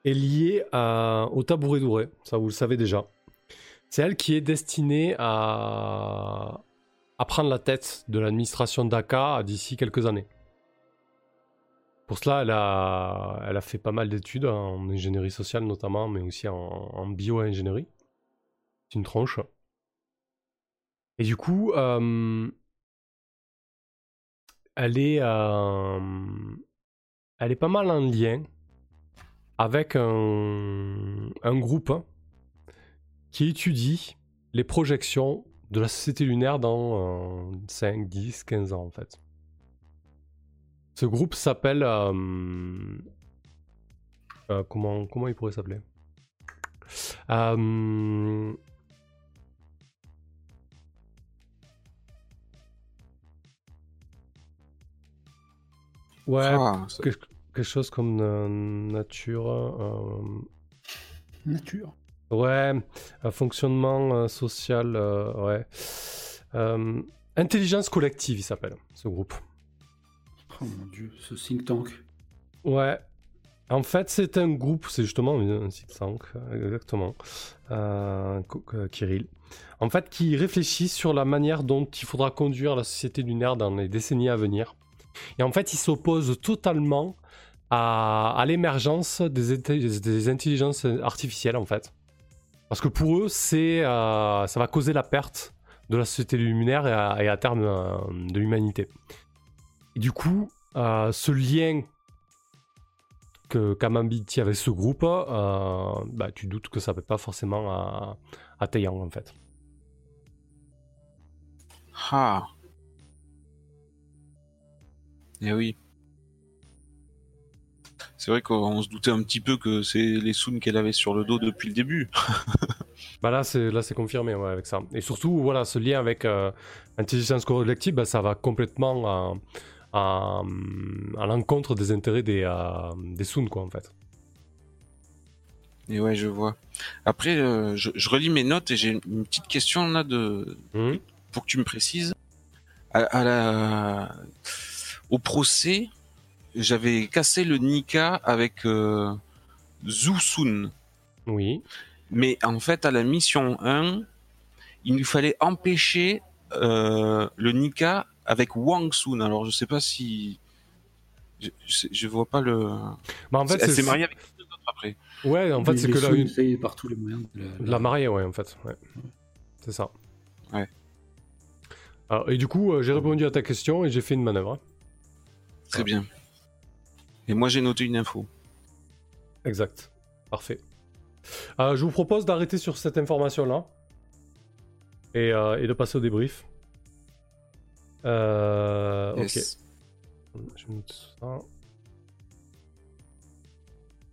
est liée à... au tabouret doré, ça vous le savez déjà. C'est elle qui est destinée à, à prendre la tête de l'administration d'Aka d'ici quelques années. Pour cela, elle a, fait pas mal d'études en ingénierie sociale notamment, mais aussi en, bio-ingénierie. C'est une tranche. Et du coup, euh, elle est, euh, elle est pas mal en lien avec un groupe qui étudie les projections de la société lunaire dans 5, 10, 15 ans en fait. Ce groupe s'appelle... euh, euh, comment, comment il pourrait s'appeler? Euh, Ouais,
Ah,
quelque, quelque chose comme euh, nature. euh,
Nature.
Ouais, un fonctionnement euh, social, euh, ouais. Euh, intelligence collective, il s'appelle, ce groupe.
Oh mon dieu, ce think tank.
Ouais. En fait, c'est un groupe, c'est justement un think tank, euh, exactement, euh, euh, Kirill. En fait, qui réfléchit sur la manière dont il faudra conduire la société lunaire dans les décennies à venir. Et en fait, il s'oppose totalement à, l'émergence des, intelligences artificielles, en fait. Parce que pour eux, ça va causer la perte de la société lunaire et à, terme de l'humanité. Et du coup, euh, ce lien que Kamambi tient avec ce groupe, euh, bah, tu doutes que ça ne peut pas forcément à, à Taeyang, en fait.
Ah. Eh oui. C'est vrai qu'on se doutait un petit peu que c'est les Soon qu'elle avait sur le dos depuis le début.
Bah là, c'est là, c'est confirmé ouais, avec ça. Et surtout, voilà, ce lien avec euh, l'intelligence collective, bah, ça va complètement euh, à, à l'encontre des intérêts des, euh, des Soon, quoi, en fait.
Et ouais, je vois. Après, euh, je, je relis mes notes et j'ai une petite question là de
Mhm.
pour que tu me précises. À, à la au procès, j'avais cassé le Nika avec euh, Zhu Sun.
Oui.
Mais en fait, à la mission 1, il nous fallait empêcher euh, le Nika avec Wang Sun. Alors, je sais pas si. Je, je, je vois pas le.
Bah, en fait,
Elle
c'est-
s'est mariée avec deux autres après?
Ouais, en fait, c'est que là, une...
essayent par tous les moyens de la,
la mariée, ouais, en fait. Ouais. C'est ça.
Ouais.
Alors, et du coup, euh, j'ai répondu à ta question et j'ai fait une manœuvre. hein.
Très bien. Et moi, j'ai noté une info.
Exact. Parfait. Euh, je vous propose d'arrêter sur cette information-là et, euh, et de passer au débrief. Euh,
Yes.
Ok. Je note ça.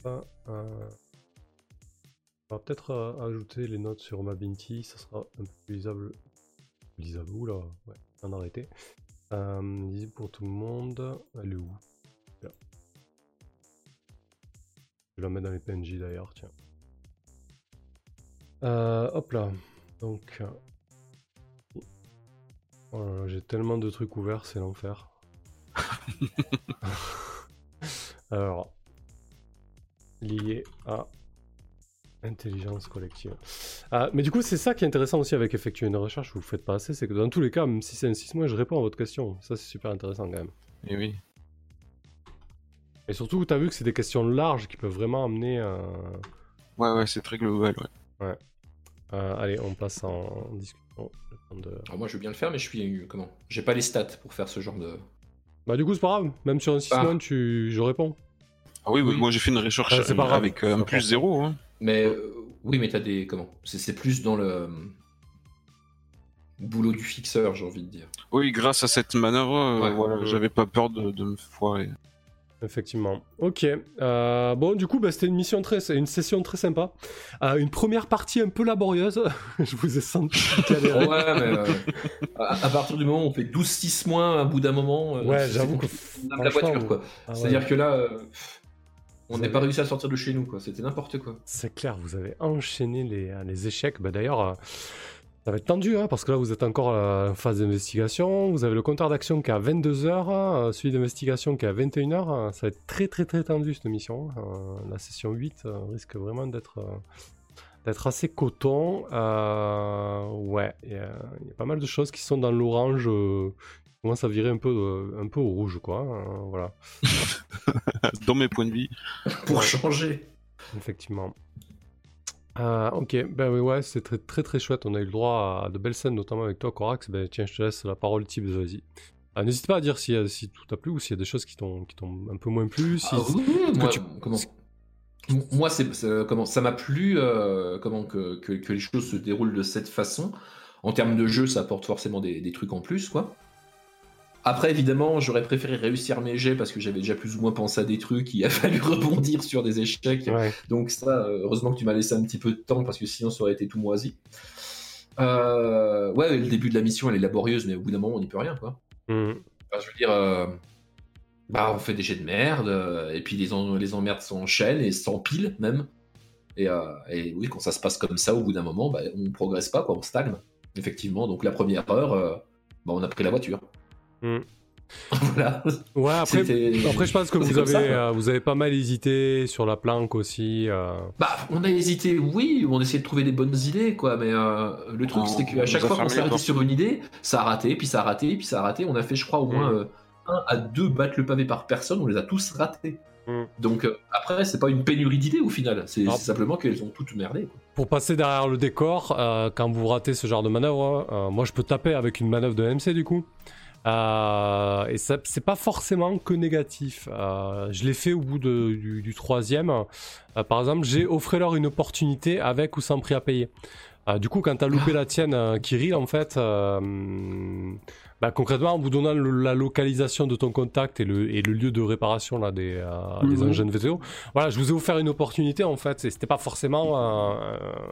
Ça, euh, On va peut-être euh, ajouter les notes sur ma Binti, ça sera un peu plus lisable. Lisable, oula, ouais, on a arrêté. Euh, lisible pour tout le monde. Elle est où? Là. Je vais la mettre dans les PNJ d'ailleurs, tiens. Euh, hop là. Donc. Oh j'ai tellement de trucs ouverts, c'est l'enfer. Alors. Lié à intelligence collective. Ah, mais du coup, c'est ça qui est intéressant aussi avec effectuer une recherche, vous le faites pas assez, c'est que dans tous les cas, même si c'est un 6 mois, je réponds à votre question. Ça, c'est super intéressant quand même.
Et oui.
Et surtout, tu as vu que c'est des questions larges qui peuvent vraiment amener. euh,
Ouais, ouais, c'est très global. Ouais.
Euh, allez, on passe en discussion. Le temps de-
Alors moi je veux bien le faire, mais je suis. Comment? J'ai pas les stats pour faire ce genre de.
Bah, du coup, c'est pas grave. Même sur un 6
Ah.
tu... je réponds.
Ah oui, oui,
Oui.
moi j'ai fait une recherche
Ah, pas
euh, avec euh, un plus
pas
zéro. Hein.
Mais euh, oui, mais t'as des. Comment? C'est c'est plus dans le. euh, Boulot du fixeur, j'ai envie de dire.
Oui, grâce à cette manœuvre, euh,
Ouais.
voilà, j'avais pas peur de, de me foirer.
Effectivement. Ok. Euh, bon, du coup, bah, c'était une mission très, une session très sympa. Euh, une première partie un peu laborieuse. je vous ai senti galérer.
Ouais, mais. euh, à, à partir du moment où on fait 12-6 moins, à bout d'un moment. euh,
Ouais, j'avoue que.
compliqué. On a la voiture, quoi.
ah ouais.
C'est-à-dire que là, euh, on n'est
avez-
pas réussi à sortir de chez nous, quoi. C'était n'importe quoi.
C'est clair, vous avez enchaîné les, les échecs. Bah, D'ailleurs, euh, ça va être tendu, hein, parce que là, vous êtes encore en phase d'investigation. Vous avez le compteur d'action qui est à 22h, hein, celui d'investigation qui est à 21h. hein. Ça va être très, très, très tendu, cette mission. Euh, la session 8 euh, risque vraiment d'être... euh, d'être assez coton. Euh, ouais, il y, a il y a pas mal de choses qui sont dans l'orange, euh, qui commencent à virer un peu, euh, un peu au rouge, quoi. hein, voilà,
Dans mes points de vie.
Pour changer.
effectivement. Euh, ok, ben oui, ouais, c'est très, très très chouette. On a eu le droit à de belles scènes, notamment avec toi, Corax. Ben tiens, je te laisse la parole, Tibbs, vas-y. Ah, N'hésite pas à dire si, euh, si tout t'a plu ou s'il y a des choses qui t'ont un peu moins plu. Si,
Ah, oui, oui,
que
moi,
tu-
comment, M- moi, c'est c'est- comment ça m'a plu euh, comment que, que, que les choses se déroulent de cette façon. En termes de jeu, ça apporte forcément des, des trucs en plus, quoi. Après, évidemment, j'aurais préféré réussir mes jets parce que j'avais déjà plus ou moins pensé à des trucs. Il a fallu rebondir sur des échecs.
Ouais.
Donc ça, euh, heureusement que tu m'as laissé un petit peu de temps parce que sinon ça aurait été tout moisi. Euh, ouais, le début de la mission, elle est laborieuse, mais au bout d'un moment, on n'y peut rien, quoi. Enfin, je veux dire, euh, bah, on fait des jets de merde, euh, et puis les, en- les emmerdes s'enchaînent et s'empilent même. Et, et oui, quand ça se passe comme ça, au bout d'un moment, bah, on progresse pas, quoi, on stagne. Effectivement, donc la première heure, bah, on a pris la voiture.
Hmm.
voilà.
Ouais, après,
C'était-
après, je pense que vous avez,
ça,
euh, vous avez pas mal hésité sur la planque aussi. euh.
Bah, on a hésité, oui, on essayait de trouver des bonnes idées, quoi, mais euh, le truc, c'est
on
qu'à chaque fois qu'on s'est arrêté sur une idée, ça a raté, puis ça a raté, puis ça a raté. On a fait, je crois, au moins
Mm.
euh, un à deux battre le pavé par personne, on les a tous ratés.
Mm.
Donc, euh, après, c'est pas une pénurie d'idées au final, c'est
Ah.
simplement qu'elles ont toutes merdé. Quoi.
Pour passer derrière le décor, euh, quand vous ratez ce genre de manœuvre, euh, moi je peux taper avec une manœuvre de MC du coup. Euh, et ça, c'est pas forcément que négatif. Euh, je l'ai fait au bout de- du, du troisième. Euh, par exemple, j'ai offert une opportunité avec ou sans prix à payer. Du coup, quand t'as loupé la tienne, Kirill, en fait, bah, concrètement, en vous donnant le- la localisation de ton contact et le, et le lieu de réparation là, des, euh, des
Mhm.
engins VTO, voilà, je vous ai offert une opportunité en fait. et C'était pas forcément.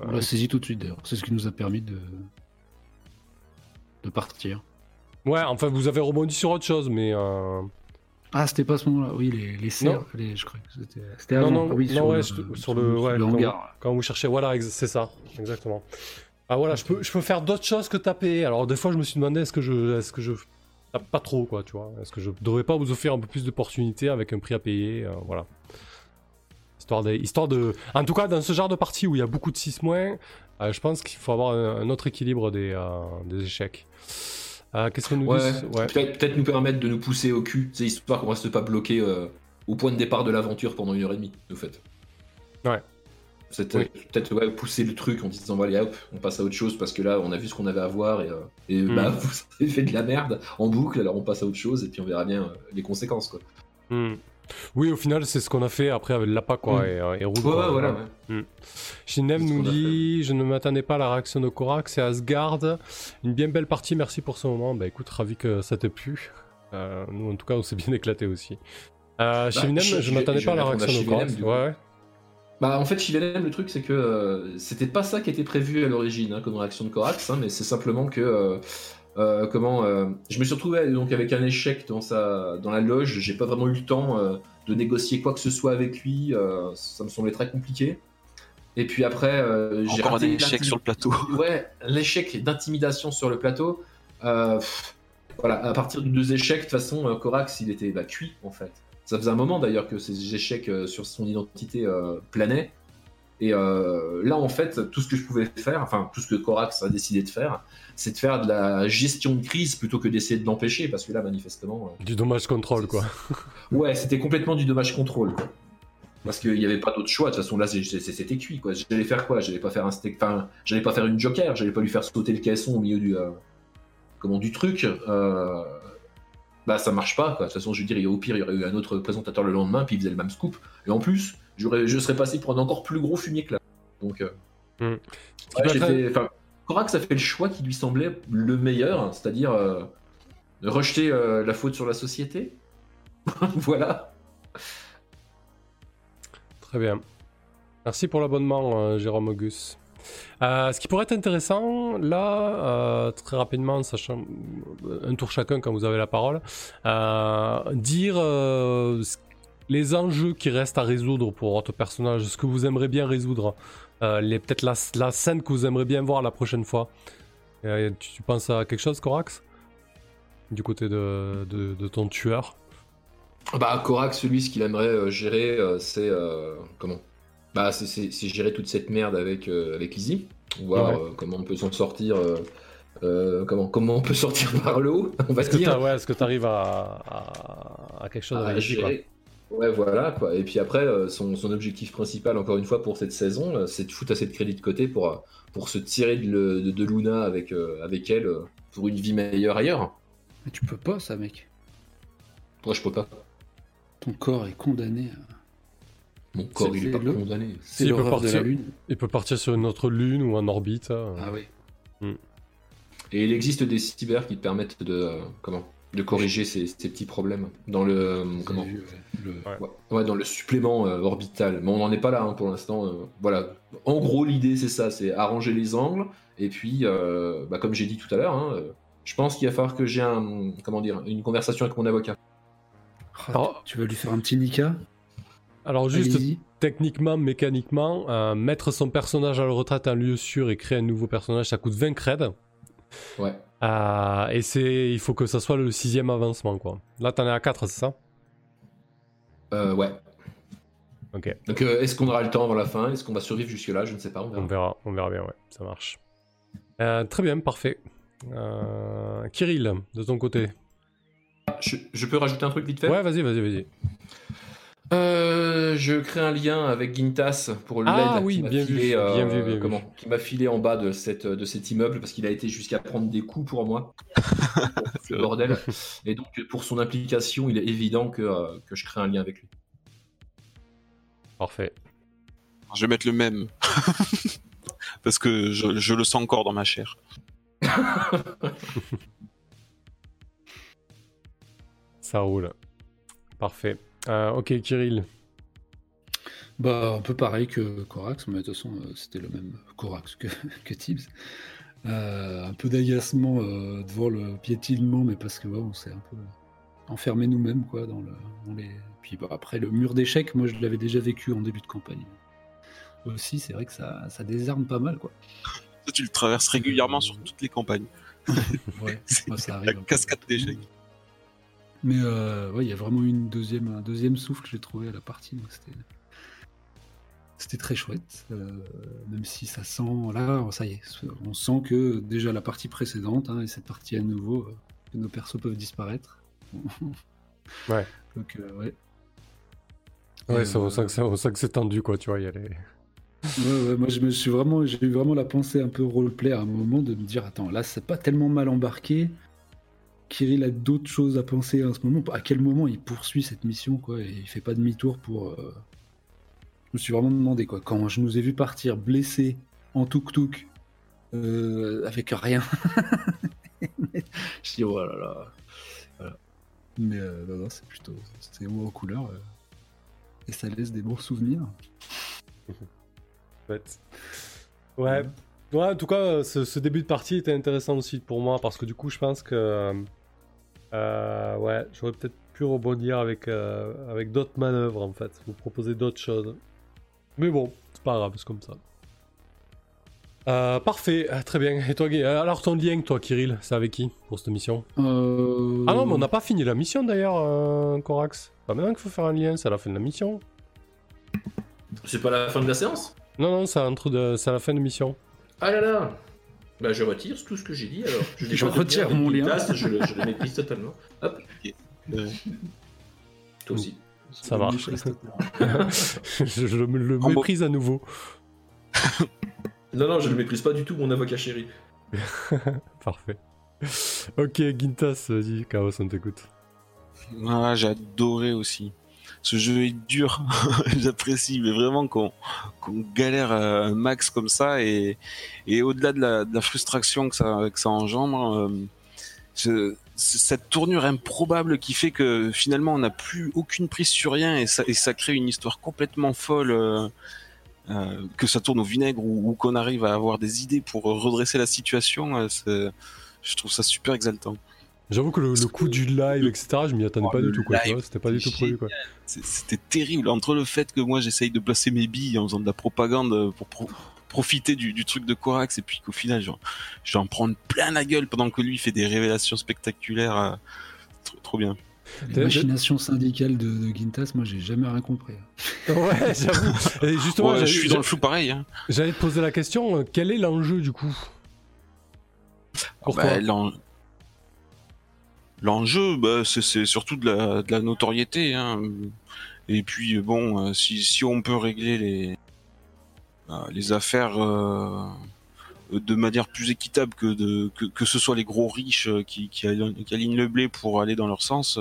On l'a saisi tout de suite d'ailleurs. C'est ce qui nous a permis de, de partir.
Ouais, enfin, vous avez rebondi sur autre chose, mais. euh,
Ah, c'était pas à ce moment-là. Oui, les, les serres, les- je crois que c'était. C'était
Non,
avant.
non,
Ah oui,
non,
sur,
ouais,
le,
je- sur le- ouais, quand-
hangar.
Quand vous cherchez, voilà, c'est ça, exactement. Ah voilà, je peux, je peux faire d'autres choses que taper. Alors des fois, je me suis demandé est-ce que je, est-ce que je tape pas trop, quoi, tu vois Est-ce que je devrais pas vous offrir un peu plus d'opportunités avec un prix à payer, euh, voilà. Histoire de, histoire de, en tout cas, dans ce genre de partie où il y a beaucoup de 6 moins, euh, je pense qu'il faut avoir un, un autre équilibre des, euh, des échecs. Euh, Qu'est-ce que nous
Ouais,
dit Ouais.
Peut-être peut-être nous permettre de nous pousser au cul, c'est histoire qu'on reste pas bloqué euh, au point de départ de l'aventure pendant une heure et demie, au fait.
Ouais.
C'était
Oui.
peut-être ouais, pousser le truc en disant allez hop, on passe à autre chose parce que là on a vu ce qu'on avait à voir et, euh, et
Mm.
bah vous avez fait de la merde en boucle alors on passe à autre chose et puis on verra bien euh, les conséquences quoi.
Hmm. Oui, au final, c'est ce qu'on a fait après avec l'APA, quoi, et, et Root,
Ouais,
quoi.
ouais, voilà. ouais.
Shinem nous dit Je ne m'attendais pas à la réaction de Korak, c'est Asgard. Une bien belle partie, merci pour ce moment. Bah écoute, ravi que ça t'ait plu. Euh, nous, en tout cas, on s'est bien éclaté aussi. Euh, Shinem,
Bah, je-
je
je
m'attendais pas à la réaction de Korak.
Shinem.
Ouais.
Bah en fait Chivenem le truc c'est que euh, c'était pas ça qui était prévu à l'origine hein, comme réaction de Corax, hein, mais c'est simplement que euh, euh, comment euh, je me suis retrouvé donc avec un échec dans sa dans la loge, j'ai pas vraiment eu le temps euh, de négocier quoi que ce soit avec lui, ça me semblait très compliqué. Et puis après j'ai
Encore un
raté
échec
l'inti-
sur le plateau.
Ouais, l'échec d'intimidation sur le plateau. pff, voilà, à partir de deux échecs, de toute façon, Corax, il était bah, cuit, en fait. Ça faisait un moment, d'ailleurs, que ces échecs sur son identité planaient. Et euh, là, en fait, tout ce que je pouvais faire, enfin, tout ce que Corax a décidé de faire, c'est de faire de la gestion de crise plutôt que d'essayer de l'empêcher, parce que là, manifestement... euh,
Du dommage contrôle, quoi.
Ouais, c'était complètement du dommage contrôle. quoi. Parce qu'il n'y avait pas d'autre choix. De toute façon, là, c'était cuit. Quoi. J'allais faire quoi? J'allais pas faire un steak. Enfin, j'allais pas faire une joker. J'allais pas lui faire sauter le caisson au milieu du, euh, comment, du truc. Euh, Bah, ça marche pas. Quoi. De toute façon, je veux dire, au pire, il y aurait eu un autre présentateur le lendemain, puis il faisait le même scoop. Et en plus, je serais passé pour un encore plus gros fumier que là. Donc, ouais,
être-
fait- enfin, Korax a fait le choix qui lui semblait le meilleur, c'est-à-dire euh, de rejeter euh, la faute sur la société. voilà.
Très bien. Merci pour l'abonnement, euh, Jérôme Augus. Euh, ce qui pourrait être intéressant, là, très rapidement, sachant un tour chacun quand vous avez la parole, dire ce- les enjeux qui restent à résoudre pour votre personnage, ce que vous aimeriez bien résoudre, euh, les- peut-être la, la scène que vous aimeriez bien voir la prochaine fois. Euh, tu, tu penses à quelque chose, Corax Du côté de, de- de ton tueur?
Bah, Korax, lui, ce qu'il aimerait euh, gérer, c'est. comment? Bah, c'est- c'est c'est gérer toute cette merde avec, avec Lizzie. Voir
Ouais.
comment on peut s'en sortir. euh, comment, comment on peut sortir par le haut, on va
Est-ce que
dire.
t'as- ouais, est-ce que tu arrives à, à- à quelque chose
à gérer. Ouais, voilà, quoi. Et puis après, euh, son, son objectif principal, encore une fois, pour cette saison, euh, c'est de foutre assez de crédit de côté pour, euh, pour se tirer de, le- de, de Luna avec, euh, avec elle pour une vie meilleure ailleurs.
Mais tu peux pas, ça, mec.
Moi, je peux pas.
Ton corps est condamné à.
Mon corps,
C'est-
il est pas
le-
condamné.
C'est
il peut
de la
partir-
lune.
Il peut partir sur une autre lune ou en orbite. hein.
Ah oui.
Et il existe des cyber qui te permettent de euh, comment? De corriger ces, ces petits problèmes dans le euh, comment
vu. Le-
Ouais.
dans le supplément euh, orbital. Mais on n'en est pas là hein, pour l'instant. euh, voilà. En gros, l'idée c'est ça, c'est arranger les angles. Et puis, euh, bah, comme j'ai dit tout à l'heure, hein, je pense qu'il va falloir que j'ai un comment dire une conversation avec mon avocat.
Ah,
Alors-
tu vas lui faire un petit Nika
Alors juste techniquement, mécaniquement, euh, mettre son personnage à la retraite à un lieu sûr et créer un nouveau personnage, ça coûte 20 creds.
Ouais.
Euh, et c'est, il faut que ça soit le sixième avancement, quoi. Là, t'en es à 4, c'est ça?
Euh, ouais.
Ok,
Donc, euh, est-ce qu'on aura le temps avant la fin? Est-ce qu'on va survivre jusque là Je ne sais pas. On verra.
on verra, on verra bien, ouais, ça marche. Très bien, parfait. Kirill, de ton côté.
Je, je peux rajouter un truc vite fait?
Ouais, vas-y, vas-y, vas-y.
Euh, je crée un lien avec Gintas pour l'aide
Ah
qui
oui,
m'a
bien vu,
filé, euh,
bien vu, bien vu.
comment, qui m'a filé en bas de, cette, de cet immeuble parce qu'il a été jusqu'à prendre des coups pour moi. Ce bordel. Et donc, pour son implication, il est évident que, euh, que je crée un lien avec lui.
Parfait.
Je vais mettre le même. Parce que je, je le sens encore dans ma chair.
Ça roule. Parfait. Euh, ok, Kirill.
Bah, un peu pareil que Corax, mais de toute façon, euh, c'était le même Corax que, que Tibbs. Euh, un peu d'agacement euh, devant le piétinement, mais parce que ouais, on s'est un peu enfermé nous-mêmes, quoi, dans, le, dans les. Puis bah, après, le mur d'échecs, moi, je l'avais déjà vécu en début de campagne. Aussi, c'est vrai que ça, ça désarme pas mal, quoi.
Ça, tu le traverses régulièrement sur toutes les campagnes.
Ouais, moi, ça
la
arrive. peu.
cascade d'échecs.
Mais euh, ouais, il y a vraiment eu une deuxième, un deuxième souffle que j'ai trouvé à la partie. donc C'était, c'était très chouette. euh, même si ça sent, là, ça y est, on sent que déjà la partie précédente hein, et cette partie à nouveau, euh, que nos persos peuvent disparaître.
Ouais.
Donc ouais.
Ouais, ça, on sent que ça- on sent que c'est tendu, quoi, tu vois, il y a les...
Ouais, ouais, moi je me suis vraiment, j'ai eu vraiment la pensée un peu roleplay à un moment de me dire attends là c'est pas tellement mal embarqué. Kirill a d'autres choses à penser à ce moment? À quel moment il poursuit cette mission quoi et il fait pas demi-tour pour. euh, Je me suis vraiment demandé quoi quand je nous ai vu partir blessés en tuk tuk euh, avec rien. je dis oh là là. Voilà. Mais euh, non, non, c'est plutôt c'est haut en couleur et ça laisse des bons souvenirs.
fait. Ouais. Ouais, en tout cas, ce, ce début de partie était intéressant aussi pour moi parce que du coup, je pense que. euh, ouais, j'aurais peut-être pu rebondir avec, euh, avec d'autres manœuvres en fait, vous proposer d'autres choses. Mais bon, c'est pas grave, c'est comme ça. Euh, parfait, euh, très bien. Et toi, euh, alors ton lien, toi, Kirill, c'est avec qui pour cette mission?
Euh,
Ah non, mais on n'a pas fini la mission d'ailleurs, euh, Corax. Pas maintenant qu'il faut faire un lien, c'est à la fin de la mission.
C'est pas la fin de la séance?
Non, non, c'est entre de... c'est à la fin de mission.
Ah là là Bah je retire tout ce que j'ai dit alors. Je,
retire mon lien.
tasse, je, le, je le méprise totalement. Hop,
Euh,
toi aussi.
Ça marche. je je le, le
En
méprise à nouveau.
Non, non, je ne méprise pas du tout mon avocat chéri.
Parfait. Ok, Gintas, vas-y, Chaos, on t'écoute.
Ah, j'ai adoré aussi. Ce jeu est dur, j'apprécie, mais vraiment qu'on galère un max comme ça et, au-delà de la, frustration que ça, engendre, euh, cette tournure improbable qui fait que finalement on n'a plus aucune prise sur rien et ça, crée une histoire complètement folle, euh, euh, que ça tourne au vinaigre ou, qu'on arrive à avoir des idées pour redresser la situation, je trouve ça super exaltant.
J'avoue que le, le coup du live, etc., je m'y attendais
Oh,
pas du tout, quoi. C'était pas du tout prévu, quoi.
C'était terrible. Entre le fait que moi j'essaye de placer mes billes en faisant de la propagande pour pro- profiter du, du truc de Corax et puis qu'au final j'en je vais en prendre plein la gueule pendant que lui fait des révélations spectaculaires. euh, trop, trop bien.
Les machinations syndicales de, de Gintas, moi j'ai jamais rien compris.
Ouais, j'avoue. Et justement,
Ouais, je suis dans le flou pareil. Hein.
j'allais te poser la question, euh, quel est l'enjeu, du coup? Pour
Bah, L'enjeu, bah, c'est- surtout de la, de la notoriété. Hein. Et puis bon, euh, si, si on peut régler les, les affaires euh, de manière plus équitable que, de, que, que ce soit les gros riches euh, qui, qui, alignent, le blé pour aller dans leur sens.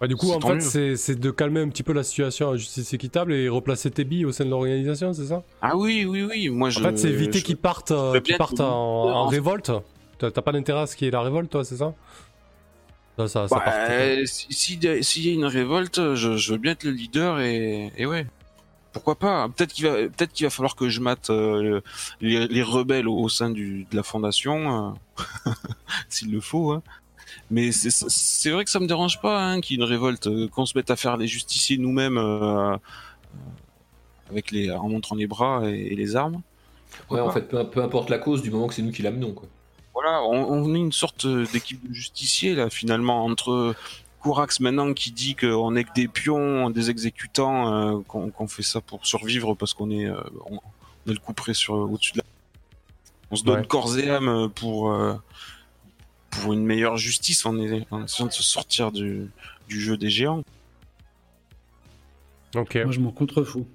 Ouais, du coup, en fait, c'est de calmer un petit peu la situation à justice équitable et replacer tes billes au sein de l'organisation, c'est ça?
Ah oui, oui, oui. Moi, je,
En fait, c'est éviter qu'ils partent,
bien
partent en, en révolte. T'as pas d'intérêt à ce qu'il y ait la révolte, toi, c'est ça? Ça, ça, ça
Bah,
part.
euh, si- si- S'il y a une révolte, je, je veux bien être le leader et, et ouais. Pourquoi pas? Peut-être qu'il va, peut-être qu'il va falloir que je mate euh, les, les rebelles au, au sein du, de la fondation, euh, s'il le faut. Hein. Mais c'est- vrai que ça me dérange pas hein, qu'il y ait une révolte, euh, qu'on se mette à faire les justiciers nous-mêmes avec les, en montrant les bras et, et les armes.
Ouais, en fait, peu, peu importe la cause, du moment que c'est nous qui l'amenons, quoi.
Voilà, on, on est une sorte d'équipe de justiciers là finalement entre Kourax maintenant qui dit qu'on est que des pions, des exécutants, euh, qu'on fait ça pour survivre parce qu'on est, euh, on, on est le coup près sur au-dessus de la. On se donne
Ouais.
corps et âme pour euh, pour une meilleure justice. On est en essayant de se sortir du, du jeu des géants.
Ok.
Moi, je m'en contrefous.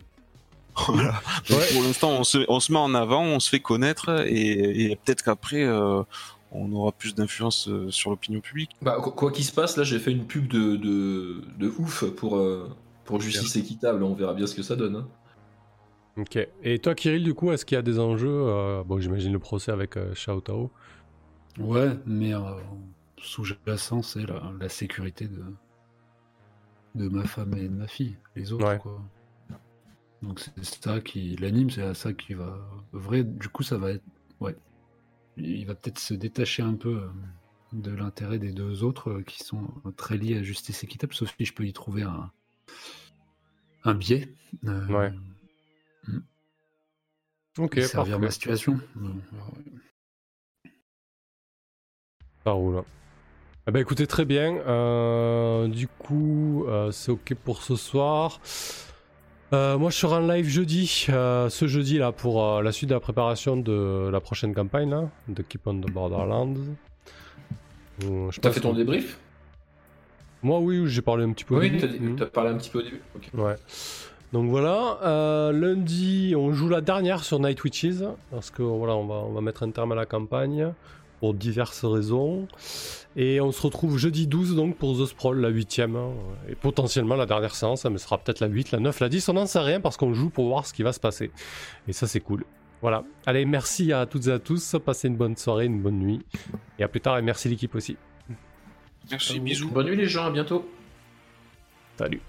Voilà. Donc,
Ouais.
Pour l'instant, on se, on se met en avant, on se fait connaître et, et peut-être qu'après, euh, on aura plus d'influence euh, sur l'opinion publique.
Bah, quoi qu'il se passe, là, j'ai fait une pub de, de, de ouf pour, euh, pour justice équitable. On verra bien ce que ça donne. hein.
Ok. Et toi, Kirill, du coup, est-ce qu'il y a des enjeux euh, Bon, j'imagine le procès avec euh, Shao Tao.
Ouais, mais euh, sous-jacent, c'est la, la sécurité de, de ma femme et de ma fille, les autres,
Ouais.
quoi. Donc c'est ça qui l'anime, c'est à ça qui va vrai. Du coup, ça va être, ouais, il va peut-être se détacher un peu euh, de l'intérêt des deux autres euh, qui sont très liés à justice équitable, sauf si je peux y trouver un un biais. euh,
Ouais. Ok,
et servir
parfait.
ma situation. Euh, ouais.
Ça roule. Eh ben, écoutez, très bien. Euh, du coup, euh, c'est ok pour ce soir. Euh, moi, je serai en live jeudi, euh, ce jeudi là, pour euh, la suite de la préparation de la prochaine campagne là, de Keep on the Borderlands. Je
T'as fait ton débrief?
Moi, oui, j'ai parlé un petit peu. au
Oui,
début.
t'as t'as parlé un petit peu au début.
Ouais. Donc voilà, lundi, on joue la dernière sur Night Witches, parce que voilà, on va, on va mettre un terme à la campagne, pour diverses raisons. Et on se retrouve jeudi 12 donc pour The Sprawl, la 8 hein, et potentiellement la dernière séance, hein, mais ce sera peut-être la 8, la 9, la 10, on n'en sait rien parce qu'on joue pour voir ce qui va se passer. Et ça c'est cool. Voilà. Allez, merci à toutes et à tous, passez une bonne soirée, une bonne nuit, et à plus tard, et merci l'équipe aussi.
Merci, bisous.
Bonne nuit les gens, à bientôt.
Salut.